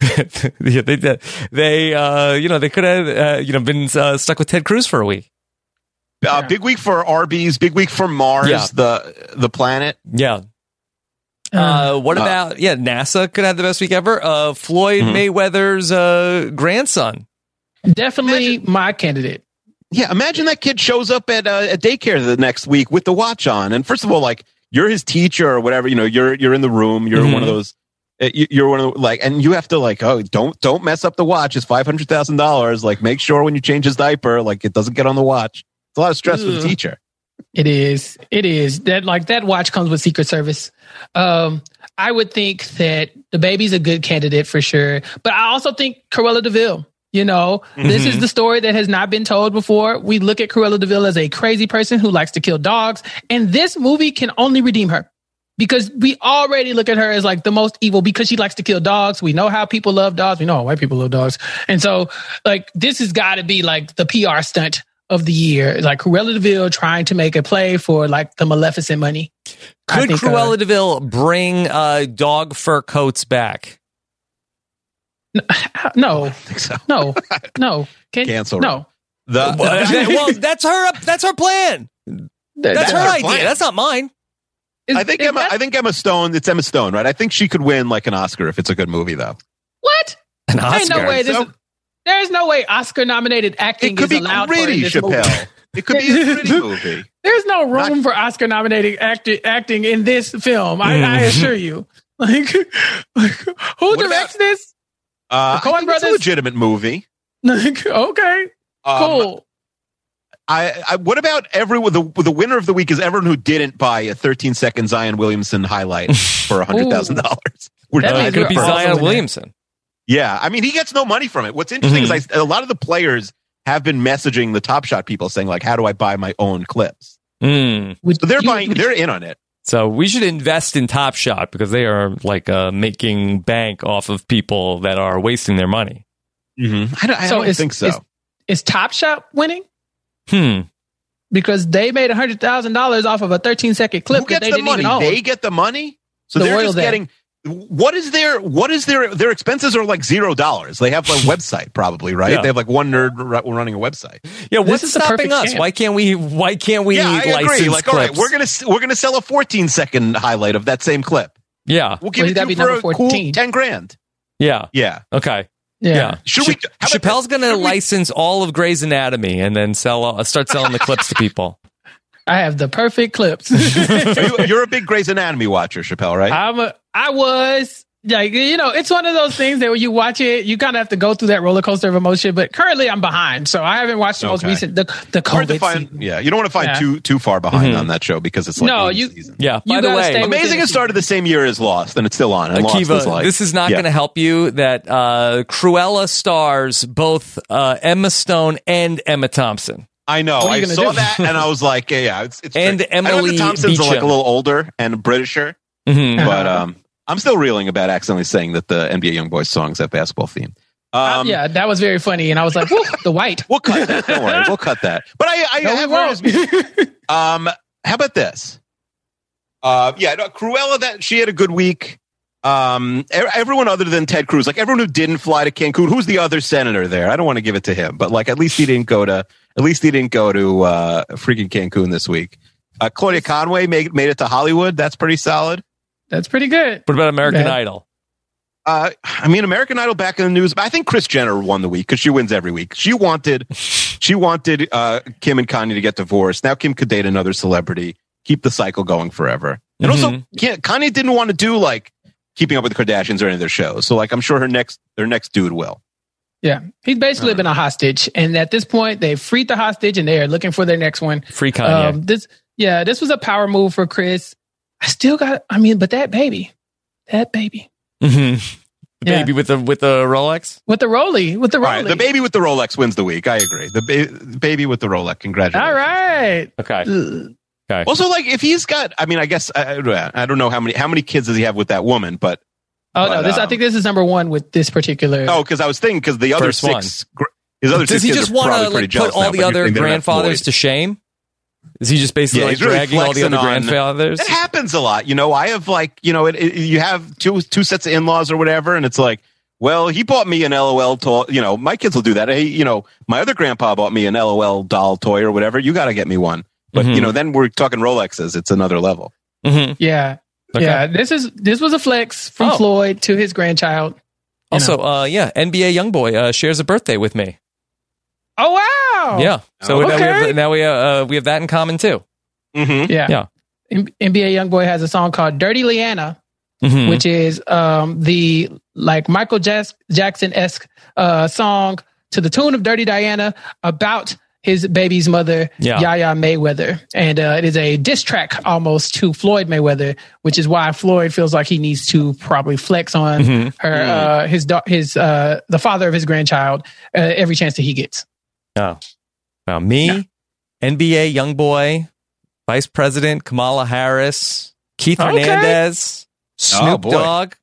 <laughs> yeah, they did. They, uh, you know, they could have, uh, you know, been uh, stuck with Ted Cruz for a week. Uh, big week for Arby's. Big week for Mars, Yeah. the the planet. Yeah. Uh, what about yeah? NASA could have the best week ever. Uh, Floyd Mhm. Mayweather's uh, grandson. Definitely my candidate. Yeah, imagine that kid shows up at uh, at daycare the next week with the watch on, and first of all, like you're his teacher or whatever. You know, you're you're in the room. You're Mhm. one of those. uh, you- You're one of the, like, and you have to like, oh, don't don't mess up the watch. It's five hundred thousand dollars. Like, make sure when you change his diaper, like it doesn't get on the watch. It's a lot of stress for the teacher. It is. It is. That like that watch comes with Secret Service. Um, I would think that the baby's a good candidate for sure. But I also think Cruella de Vil. You know, this is the story that has not been told before. We look at Cruella de Vil as a crazy person who likes to kill dogs, and this movie can only redeem her. Because we already look at her as like the most evil because she likes to kill dogs. We know how people love dogs. We know how white people love dogs. And so like this has got to be like the PR stunt of the year. Like Cruella de Vil trying to make a play for like the Maleficent money. Could think, uh, Cruella de Vil bring uh, dog fur coats back? no, I so. no, <laughs> no. Can, Cancel. No. The, <laughs> well, <laughs> well, that's her. That's her plan. That's, That's her her idea. plan. That's not mine. Is- I think Emma. that- I think Emma Stone. It's Emma Stone, right? I think she could win like an Oscar if it's a good movie, though. what? An Ain't no Oscar. way. This So- is, there's no way Oscar nominated acting It could is be allowed for in gritty, this movie. Chappelle. It could be a gritty <laughs> movie. There's no room for Oscar nominated act- acting in this film. I, I assure you. <laughs> Like, like who What directs about- this? Uh, The Coen I think it's a brothers? legitimate movie. Like, <laughs> okay, Um, cool. I, I what about everyone? The the winner of the week is everyone who didn't buy a 13 second Zion Williamson highlight for hundred thousand dollars. That means it could you're be Zion. Williamson. Yeah, I mean he gets no money from it. What's interesting Mm-hmm. is I, a lot of the players have been messaging the Top Shot people saying like, "How do I buy my own clips?" Mm. So they're you- buying. They're in on it. So we should invest in Top Shot because they are like uh, making bank off of people that are wasting their money. Mm-hmm. I don't, I So don't is- think so. is- Is Top Shot winning? Hmm. Because they made hundred thousand dollars off of a 13 second clip Who that gets they the didn't money? They get the money. So The they're just they. getting. What is their what is their their expenses are like zero dollars. They have a <laughs> website probably right. Yeah. They have like one nerd ru- running a website. Yeah, what's is the stopping perfect us? chance. Why can't we? Why can't we yeah, I license agree. Like, all right, we're gonna we're gonna sell a 14 second highlight of that same clip. yeah, We'll give Well, it that'd to you be for number a cool 14. 10 grand. yeah. Yeah. Okay. yeah. Yeah. Should we- Ch- how Chappelle's going to Should we- license all of Grey's Anatomy and then sell, uh, start selling the clips to people. <laughs> <laughs> I have the perfect clips. You, you're a big Grey's Anatomy watcher, Chappelle, right? I'm a, I was like, you know, it's one of those things that when you watch it, you kind of have to go through that roller coaster of emotion. But currently, I'm behind, so I haven't watched the most recent the the Hard to COVID find. Yeah, you don't want to find Yeah. too too far behind Mhm. on that show because it's like No, you- seasons. Yeah. You By the way, Amazing it started the same year as Lost, and it's still on. And Lost is like this is not yeah. going to help you. That uh, Cruella stars both uh, Emma Stone and Emma Thompson. I know. I saw do? that, and I was like, yeah, yeah it's, it's <laughs> And tricky. I know Thompsons are like a little older and Britisher, Mhm. but um, I'm still reeling about accidentally saying that the NBA Young Boys songs have basketball theme. Um, yeah, that was very funny, and I was like, the white. We'll cut that. <laughs> Don't worry. We'll cut that. But I, I No, we have won't. <laughs> Um, how about this? Uh, yeah, no, Cruella. That she had a good week. Um, everyone other than Ted Cruz, like everyone who didn't fly to Cancun. Who's the other senator there? I don't want to give it to him, but like at least he didn't go to. At least he didn't go to uh, freaking Cancun this week. Uh, Claudia Conway made made it to Hollywood. That's pretty solid. That's pretty good. What about American Yeah. Idol? Uh, I mean, American Idol back in the news. I think Kris Jenner won the week because she wins every week. She wanted, <laughs> she wanted uh, Kim and Kanye to get divorced. Now Kim could date another celebrity, keep the cycle going forever. And also, Mhm. yeah, Kanye didn't want to do like Keeping Up with the Kardashians or any of their shows. So like, I'm sure her next their next dude will. Yeah, he's basically been a hostage, and at this point, they've freed the hostage, and they are looking for their next one. Free Kanye. Um, this, yeah, this was a power move for Chris. I still got. I mean, but that baby, that baby Mhm. The Yeah. baby with the with the Rolex. with the Roly, with the All Rolly. right, the baby with the Rolex wins the week. I agree. The, ba- the baby with the Rolex. Congratulations. All right. Okay. Ugh. Okay. Also, like if he's got, I mean, I guess I, I don't know how many how many kids does he have with that woman, but Oh But, no, this I um, think this is number one with this particular. oh, because I was thinking because the other six, gr- his other Does six he just are want to like, put all now, the other think they're not grandfathers to shame? Is he just basically Yeah, like he's really dragging all the other on- grandfathers? It happens a lot, you know. I have like, you know, it, it- you have two two sets of in laws or whatever, and it's like, well, he bought me an LOL toy. You know, my kids will do that. Hey, you know, my other grandpa bought me an LOL doll toy or whatever. You got to get me one. But Mhm. you know, then we're talking Rolexes. It's another level. hmm yeah, Okay. yeah. This is this was a flex from Oh. Floyd to his grandchild. You Also, uh, yeah, NBA YoungBoy uh, shares a birthday with me. Oh wow. Yeah, so now we have now we uh, we have that in common too. Mm-hmm. yeah. Yeah. M- NBA YoungBoy has a song called "Dirty Iyanna," Mhm. which is um, the like Michael Jas- Jackson esque uh, song to the tune of "Dirty Diana" about his baby's mother, Yeah. Yaya Mayweather, and uh, it is a diss track almost to Floyd Mayweather, which is why Floyd feels like he needs to probably flex on Mhm. her, uh, his da- his uh, the father of his grandchild uh, every chance that he gets. Oh. Now, me, NBA YoungBoy, Vice President Kamala Harris, Keith Okay. Hernandez, Snoop Oh. Dogg.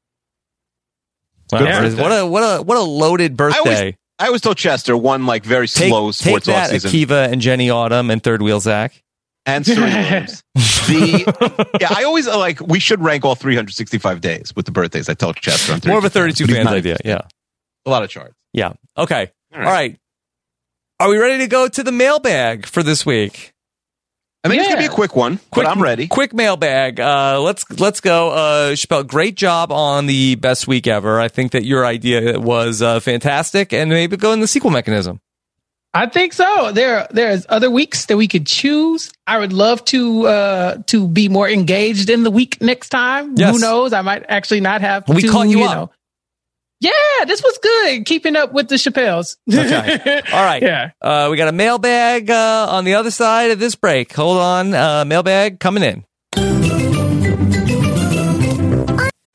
Wow, Good what a- what a what a loaded birthday! I always told Chester one like very take, slow take sports off season Akiva and Jenny Autumn and Third Wheel Zach. and Serena <laughs> Williams. The yeah, I always uh, like we should rank all 365 days with the birthdays. I tell Chester on More of a 32 32 But he's fans idea. Yeah. A lot of charts. Yeah. Okay. All All right. Are we ready to go to the mailbag for this week? I think it's gonna be a quick one, Quick, but I'm ready. Quick mailbag. Uh, let's let's go. Uh, Chappelle, great job on the best week ever. I think that your idea was uh, fantastic, and maybe go in the sequel mechanism. I think so. There, there's other weeks that we could choose. I would love to uh to be more engaged in the week next time. Yes. Who knows? I might actually not have. We to, caught you up. Know. Yeah, this was good. Keeping up with the Chappelles. Okay. <laughs> All right. Yeah. Uh, we got a mailbag uh, on the other side of this break. Hold on. Uh, mailbag coming in.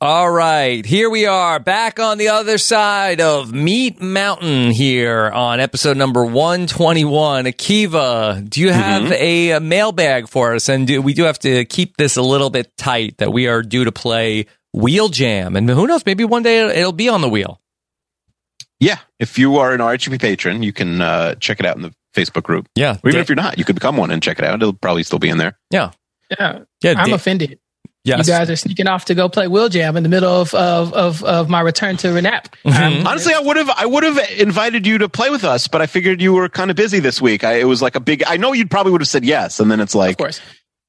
All right, here we are back on the other side of Meat Mountain here on episode number 121. Akiva, do you have a, a mailbag for us? And do, we do have to keep this a little bit tight that we are due to play Wheel Jam. And who knows, maybe one day it'll, it'll be on the wheel. Yeah, if you are an RHAP patron, you can uh, check it out in the Facebook group. Yeah. Or even Da- if you're not, you could become one and check it out. It'll probably still be in there. yeah. Yeah. Yeah. I'm Da- offended. yes. You guys are sneaking off to go play Wheel Jam in the middle of of of, of my return to Renap. <laughs> Mm-hmm. Honestly, I would have I would have invited you to play with us, but I figured you were kind of busy this week. I, it was like a big. I know you probably would have said yes, and then it's like, of course.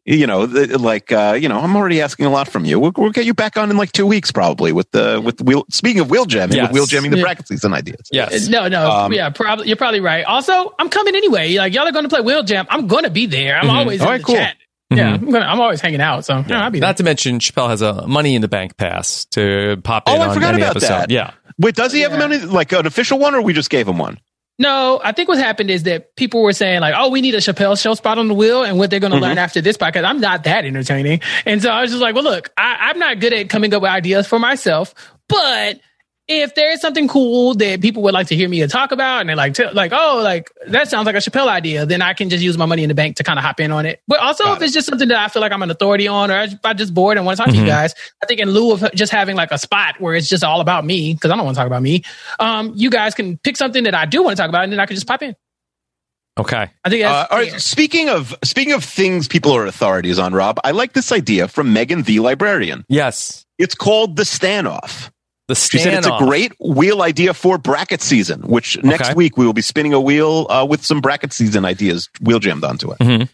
you know, the, like uh, you know, I'm already asking a lot from you. We'll, we'll get you back on in like two weeks, probably with the with wheel. Speaking of wheel jamming, Yes. with wheel jamming the Yeah. bracket season ideas. yes. No, no, Um, yeah, probably. You're probably right. Also, I'm coming anyway. Like y'all are going to play Wheel Jam. I'm going to be there. I'm always All in right, the cool. chat. Yeah, mm-hmm. I'm, gonna, I'm always hanging out. So yeah, I'll be there. Not to mention, Chappelle has a money in the bank pass to pop oh, in Oh, I on forgot any about episode. that. Yeah. Wait, does he have a money like an official one, or we just gave him one? No, I think what happened is that people were saying like, "Oh, we need a Chappelle show spot on the wheel," and what they're going to mm-hmm. learn after this podcast. I'm not that entertaining, and so I was just like, "Well, look, I, I'm not good at coming up with ideas for myself, but if there is something cool that people would like to hear me talk about, and they're like, t- like, oh, like that sounds like a Chappelle idea, then I can just use my money in the bank to kind of hop in on it. But also, if it's just something that I feel like I'm an authority on, or I- I'm just bored and want to talk to you guys, I think in lieu of just having like a spot where it's just all about me, because I don't want to talk about me, um, you guys can pick something that I do want to talk about, and then I can just pop in. Okay. I think Uh, that's all right, fair. speaking of speaking of things people are authorities on, Rob, I like this idea from Megan the librarian. Yes. It's called the standoff. The She said it's a great wheel idea for bracket season, which next Okay. week we will be spinning a wheel uh, with some bracket season ideas wheel jammed onto it. Mhm.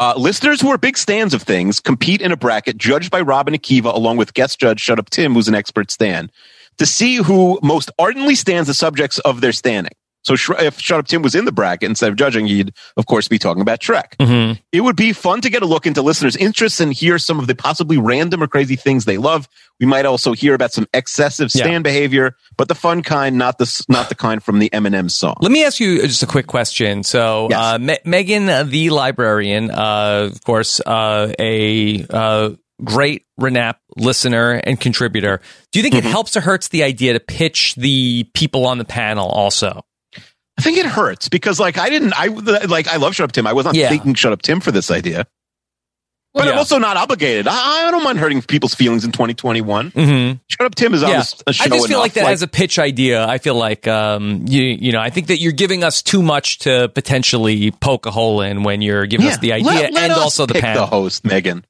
Uh, listeners who are big stands of things compete in a bracket judged by Rob and Akiva, along with guest judge Shut Up Tim, who's an expert stand, to see who most ardently stands the subjects of their standing. So Sh- if Shut Up Tim was in the bracket instead of judging, he'd of course be talking about Shrek. Mhm. It would be fun to get a look into listeners' interests and hear some of the possibly random or crazy things they love. We might also hear about some excessive Yeah. stand behavior, but the fun kind, not the not the kind from the Eminem song. Let me ask you just a quick question. So, Yes. uh, Me- Megan, uh, the librarian, uh, of course, uh, a uh, great Renap listener and contributor. Do you think Mm-hmm. it helps or hurts the idea to pitch the people on the panel also? I think it hurts because like I didn't I like I love Shut Up Tim. I was not Yeah. thinking Shut Up Tim for this idea. But I'm also not obligated. I, I don't mind hurting people's feelings in 2021. Mm-hmm. Shut Up Tim is on Yeah, a, a show I just feel enough. like that as a pitch idea. I feel like um, you you know I think that you're giving us too much to potentially poke a hole in when you're giving us the idea let- let and us also the pick panel. the host, Megan.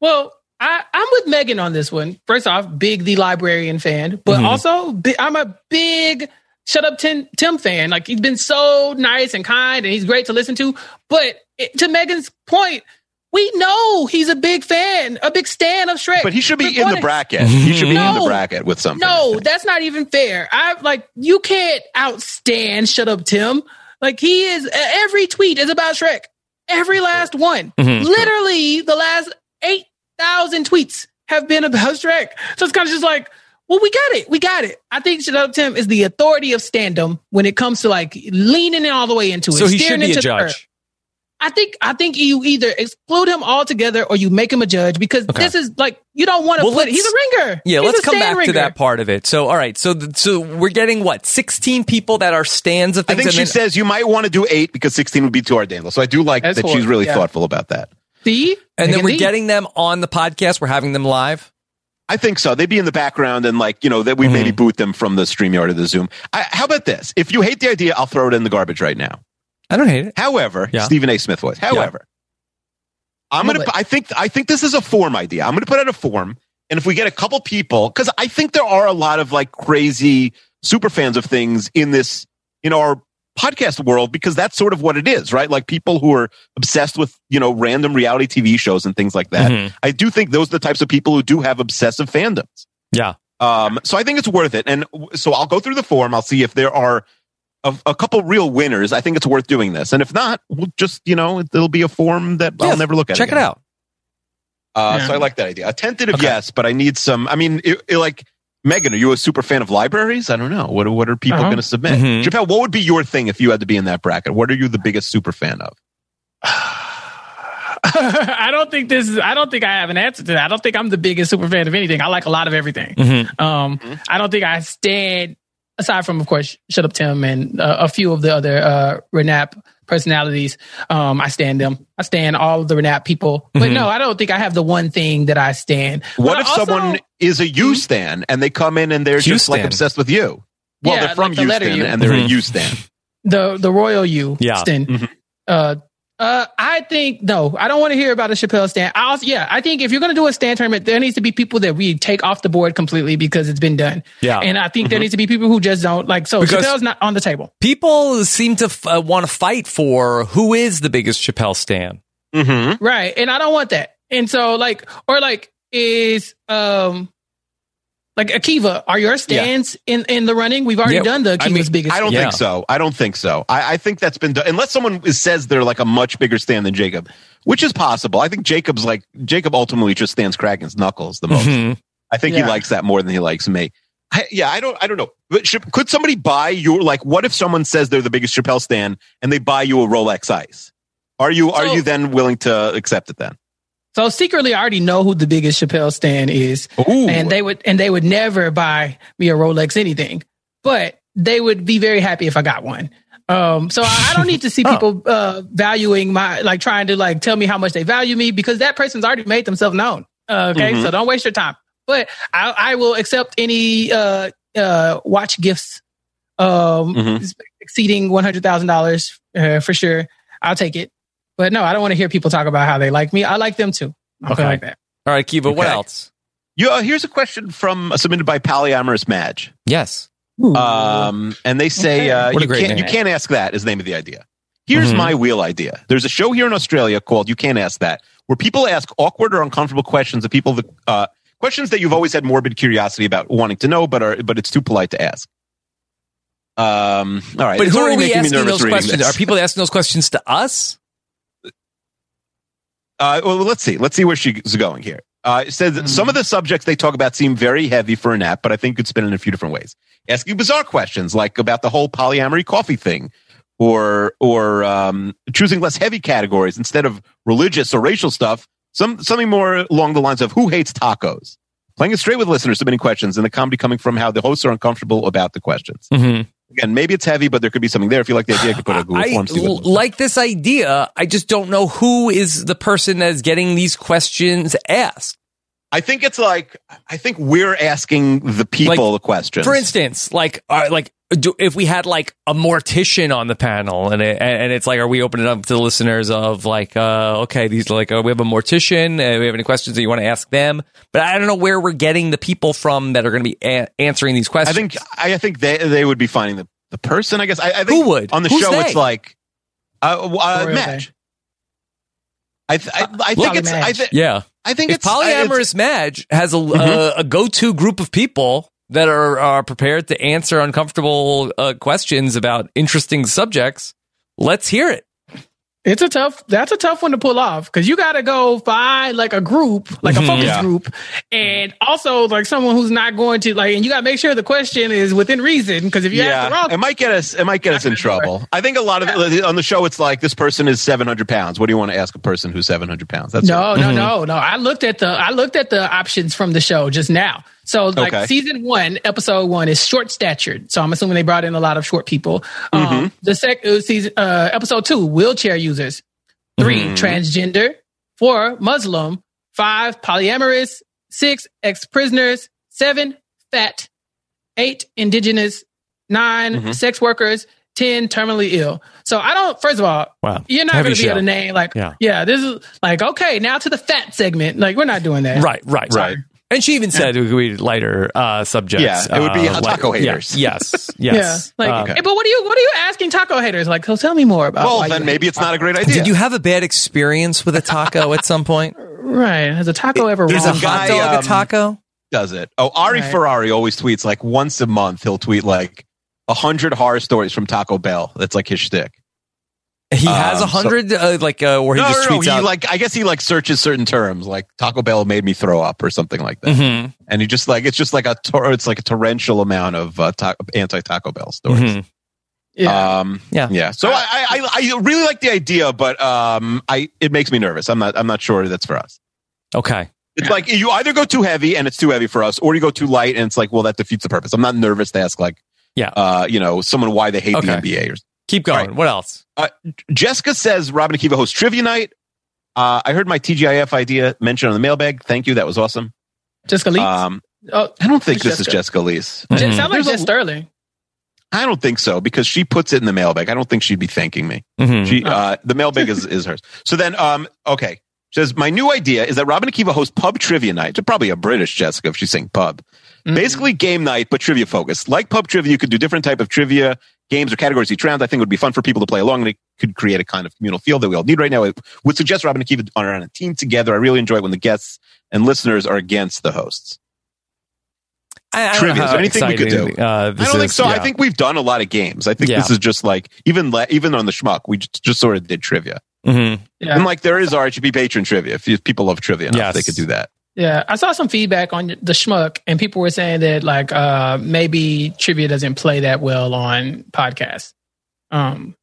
Well, I, I'm with Megan on this one. First off, big the librarian fan, but Mhm. also I'm a big Shut Up Tim, Tim fan. Like he's been so nice and kind, and he's great to listen to. But it, to Megan's point, we know he's a big fan, a big stan of Shrek. But he should be We're in the bracket. He should be in the bracket with something. No, that's not even fair. I like you can't outstand Shut Up Tim. Like he is every tweet is about Shrek. Every last one. Mhm. Literally the last 8,000 tweets have been about Shrek. So it's kind of just like, well, we got it. We got it. I think Shut Up Tim is the authority of standum when it comes to like leaning in all the way into it. so he should be a into the earth. judge. I think I think you either exclude him altogether or you make him a judge because Okay. this is like you don't want to Well, put. He's a ringer. Yeah, He's let's come stand back to that part of it. So, all right, so th- so we're getting what sixteen people that are stands of things. I think and she then- says you might want to do eight because 16 would be too hard to handle. So I do like That's that four, she's really yeah. thoughtful about that. See, and then we're Thee. getting them on the podcast. We're having them live. I think so. They'd be in the background and like, you know, that we Mm-hmm. maybe boot them from the StreamYard or the Zoom. I, how about this? If you hate the idea, I'll throw it in the garbage right now. I don't hate it. However, Yeah. Stephen A. Smith voice. However, I'm gonna. I think. I think this is a form idea. I'm gonna put out a form, and if we get a couple people, because I think there are a lot of like crazy super fans of things in this, in our podcast world, because that's sort of what it is, right? Like people who are obsessed with you know random reality TV shows and things like that. Mhm. I do think those are the types of people who do have obsessive fandoms. Yeah. Um, so I think it's worth it. And so I'll go through the form. I'll see if there are a, a couple real winners. I think it's worth doing this. And if not, we'll just, you know, it'll be a form that Yeah, I'll never look at. Check again. it out. Uh, Yeah. So I like that idea. A tentative Okay. yes, but I need some. I mean, it, it, like Megan, are you a super fan of libraries? I don't know. What, what are people Uh-huh. going to submit? Chappelle, what would be your thing if you had to be in that bracket? What are you the biggest super fan of? <sighs> I don't think this is. I don't think I have an answer to that. I don't think I'm the biggest super fan of anything. I like a lot of everything. Mhm. Um, I don't think I stand aside from, of course, Shut Up Tim and uh, a few of the other uh, Renap personalities. Um, I stand them. I stand all of the Renap people. But Mhm. no, I don't think I have the one thing that I stand. What But if also- someone is a U stan and they come in and they're just like obsessed with you? Well, Yeah, they're from like the letter Houston U. and they're Mhm. a U stan. the the royal you Yeah. Stan. Mhm. Uh, uh, I think no, I don't want to hear about a Chappelle stand. I also, yeah, I think if you're going to do a stand tournament, there needs to be people that we take off the board completely because it's been done. Yeah. and I think there needs to be people who just don't like. So Because- Chappelle's not on the table. People seem to f- uh, want to fight for who is the biggest Chappelle stan. Mm-hmm. Right. And I don't want that. And so like or like is um like Akiva, are your stands in in the running? We've already Yeah, done the Akiva's I mean, biggest. I don't Yeah. think so. I don't think so. I, I think that's been done unless someone is- says they're like a much bigger stand than Jacob, which is possible. I think Jacob's like Jacob ultimately just stands Kraken's knuckles the most. Mhm. I think Yeah. he likes that more than he likes me. I, yeah, I don't, I don't know. But should, could somebody buy your like? What if someone says they're the biggest Chappelle stand and they buy you a Rolex Ice? Are you are So- you then willing to accept it then? So secretly, I already know who the biggest Chappelle stan is, Ooh. and they would and they would never buy me a Rolex anything, but they would be very happy if I got one. Um, so I, I don't need to see <laughs> people uh, valuing my like trying to like tell me how much they value me because that person's already made themselves known. Uh, okay, so don't waste your time. But I, I will accept any uh, uh, watch gifts um, Mhm. exceeding one hundred thousand dollars uh, for sure. I'll take it. But no, I don't want to hear people talk about how they like me. I like them too. I Okay. like that. All right, Kiva, what else? You, uh, here's a question from uh, submitted by Polyamorous Madge. Yes. Um, and they say Okay. uh, you can't you can't ask that is the name of the idea. Here's Mhm. my wheel idea. There's a show here in Australia called You Can't Ask That, where people ask awkward or uncomfortable questions of people that uh, questions that you've always had morbid curiosity about wanting to know, but are but it's too polite to ask. Um, all right, But it's who are already we making me asking nervous those questions? this. Are people asking those questions to us? Uh, well, let's see. Let's see where she's going here. Uh, it says that some of the subjects they talk about seem very heavy for an app, but I think you could spin it in a few different ways. Asking bizarre questions like about the whole polyamory coffee thing, or or um, choosing less heavy categories instead of religious or racial stuff. Some something more along the lines of who hates tacos. Playing it straight with listeners submitting questions, and the comedy coming from how the hosts are uncomfortable about the questions. Mm-hmm. Again, maybe it's heavy, but there could be something there. If you like the idea, I could put a Google I form. l- like this idea. I just don't know who is the person that is getting these questions asked. I think it's like I think we're asking the people the questions. For instance, like, uh, like do, if we had like a mortician on the panel, and it, and it's like, are we opening up to the listeners of like, uh, okay, these like, uh, we have a mortician, uh, we have any questions that you want to ask them? But I don't know where we're getting the people from that are going to be a- answering these questions I questions. think I, I think they they would be finding the, the person. I guess I, I think Who would? on the Who's show. they? It's like uh, uh, Royal Madge. I th- I, I think it's I, Madge. th- yeah. I think if it's I- it's- polyamorous Madge has a, Mm-hmm. a, a go-to group of people that are, are prepared to answer uncomfortable uh, questions about interesting subjects, let's hear it. It's a tough. That's a tough one to pull off because you got to go find like a group, like a focus Yeah. group, and also like someone who's not going to like. And you got to make sure the question is within reason because if you ask the yeah, wrong, it might get us. It might get us in trouble. I think a lot of it on the show. It's like this person is seven hundred pounds. What do you want to ask a person who's seven hundred pounds? That's no, no, Mm-hmm. no, no. I looked at the I looked at the options from the show just now. So like Okay. season one, episode one is short statured. So I'm assuming they brought in a lot of short people. Um, Mm-hmm. the second season, uh, episode two, wheelchair users. 3 Mm-hmm. transgender. Four, Muslim. Five, polyamorous. Six, ex prisoners. Seven, fat. Eight, indigenous. 9 Mm-hmm. sex workers. Ten, terminally ill. So I don't. First of all, Wow. you're not Heavy going to be show. able to name like, Yeah. yeah. this is like okay. Now to the fat segment. Like we're not doing that. Right, right, Right. And she even said we would lighter uh, subjects. Yeah, it would be uh, taco like- yeah, haters. yes, <laughs> Yeah. yes. Like, Um, hey, but what are you? What are you asking taco haters? Like, so tell me more about. well, then maybe hate it's not a great idea. Did you have a bad experience with a taco at some point? <laughs> Right? Has a taco ever There's a wrong? guy, hot dog um, a taco. does it. Oh, Ari Right. Ferrari always tweets like once a month. He'll tweet like a hundred horror stories from Taco Bell. That's like his shtick. He has a um, so- hundred, uh, like uh, where he no, just no, no. tweets He out. like I guess he like searches certain terms like Taco Bell made me throw up or something like that. Mhm, And he just like it's just like a tor- it's like a torrential amount of uh, ta- anti Taco Bell stories. mhm. yeah. Um, Yeah. yeah. So I, I I really like the idea, but um, I it makes me nervous. I'm not I'm not sure that's for us. Okay. It's like you either go too heavy and it's too heavy for us, or you go too light and it's like, well, that defeats the purpose. I'm not nervous to ask like, Yeah. uh, you know, someone why they hate Okay. the NBA. Or, Keep going. All right. What else? Jessica says Rob and Akiva hosts trivia night. Uh, I heard my TGIF idea mentioned on the mailbag. Thank you. That was awesome. Jessica Lee. Um, oh, I don't think It's this is Jessica. Jessica Lee's. Jen- Mhm. sound like Jess Sterling. I don't think so because she puts it in the mailbag. I don't think she'd be thanking me. Mhm. She, uh, the mailbag is, is hers. So then, um, okay. She says, my new idea is that Rob and Akiva hosts pub trivia night. It's probably a British Jessica if she's saying pub. Mhm. Basically game night, but trivia focused. Like pub trivia, you could do different type of trivia games or categories each round. I think it would be fun for people to play along and it could create a kind of communal feel that we all need right now. It would suggest Rob and Akiva are on a team together. I really enjoy it when the guests and listeners are against the hosts. I, I don't Trivia. know Is there anything we could do? Uh, I don't think is. so. I think we've done a lot of games. I think Yeah. this is just like even le- even on the schmuck, we just, just sort of did trivia. Mhm. Yeah. And like there is RHAP patron trivia. If, if people love trivia enough, Yes. they could do that. Yeah, I saw some feedback on the schmuck, and people were saying that like uh maybe trivia doesn't play that well on podcasts. Um,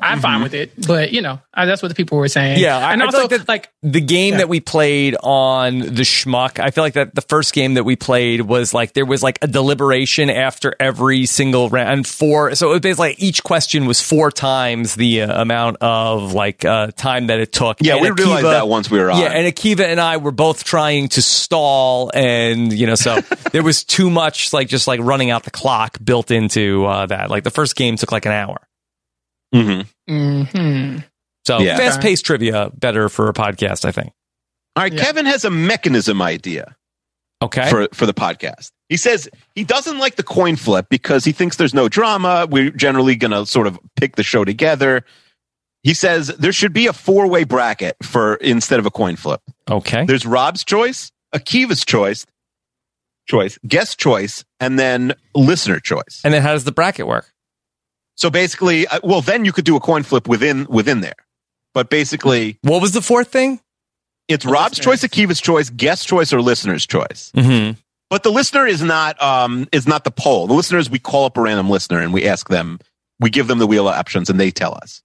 I'm fine with it, but you know uh, that's what the people were saying. Yeah, I- and I feel also like that- like the game Yeah. that we played on the schmuck, I feel like that the first game that we played was like there was like a deliberation after every single round, and four. So it was basically like each question was four times the uh, amount of like uh, time that it took. Yeah, And we realized that once we were on. Yeah, and Akiva and I were both trying to stall, and you know, so <laughs> there was too much like just like running out the clock built into uh, that. Like the first game took like an hour. Mhm. hmm So Yeah. fast paced trivia better for a podcast, I think. All right, Yeah. Kevin has a mechanism idea Okay. for for the podcast. He says he doesn't like the coin flip because he thinks there's no drama. We're generally going to sort of pick the show together. He says there should be a four way bracket for instead of a coin flip. okay. There's Rob's choice, Akiva's choice, choice, guest choice, and then listener choice. And then how does the bracket work? So basically, uh, well, then you could do a coin flip within within there. But basically, What was the fourth thing? it's Rob's choice, Akiva's choice, guest choice, or listener's choice. Mm-hmm. But the listener is not um is not the poll. The listener is we call up a random listener and we ask them, we give them the wheel of options and they tell us.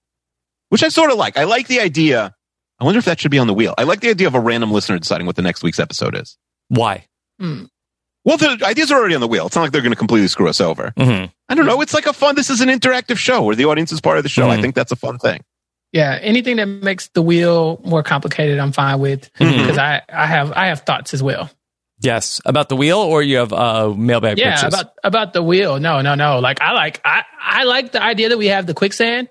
Which I sort of like. I like the idea. I wonder if that should be on the wheel. I like the idea of a random listener deciding what the next week's episode is. Why? Well, the ideas are already on the wheel. It's not like they're going to completely screw us over. Mm-hmm. I don't know. It's like a fun. This is an interactive show where the audience is part of the show. I Mhm. think that's a fun thing. yeah, anything that makes the wheel more complicated, I'm fine with because I I have I have thoughts as well. Yes. About the wheel, or you have uh, mailbag Yeah, pitches? about about the wheel. No, no, no. Like I like I I like the idea that we have the quicksand,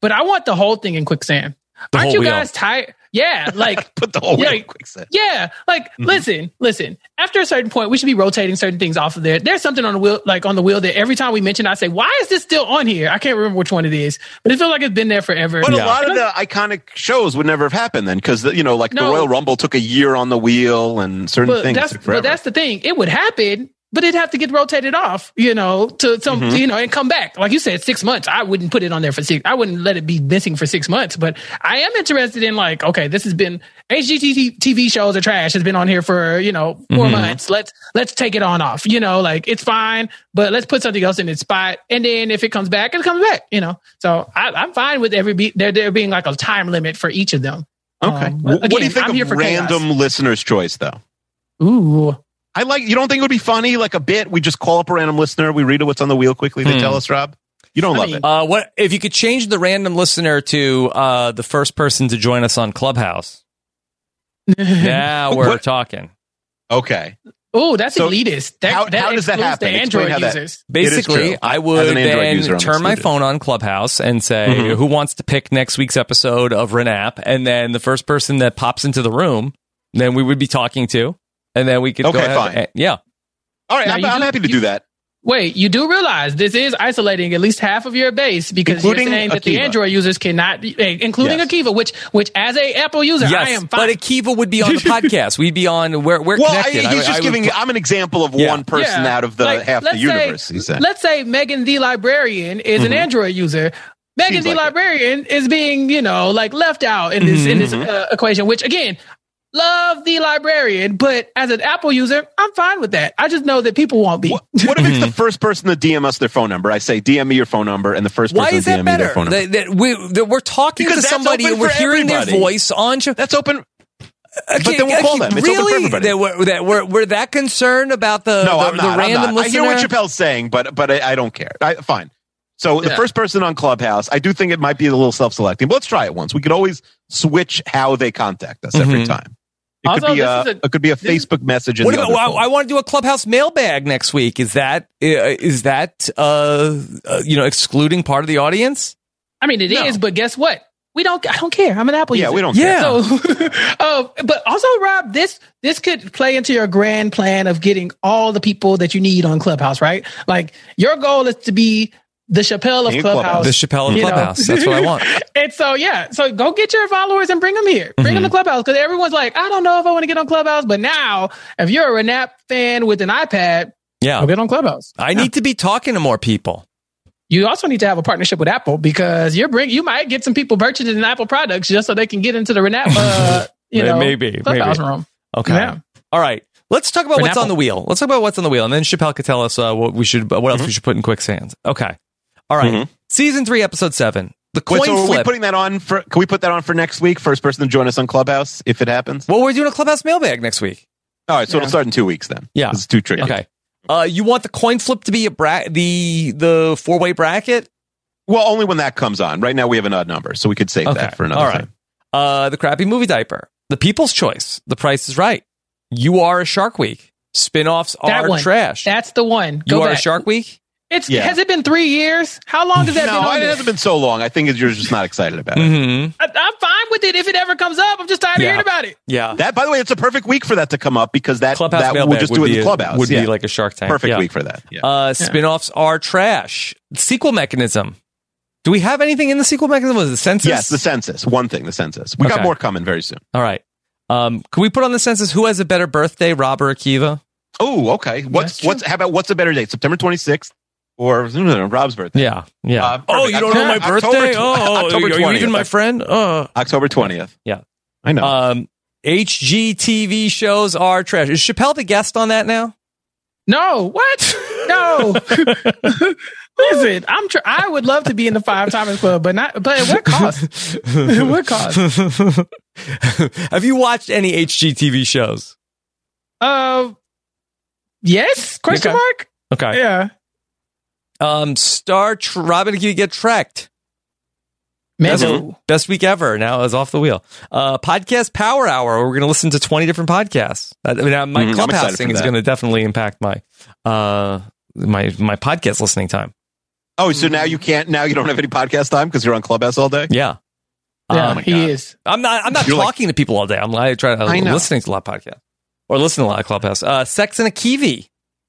but I want the whole thing in quicksand. The Aren't whole you wheel. guys tired? Yeah, <laughs> like Put the whole Yeah. wheel in quicksand. yeah, like Mm-hmm. listen, listen. After a certain point, we should be rotating certain things off of there. There's something on the wheel, like on the wheel that every time we mention, I say, "Why is this still on here?" I can't remember which one it is, but it feels like it's been there forever. But Yeah. a lot of the iconic shows would never have happened then because, you know, like the Royal Rumble took a year on the wheel and certain but things that's but that's the thing. It would happen, but it'd have to get rotated off, you know, to some, Mm-hmm. you know, and come back. Like you said, six months. I wouldn't put it on there for six. I wouldn't let it be missing for six months. But I am interested in like, okay, this has been HGTV TV shows are trash. Has been on here for you know 4 Mm-hmm. months. Let's let's take it on off. You know, like it's fine, but let's put something else in its spot. And then if it comes back, it comes back. You know, so I, I'm fine with every be there there being like a time limit for each of them. okay. Um, but what do you think I'm here of for chaos. random listener's choice, though? Ooh. I like. You don't think it would be funny, like a bit? We just call up a random listener, we read what's on the wheel quickly. They Hmm. tell us, Rob. You don't I love mean- it. Uh, what if you could change the random listener to uh, the first person to join us on Clubhouse? <laughs> Now we're What? talking. Okay. Oh, that's So, elitist. That, how- that how does that happen? The Explain Android how that- users. Basically. I would an Android user, then I'm turn my phone on Clubhouse and say, Mhm. "Who wants to pick next week's episode of Renap?" And then the first person that pops into the room, then we would be talking to, and then we could Okay, go ahead. fine. and- yeah, All right. Now, I'm, you I'm do- happy to you- do that. Wait, you do realize this is isolating at least half of your base because Including you're saying that the Android users cannot, eh, including Yes. Akiva, which, which as a Apple user, I yes. am But. Akiva would be on the <laughs> podcast. We'd be on. We're we're Well, I, connected. he's I- just I would giving. put- I'm an example of Yeah. one person Yeah. out of the Like, half the universe. Say, he said. Let's say Megan the librarian is an Android user. Megan Seems the like librarian is being, you know, like left out in this in this uh, equation. Which again, love the librarian, but as an Apple user, I'm fine with that. I just know that people won't be. What, what if it's the <laughs> first person to DM us their phone number? I say, DM me your phone number, and the first Why person to DM me their phone number. That, that we that we're talking Because to somebody and we're for hearing their voice on. show. That's open. Okay, But then we'll call okay, them. It's open for really? everybody. That we're, that we're, we're that concerned about the, No, the, I'm the not. I'm random not. I hear what? Chappelle's saying, but but I, I don't care. I, fine. So the Yeah. first person on Clubhouse, I do think it might be a little self-selecting. But let's try it once. We could always switch how they contact us every Mhm. time. It Also, could be this a, is a- it could be a this- Facebook message. In What the about, I. I want to do a clubhouse mailbag next week. Is that uh, that uh, uh, you know excluding part of the audience? I mean, it is, No. but guess what? We don't. I don't care. I'm an Apple yeah, user. we don't. Yeah. Care. So, uh, <laughs> but also, Rob, this this could play into your grand plan of getting all the people that you need on Clubhouse, right? Like your goal is to be the Chappelle of Clubhouse. Clubhouse. The Chappelle of You know. Clubhouse. That's what I want. <laughs> and so, yeah, so go get your followers and bring them here. Bring Mm-hmm. them to Clubhouse because everyone's like, I don't know if I want to get on Clubhouse, but now if you're a Renap fan with an iPad, Yeah, go get on Clubhouse. I need to be talking to more people. You also need to have a partnership with Apple because you're bring you might get some people purchasing Apple products just so they can get into the Renap, uh, <laughs> you know, Maybe, Clubhouse maybe. room. Okay. Yeah. All right. Let's talk about For what's on the wheel. Let's talk about what's on the wheel, and then Chappelle could tell us uh, what we should, what else we should put in quicksands. Okay. All right. Mhm. Season three, episode seven. The coin Wait, so are we flip. putting that on for? Can we put that on for next week? First person to join us on Clubhouse if it happens. well, we're doing a clubhouse mailbag next week. All right, so Yeah. it'll start in two weeks then. Yeah. it's too tricky. Okay. Uh, you want the coin flip to be a bra- the the four way bracket? Well, only when that comes on. Right now we have an odd number, so we could save Okay. that for another All right. time. Uh, the crappy movie diaper. The People's Choice. The Price is Right. You are a Shark Week. Spin-offs That are one. trash. That's the one. Go you are back. a Shark Week. It's Yeah. has it been three years? How long has that been? No, on it there? hasn't been so long. I think you're just not excited about it. Mm-hmm. I, I'm fine with it if it ever comes up. I'm just tired Yeah. of hearing about it. Yeah. That, by the way, it's a perfect week for that to come up because that Clubhouse that we'll just do it in the a- clubhouse. would yeah. be like a Shark Tank. perfect Yeah. week for that. Yeah. Uh, spin-offs are trash. Sequel mechanism. Do we have anything in the sequel mechanism? Was it census? yes, the census. One thing, the census. We Okay. got more coming very soon. All right. Um, can we put on the census who has a better birthday, Rob or Akiva? Oh, okay. What's what's how about what's a better date? September 26th or no, no, no, Rob's birthday? Yeah. Yeah. Uh, oh, you don't know my birthday? October- oh, October are you even 20th. my friend? Oh. October 20th. Yeah. I know. Um, HGTV shows are trash. Is Chappelle the guest on that now? No, what? No. <laughs> Listen, I'm. Tr- I would love to be in the Five Timers Club, but not. But at what cost? what cost? <laughs> have you watched any HGTV shows? Uh, yes? Question Okay. mark? Okay. Yeah. Um, Star Tr- Rob and Akiva get trekked. Best, Mando. best week ever. Now is off the wheel. Uh, podcast Power Hour. We're going to listen to 20 different podcasts. I mean, uh, my Mhm, clubhouse thing is going to definitely impact my, uh, my, my podcast listening time. oh, so now you can't. Now you don't have any podcast time because you're on Clubhouse all day. Yeah. Yeah, Um, he God. is. I'm not, I'm not You're like- talking to people all day. I'm I try, I I'm know. listening to a lot of podcasts or listening to a lot of clubhouse. Uh, Sex and a Kiwi.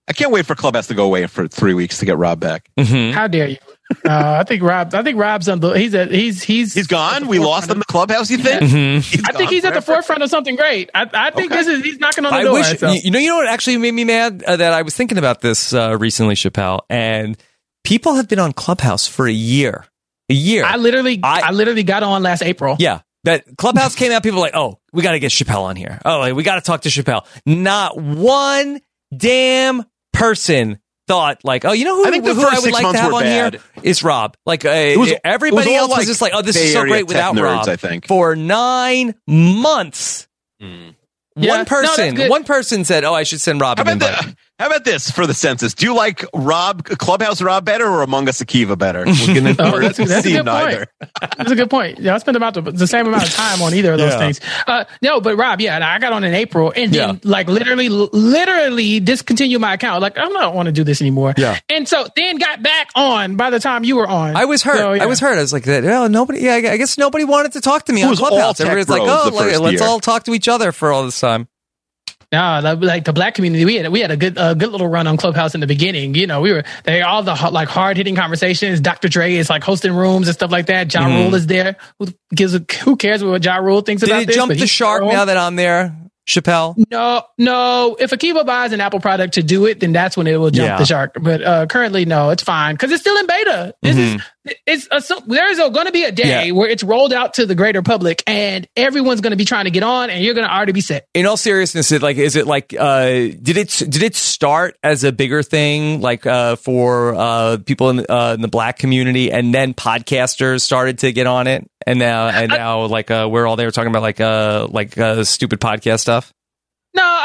I can't wait for Clubhouse to go away for three weeks to get Rob back. Mm-hmm. How dare you? Uh, I think Rob. I think Rob's on the. He's at. He's he's. He's gone. We lost him. The Clubhouse. You think? Mm-hmm. He's I think gone he's at the forefront of something great. I, I think Okay. this is. He's knocking on the I door. wish so. you, you know you know what actually made me mad uh, that I was thinking about this uh, recently, Chappelle, and people have been on Clubhouse for a year, a year. I literally. I- I, literally got on last April. yeah, that Clubhouse came out. People were like, oh, we got to get Chappelle on here. Oh, like, we got to talk to Chappelle. Not one damn person thought like, oh, you know who, I think the who first I would six like to months have were on bad. here is Rob. Like uh, was- everybody it was all else was just like, oh, this Bay is so Area great tech without nerds, Rob. I think. for nine months. Yeah. One that's person, good. one person said, "Oh, I should send Rob How an about, invite." the, how about this for the census? Do you like Rob Clubhouse Rob better or Among Us Akiva better? <laughs> We're gonna Oh, we're that's, gonna that's a see good neither. point. That's a good point. Yeah, I spent about the, the same amount of time on either of those Yeah. things. Uh, no, but Rob, yeah, I got on in April and then Yeah. like literally, literally discontinued my account. Like, I don't want to do this anymore. Yeah. And so then got back on by the time you were on. I was hurt. So, yeah. I was hurt. I was like, "Oh, nobody." Yeah, I guess nobody wanted to talk to me It on was Clubhouse. Everybody's like, "Oh, like, let's year. all talk to each other for all this time." No, like- like the black community, we had we had a good a good little run on Clubhouse in the beginning. You know, we were they all the like hard hitting conversations. Dr. Dre is like hosting rooms and stuff like that. Ja Rule is there. Who gives a, who cares what Ja Rule thinks Mm-hmm. Did about it this? jump the shark now that I'm there, Chappelle? No, no. If Akiva buys an Apple product to do it, then that's when it will jump Yeah. the shark. But uh, currently, no, it's fine because it's still in beta. This is it's a, so, there's going to be a day. Yeah. where it's rolled out to the greater public, and everyone's going to be trying to get on, and you're going to already be set. In all seriousness, it like is it like uh did it did it start as a bigger thing like uh for uh people in uh, in the black community and then podcasters started to get on it and now and now like uh we're all there talking about like uh like uh stupid podcast stuff.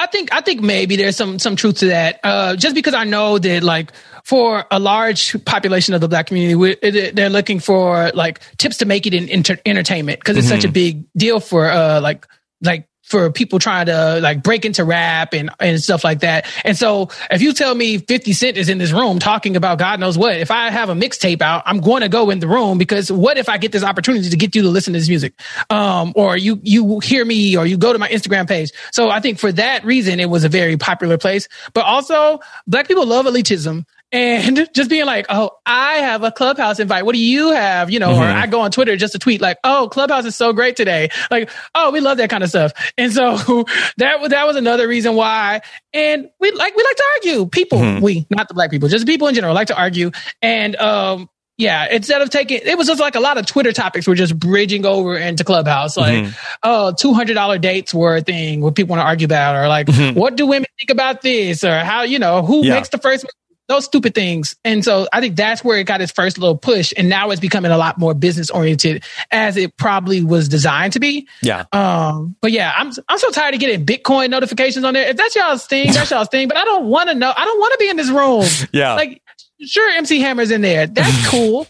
I think I think maybe there's some some truth to that. Uh, just because I know that like for a large population of the black community, we, they're looking for like tips to make it in enter- entertainment because it's such a big deal for uh like like for people trying to like break into rap and and stuff like that. And so if you tell me 50 Cent is in this room talking about God knows what, if I have a mixtape out, I'm going to go in the room because what if I get this opportunity to get you to listen to this music? Um, or you you hear me or you go to my Instagram page. So I think for that reason it was a very popular place. But also black people love elitism. And <laughs> just being like, oh, I have a clubhouse invite. What do you have? You know, or mm-hmm. I go on Twitter just to tweet like, oh, clubhouse is so great today. Like, oh, we love that kind of stuff. And so <laughs> that was that was another reason why. And we like we like to argue. People, mm-hmm. we not the black people, just people in general like to argue. And um, Yeah, instead of taking, it was just like a lot of Twitter topics were just bridging over into Clubhouse, like, mm-hmm. oh, two hundred dollar dates were a thing what people want to argue about, or like, what do women think about this, or how you know who Yeah. makes the first those stupid things. And so I think that's where it got its first little push, and now it's becoming a lot more business oriented, as it probably was designed to be. Yeah. Um, but yeah, I'm I'm so tired of getting Bitcoin notifications on there. If that's y'all's thing, that's y'all's thing. But I don't want to know. I don't want to be in this room. <laughs> Yeah. Like, sure, MC Hammer's in there. That's <laughs> cool.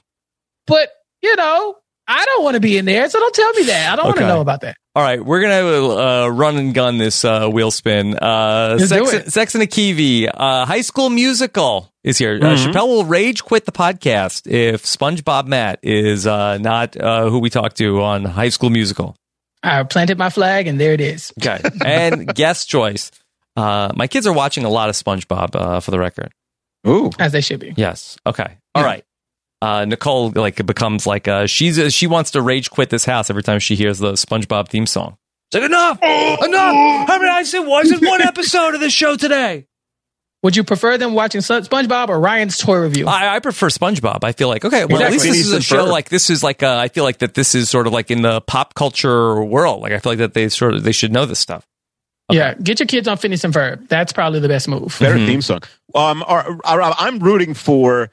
But you know, I don't want to be in there. So don't tell me that. I don't want to know about that. All right, we're gonna uh, run and gun this uh, wheel spin. Uh, Sex. Sex and a Kiwi, uh, High School Musical is here. Uh, Mm-hmm. Chappelle will rage quit the podcast if SpongeBob Matt is uh, not uh, who we talked to on High School Musical. I planted my flag, and there it is. Okay, and <laughs> guest choice. Uh, my kids are watching a lot of SpongeBob. Uh, for the record, Ooh. As they should be. yes. Okay, all right. Uh, Nicole like becomes like uh, she's uh, she wants to rage quit this house every time she hears the SpongeBob theme song. It's like enough, enough. How many I said was it one <laughs> episode of this show today? Would you prefer them watching SpongeBob or Ryan's toy review? I, I prefer SpongeBob. I feel like okay, well at least this is a show like this is like uh, I feel like that this is sort of like in the pop culture world. Like I feel like that they sort of they should know this stuff. Yeah, get your kids on Phineas and Ferb. That's probably the best move. Better Mm-hmm. theme song. Um, or, or, I'm rooting for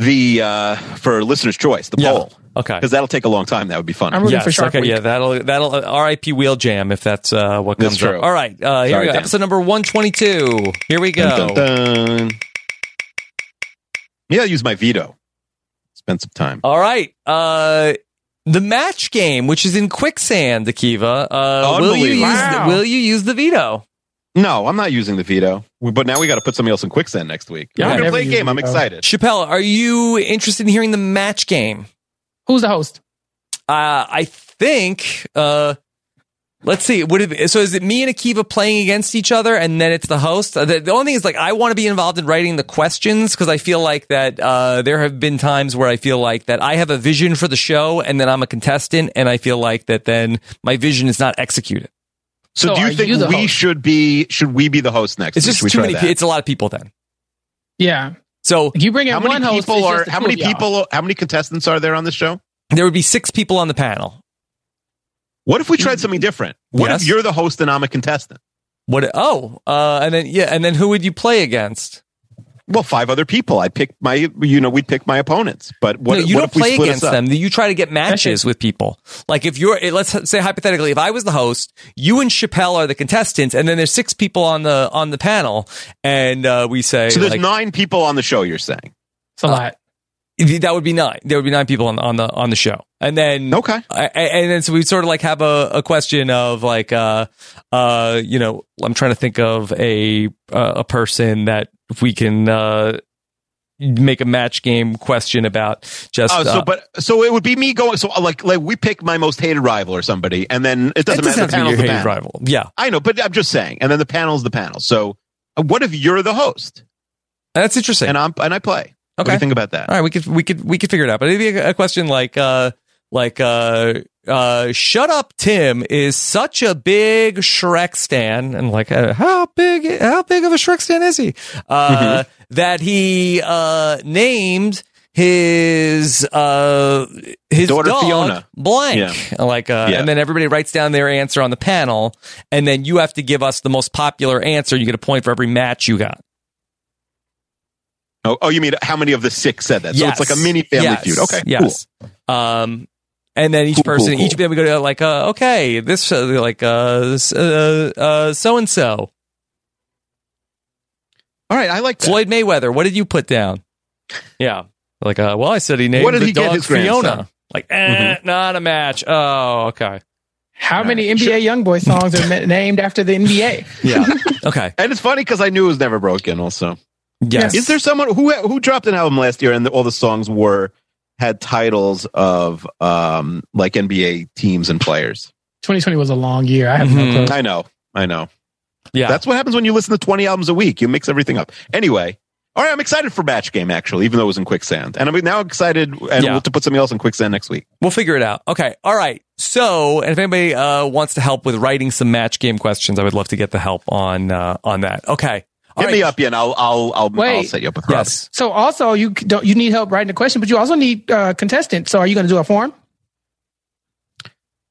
the uh for listener's choice, the Yeah. poll, Okay. because that'll take a long time. That would be fun. I'm rooting Yes, for Shark okay, Week. yeah, that'll that'll uh, R.I.P. Wheel Jam if that's uh, what That's comes up. true. All right, uh, here Sorry, we go. Dan. Episode number one twenty two. Here we go. Dun, dun, dun. Yeah, I'll use my veto. Spend some time. All right, uh, the match game, which is in quicksand, Akiva. Uh, will you use Unbelievable. the, Wow. will you use the veto? No, I'm not using the veto. But now we got to put somebody else in quicksand next week. Yeah, I'm I going to play a game. I'm excited. Chappelle, are you interested in hearing the match game? Who's the host? Uh, I think. Uh, let's see. Would it? So is it me and Akiva playing against each other, and then it's the host? Uh, The, the only thing is, like, I want to be involved in writing the questions because I feel like that uh, there have been times where I feel like that I have a vision for the show, and then I'm a contestant, and I feel like that then my vision is not executed. So, So do you think you we host? should be? Should we be the host next? It's week? just we too many. that? It's a lot of people then. Yeah. So You bring in How many one host. people are? How many of y'all. people? How many contestants are there on the show? there would be six people on the panel. What if we tried something different? What Yes. if you're the host and I'm a contestant? What? Oh, uh, and then yeah, and then who would you play against? Well, five other people. I pick my. You know, we'd pick my opponents. But what? no, you what don't if we play split against them. You try to get matches with people. Like if you're, let's say hypothetically, if I was the host, you and Chappelle are the contestants, and then there's six people on the on the panel, and uh, we say So there's like, nine people on the show. You're saying? It's a lot. That would be nine. There would be nine people on, on the on the show, and then Okay. I, and then so we sort of like have a, a question of like uh uh you know I'm trying to think of a uh, a person that we can uh make a match game question about just Oh, so uh, but so it would be me going. So uh, like like we pick my most hated rival or somebody, and then it doesn't it doesn't matter. The your panel's the hated panel. rival. Yeah, I know, but I'm just saying. And then the panel's the panel. So uh, what if you're the host that's interesting. and I'm and I play? What do you think about that? All right, we could we could we could figure it out. But it'd be a, a question like uh like uh uh shut up Tim is such a big Shrek stan and like uh, how big how big of a Shrek stan is he? Uh that he uh named his uh his Daughter Fiona. blank like uh Yeah. and then everybody writes down their answer on the panel and then you have to give us the most popular answer you get a point for every match you got Oh, oh, you mean how many of the six said that? So it's like a mini family Yes. feud. Okay, Yes. Um, and then each Cool, cool, person, cool. each band, we go to like, uh, okay, this, uh, like, uh, uh, uh, so and so. All right, I like that. Floyd Mayweather. What did you put down? Yeah, like, uh, well, I said he named What did the he get dog his Fiona. grandson? Like, eh, not a match. Oh, okay. How many NBA YoungBoy songs are named after the NBA? <laughs> Yeah. okay. And it's funny because I knew it was never broken. Also, Yes. is there someone who who dropped an album last year and all the songs were had titles of um like NBA teams and players? 2020 was a long year. I have Mhm. no clue. I know, I know. yeah. That's what happens when you listen to 20 albums a week. You mix everything up. Anyway, all right, I'm excited for Match Game, actually, even though it was in Quicksand. And I'm now excited and Yeah. to put something else in Quicksand next week. We'll figure it out. Okay. All right. So, and if anybody uh, wants to help with writing some match game questions, I would love to get the help on uh, on that. Okay. Hit right. me up, yeah, and I'll I'll I'll, I'll set you up with Rob. Yes. So also you don't you need help writing the question, but you also need uh, contestants. So are you going to do a form?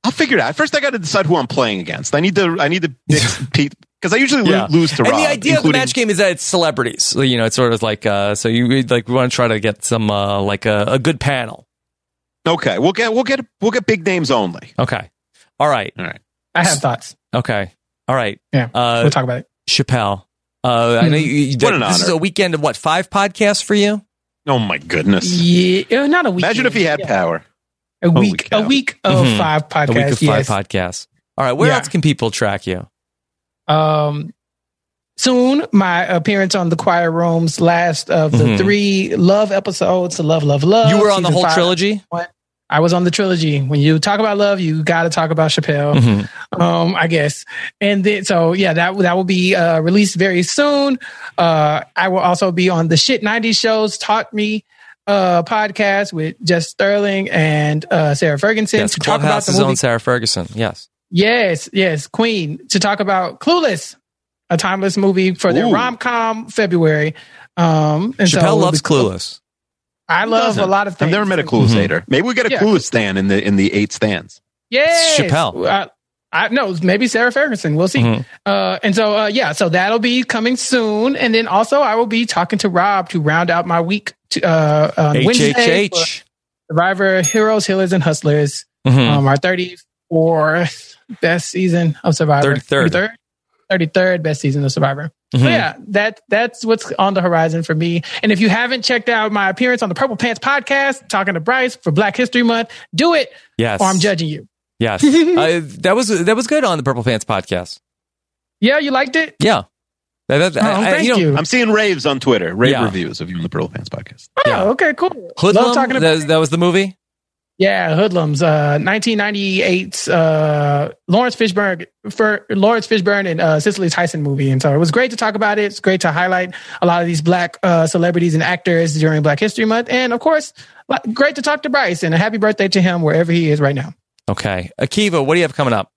I'll figure it out. First, I got to decide who I'm playing against. I need to I need to <laughs> pick because I usually Yeah. lose to and Rob. the idea of the match game is that it's celebrities. So, you know, it's sort of like uh, so you like we want to try to get some uh, like a, a good panel. Okay, we'll get we'll get we'll get big names only. Okay. All right. All right. I have thoughts. Okay. All right. Yeah, Uh, we'll talk about it. Chappelle. Uh, I know you, you What an this is a weekend of what five podcasts for you. Oh my goodness! Yeah, uh, not a week. Imagine if he had power. a Holy week. cow. A week of Mhm. five podcasts. a week of yes. five podcasts. All right. Where Yeah. else can people track you? Um, soon, my appearance on the Choir Room's last of the Mhm. three Love episodes. The love, love, love. you were on the whole five. trilogy. I was on the trilogy. When you talk about love, you got to talk about Chappelle. Mhm. um, I guess. And then, so yeah, that that will be uh, released very soon. Uh, I will also be on the Shit 90s shows taught me uh, podcast with Jess Sterling and uh, Sarah Ferguson Yes. to talk about the movie. own Sarah Ferguson. Yes. Yes, yes, Queen to talk about Clueless, a timeless movie for their rom com February. Um, and so Chappelle it'll loves be. Clueless. I Who love a doesn't? lot of things. I've never met a Clueless Mhm. hater. Maybe we get a Yeah. Clueless stand in the in the eight stands. Yes, Chappelle. I, I no, maybe Sarah Ferguson. We'll see. Mhm. Uh, and so, uh, yeah, so that'll be coming soon. And then also, I will be talking to Rob to round out my week to, uh, on Wednesday for Survivor Heroes, Healers, and Hustlers. Mhm. Um, our 34th best season of Survivor. 33rd. 33rd, 33rd best season of Survivor. So Mhm. yeah, that that's what's on the horizon for me. And if you haven't checked out my appearance on the Purple Pants podcast, talking to Bryce for Black History Month, do it, Yes. or I'm judging you. Yes. <laughs> uh, that was that was good on the Purple Pants podcast. Yeah, you liked it. Yeah. That- that- Oh, I- I- thank you. you. know, I'm seeing raves on Twitter, rave Yeah. reviews of you on the Purple Pants podcast. Oh, Yeah. okay, cool. Hoodlum, Love talking about that, that was the movie. Yeah, Hoodlums, uh, 1998's uh, Laurence Fishburne, for Laurence Fishburne and uh, Cicely Tyson movie, and so it was great to talk about it. It's great to highlight a lot of these black uh, celebrities and actors during Black History Month, and of course, great to talk to Bryce and a happy birthday to him wherever he is right now. Okay. Akiva, what do you have coming up?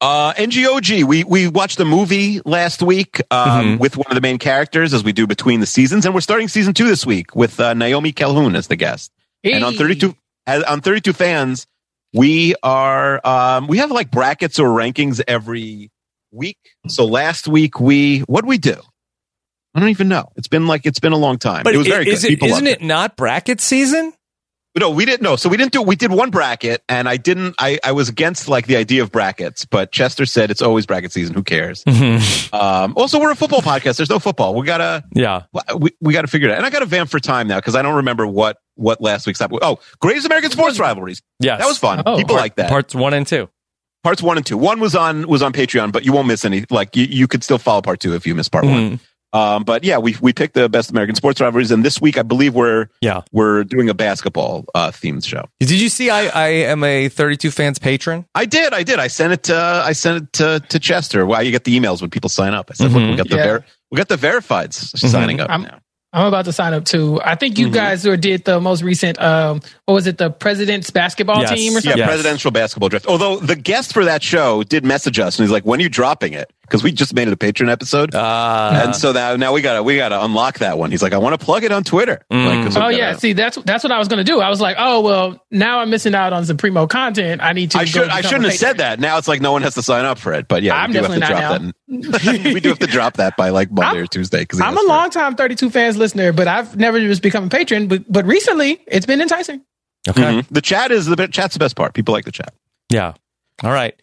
Uh, NGOG, we we watched a movie last week um, Mhm. with one of the main characters as we do between the seasons, and we're starting season two this week with uh, Naomi Calhoun as the guest. And on Hey. 32 as- on 32 fans, we are um, we have like brackets or rankings every week. So last week we what we do? I don't even know. It's been like it's been a long time. But it was very is good. it, People isn't loved it not bracket season? No, we didn't know. So we didn't do. We did one bracket, and I didn't. I I was against like the idea of brackets, but Chester said it's always bracket season. Who cares? Um, also, we're a football podcast. There's no football. We gotta yeah. we, we gotta figure it out. And I got to vamp for time now because I don't remember what what last week's episode. Oh, greatest American sports rivalries. Yeah, That was fun. Oh. People like that. Parts one and two. Parts one and two. One was on was on Patreon, but you won't miss any. Like you, you could still follow part two if you miss part one. Mhm. Um, but yeah, we we picked the best American sports rivalries, and this week I believe we're Yeah. we're doing a basketball uh, themed show. Did you see I, I am a 32 fans patron? I did, I did. I sent it to I sent it to, to Chester. Why you get the emails when people sign up? I said, look, we got the Yeah. ver- we got the verifieds signing up I'm- now. I'm about to sign up too. I think you Mhm. guys who did the most recent, um, what was it, the president's basketball Yes. team or Yeah. Yes. presidential basketball draft. Although the guest for that show did message us and he's like, "When are you dropping it?" Because we just made it a Patreon episode, Uh, and so now now we gotta we gotta unlock that one. He's like, "I want to plug it on Twitter." Mm. Like, 'cause we Oh gotta- yeah, see that's that's what I was gonna do. I was like, oh well, now I'm missing out on some primo content. I need to. I go should I shouldn't a have said that. Now it's like no one has to sign up for it. But yeah, I'm we do have to definitely drop not that. <laughs> we do have to drop that by like Monday I'm- or Tuesday because I'm a long time 32 fans listener, but I've never just become a patron. But but recently, it's been enticing. okay. Mm-hmm. The chat is the chat's the best part. People like the chat. Yeah. All right.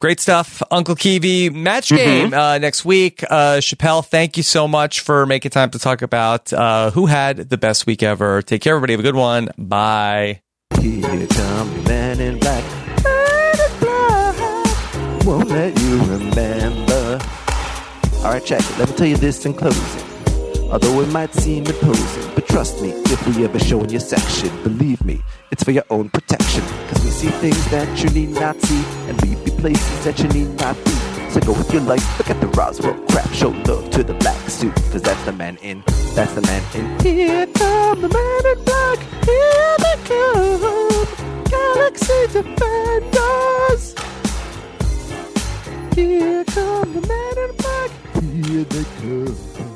Great stuff. Uncle Kiwi match Mm-hmm. game uh, next week. Uh, Chappelle, thank you so much for making time to talk about uh, who had the best week ever. Take care, everybody. Have a good one. Bye. Here come the man in black. Man in black won't let you remember. Alright, check it. Let me tell you this in closing. Although it might seem imposing, but trust me, if we ever show in your section, believe me, it's for your own protection. Cause we see things that you need not see, and we be places that you need not be. So go with your life, look at the Roswell crap, show love to the black suit, cause that's the man in, that's the man in. Here come the man in black, here they come, Galaxy Defenders. Here come the man in black, here they come.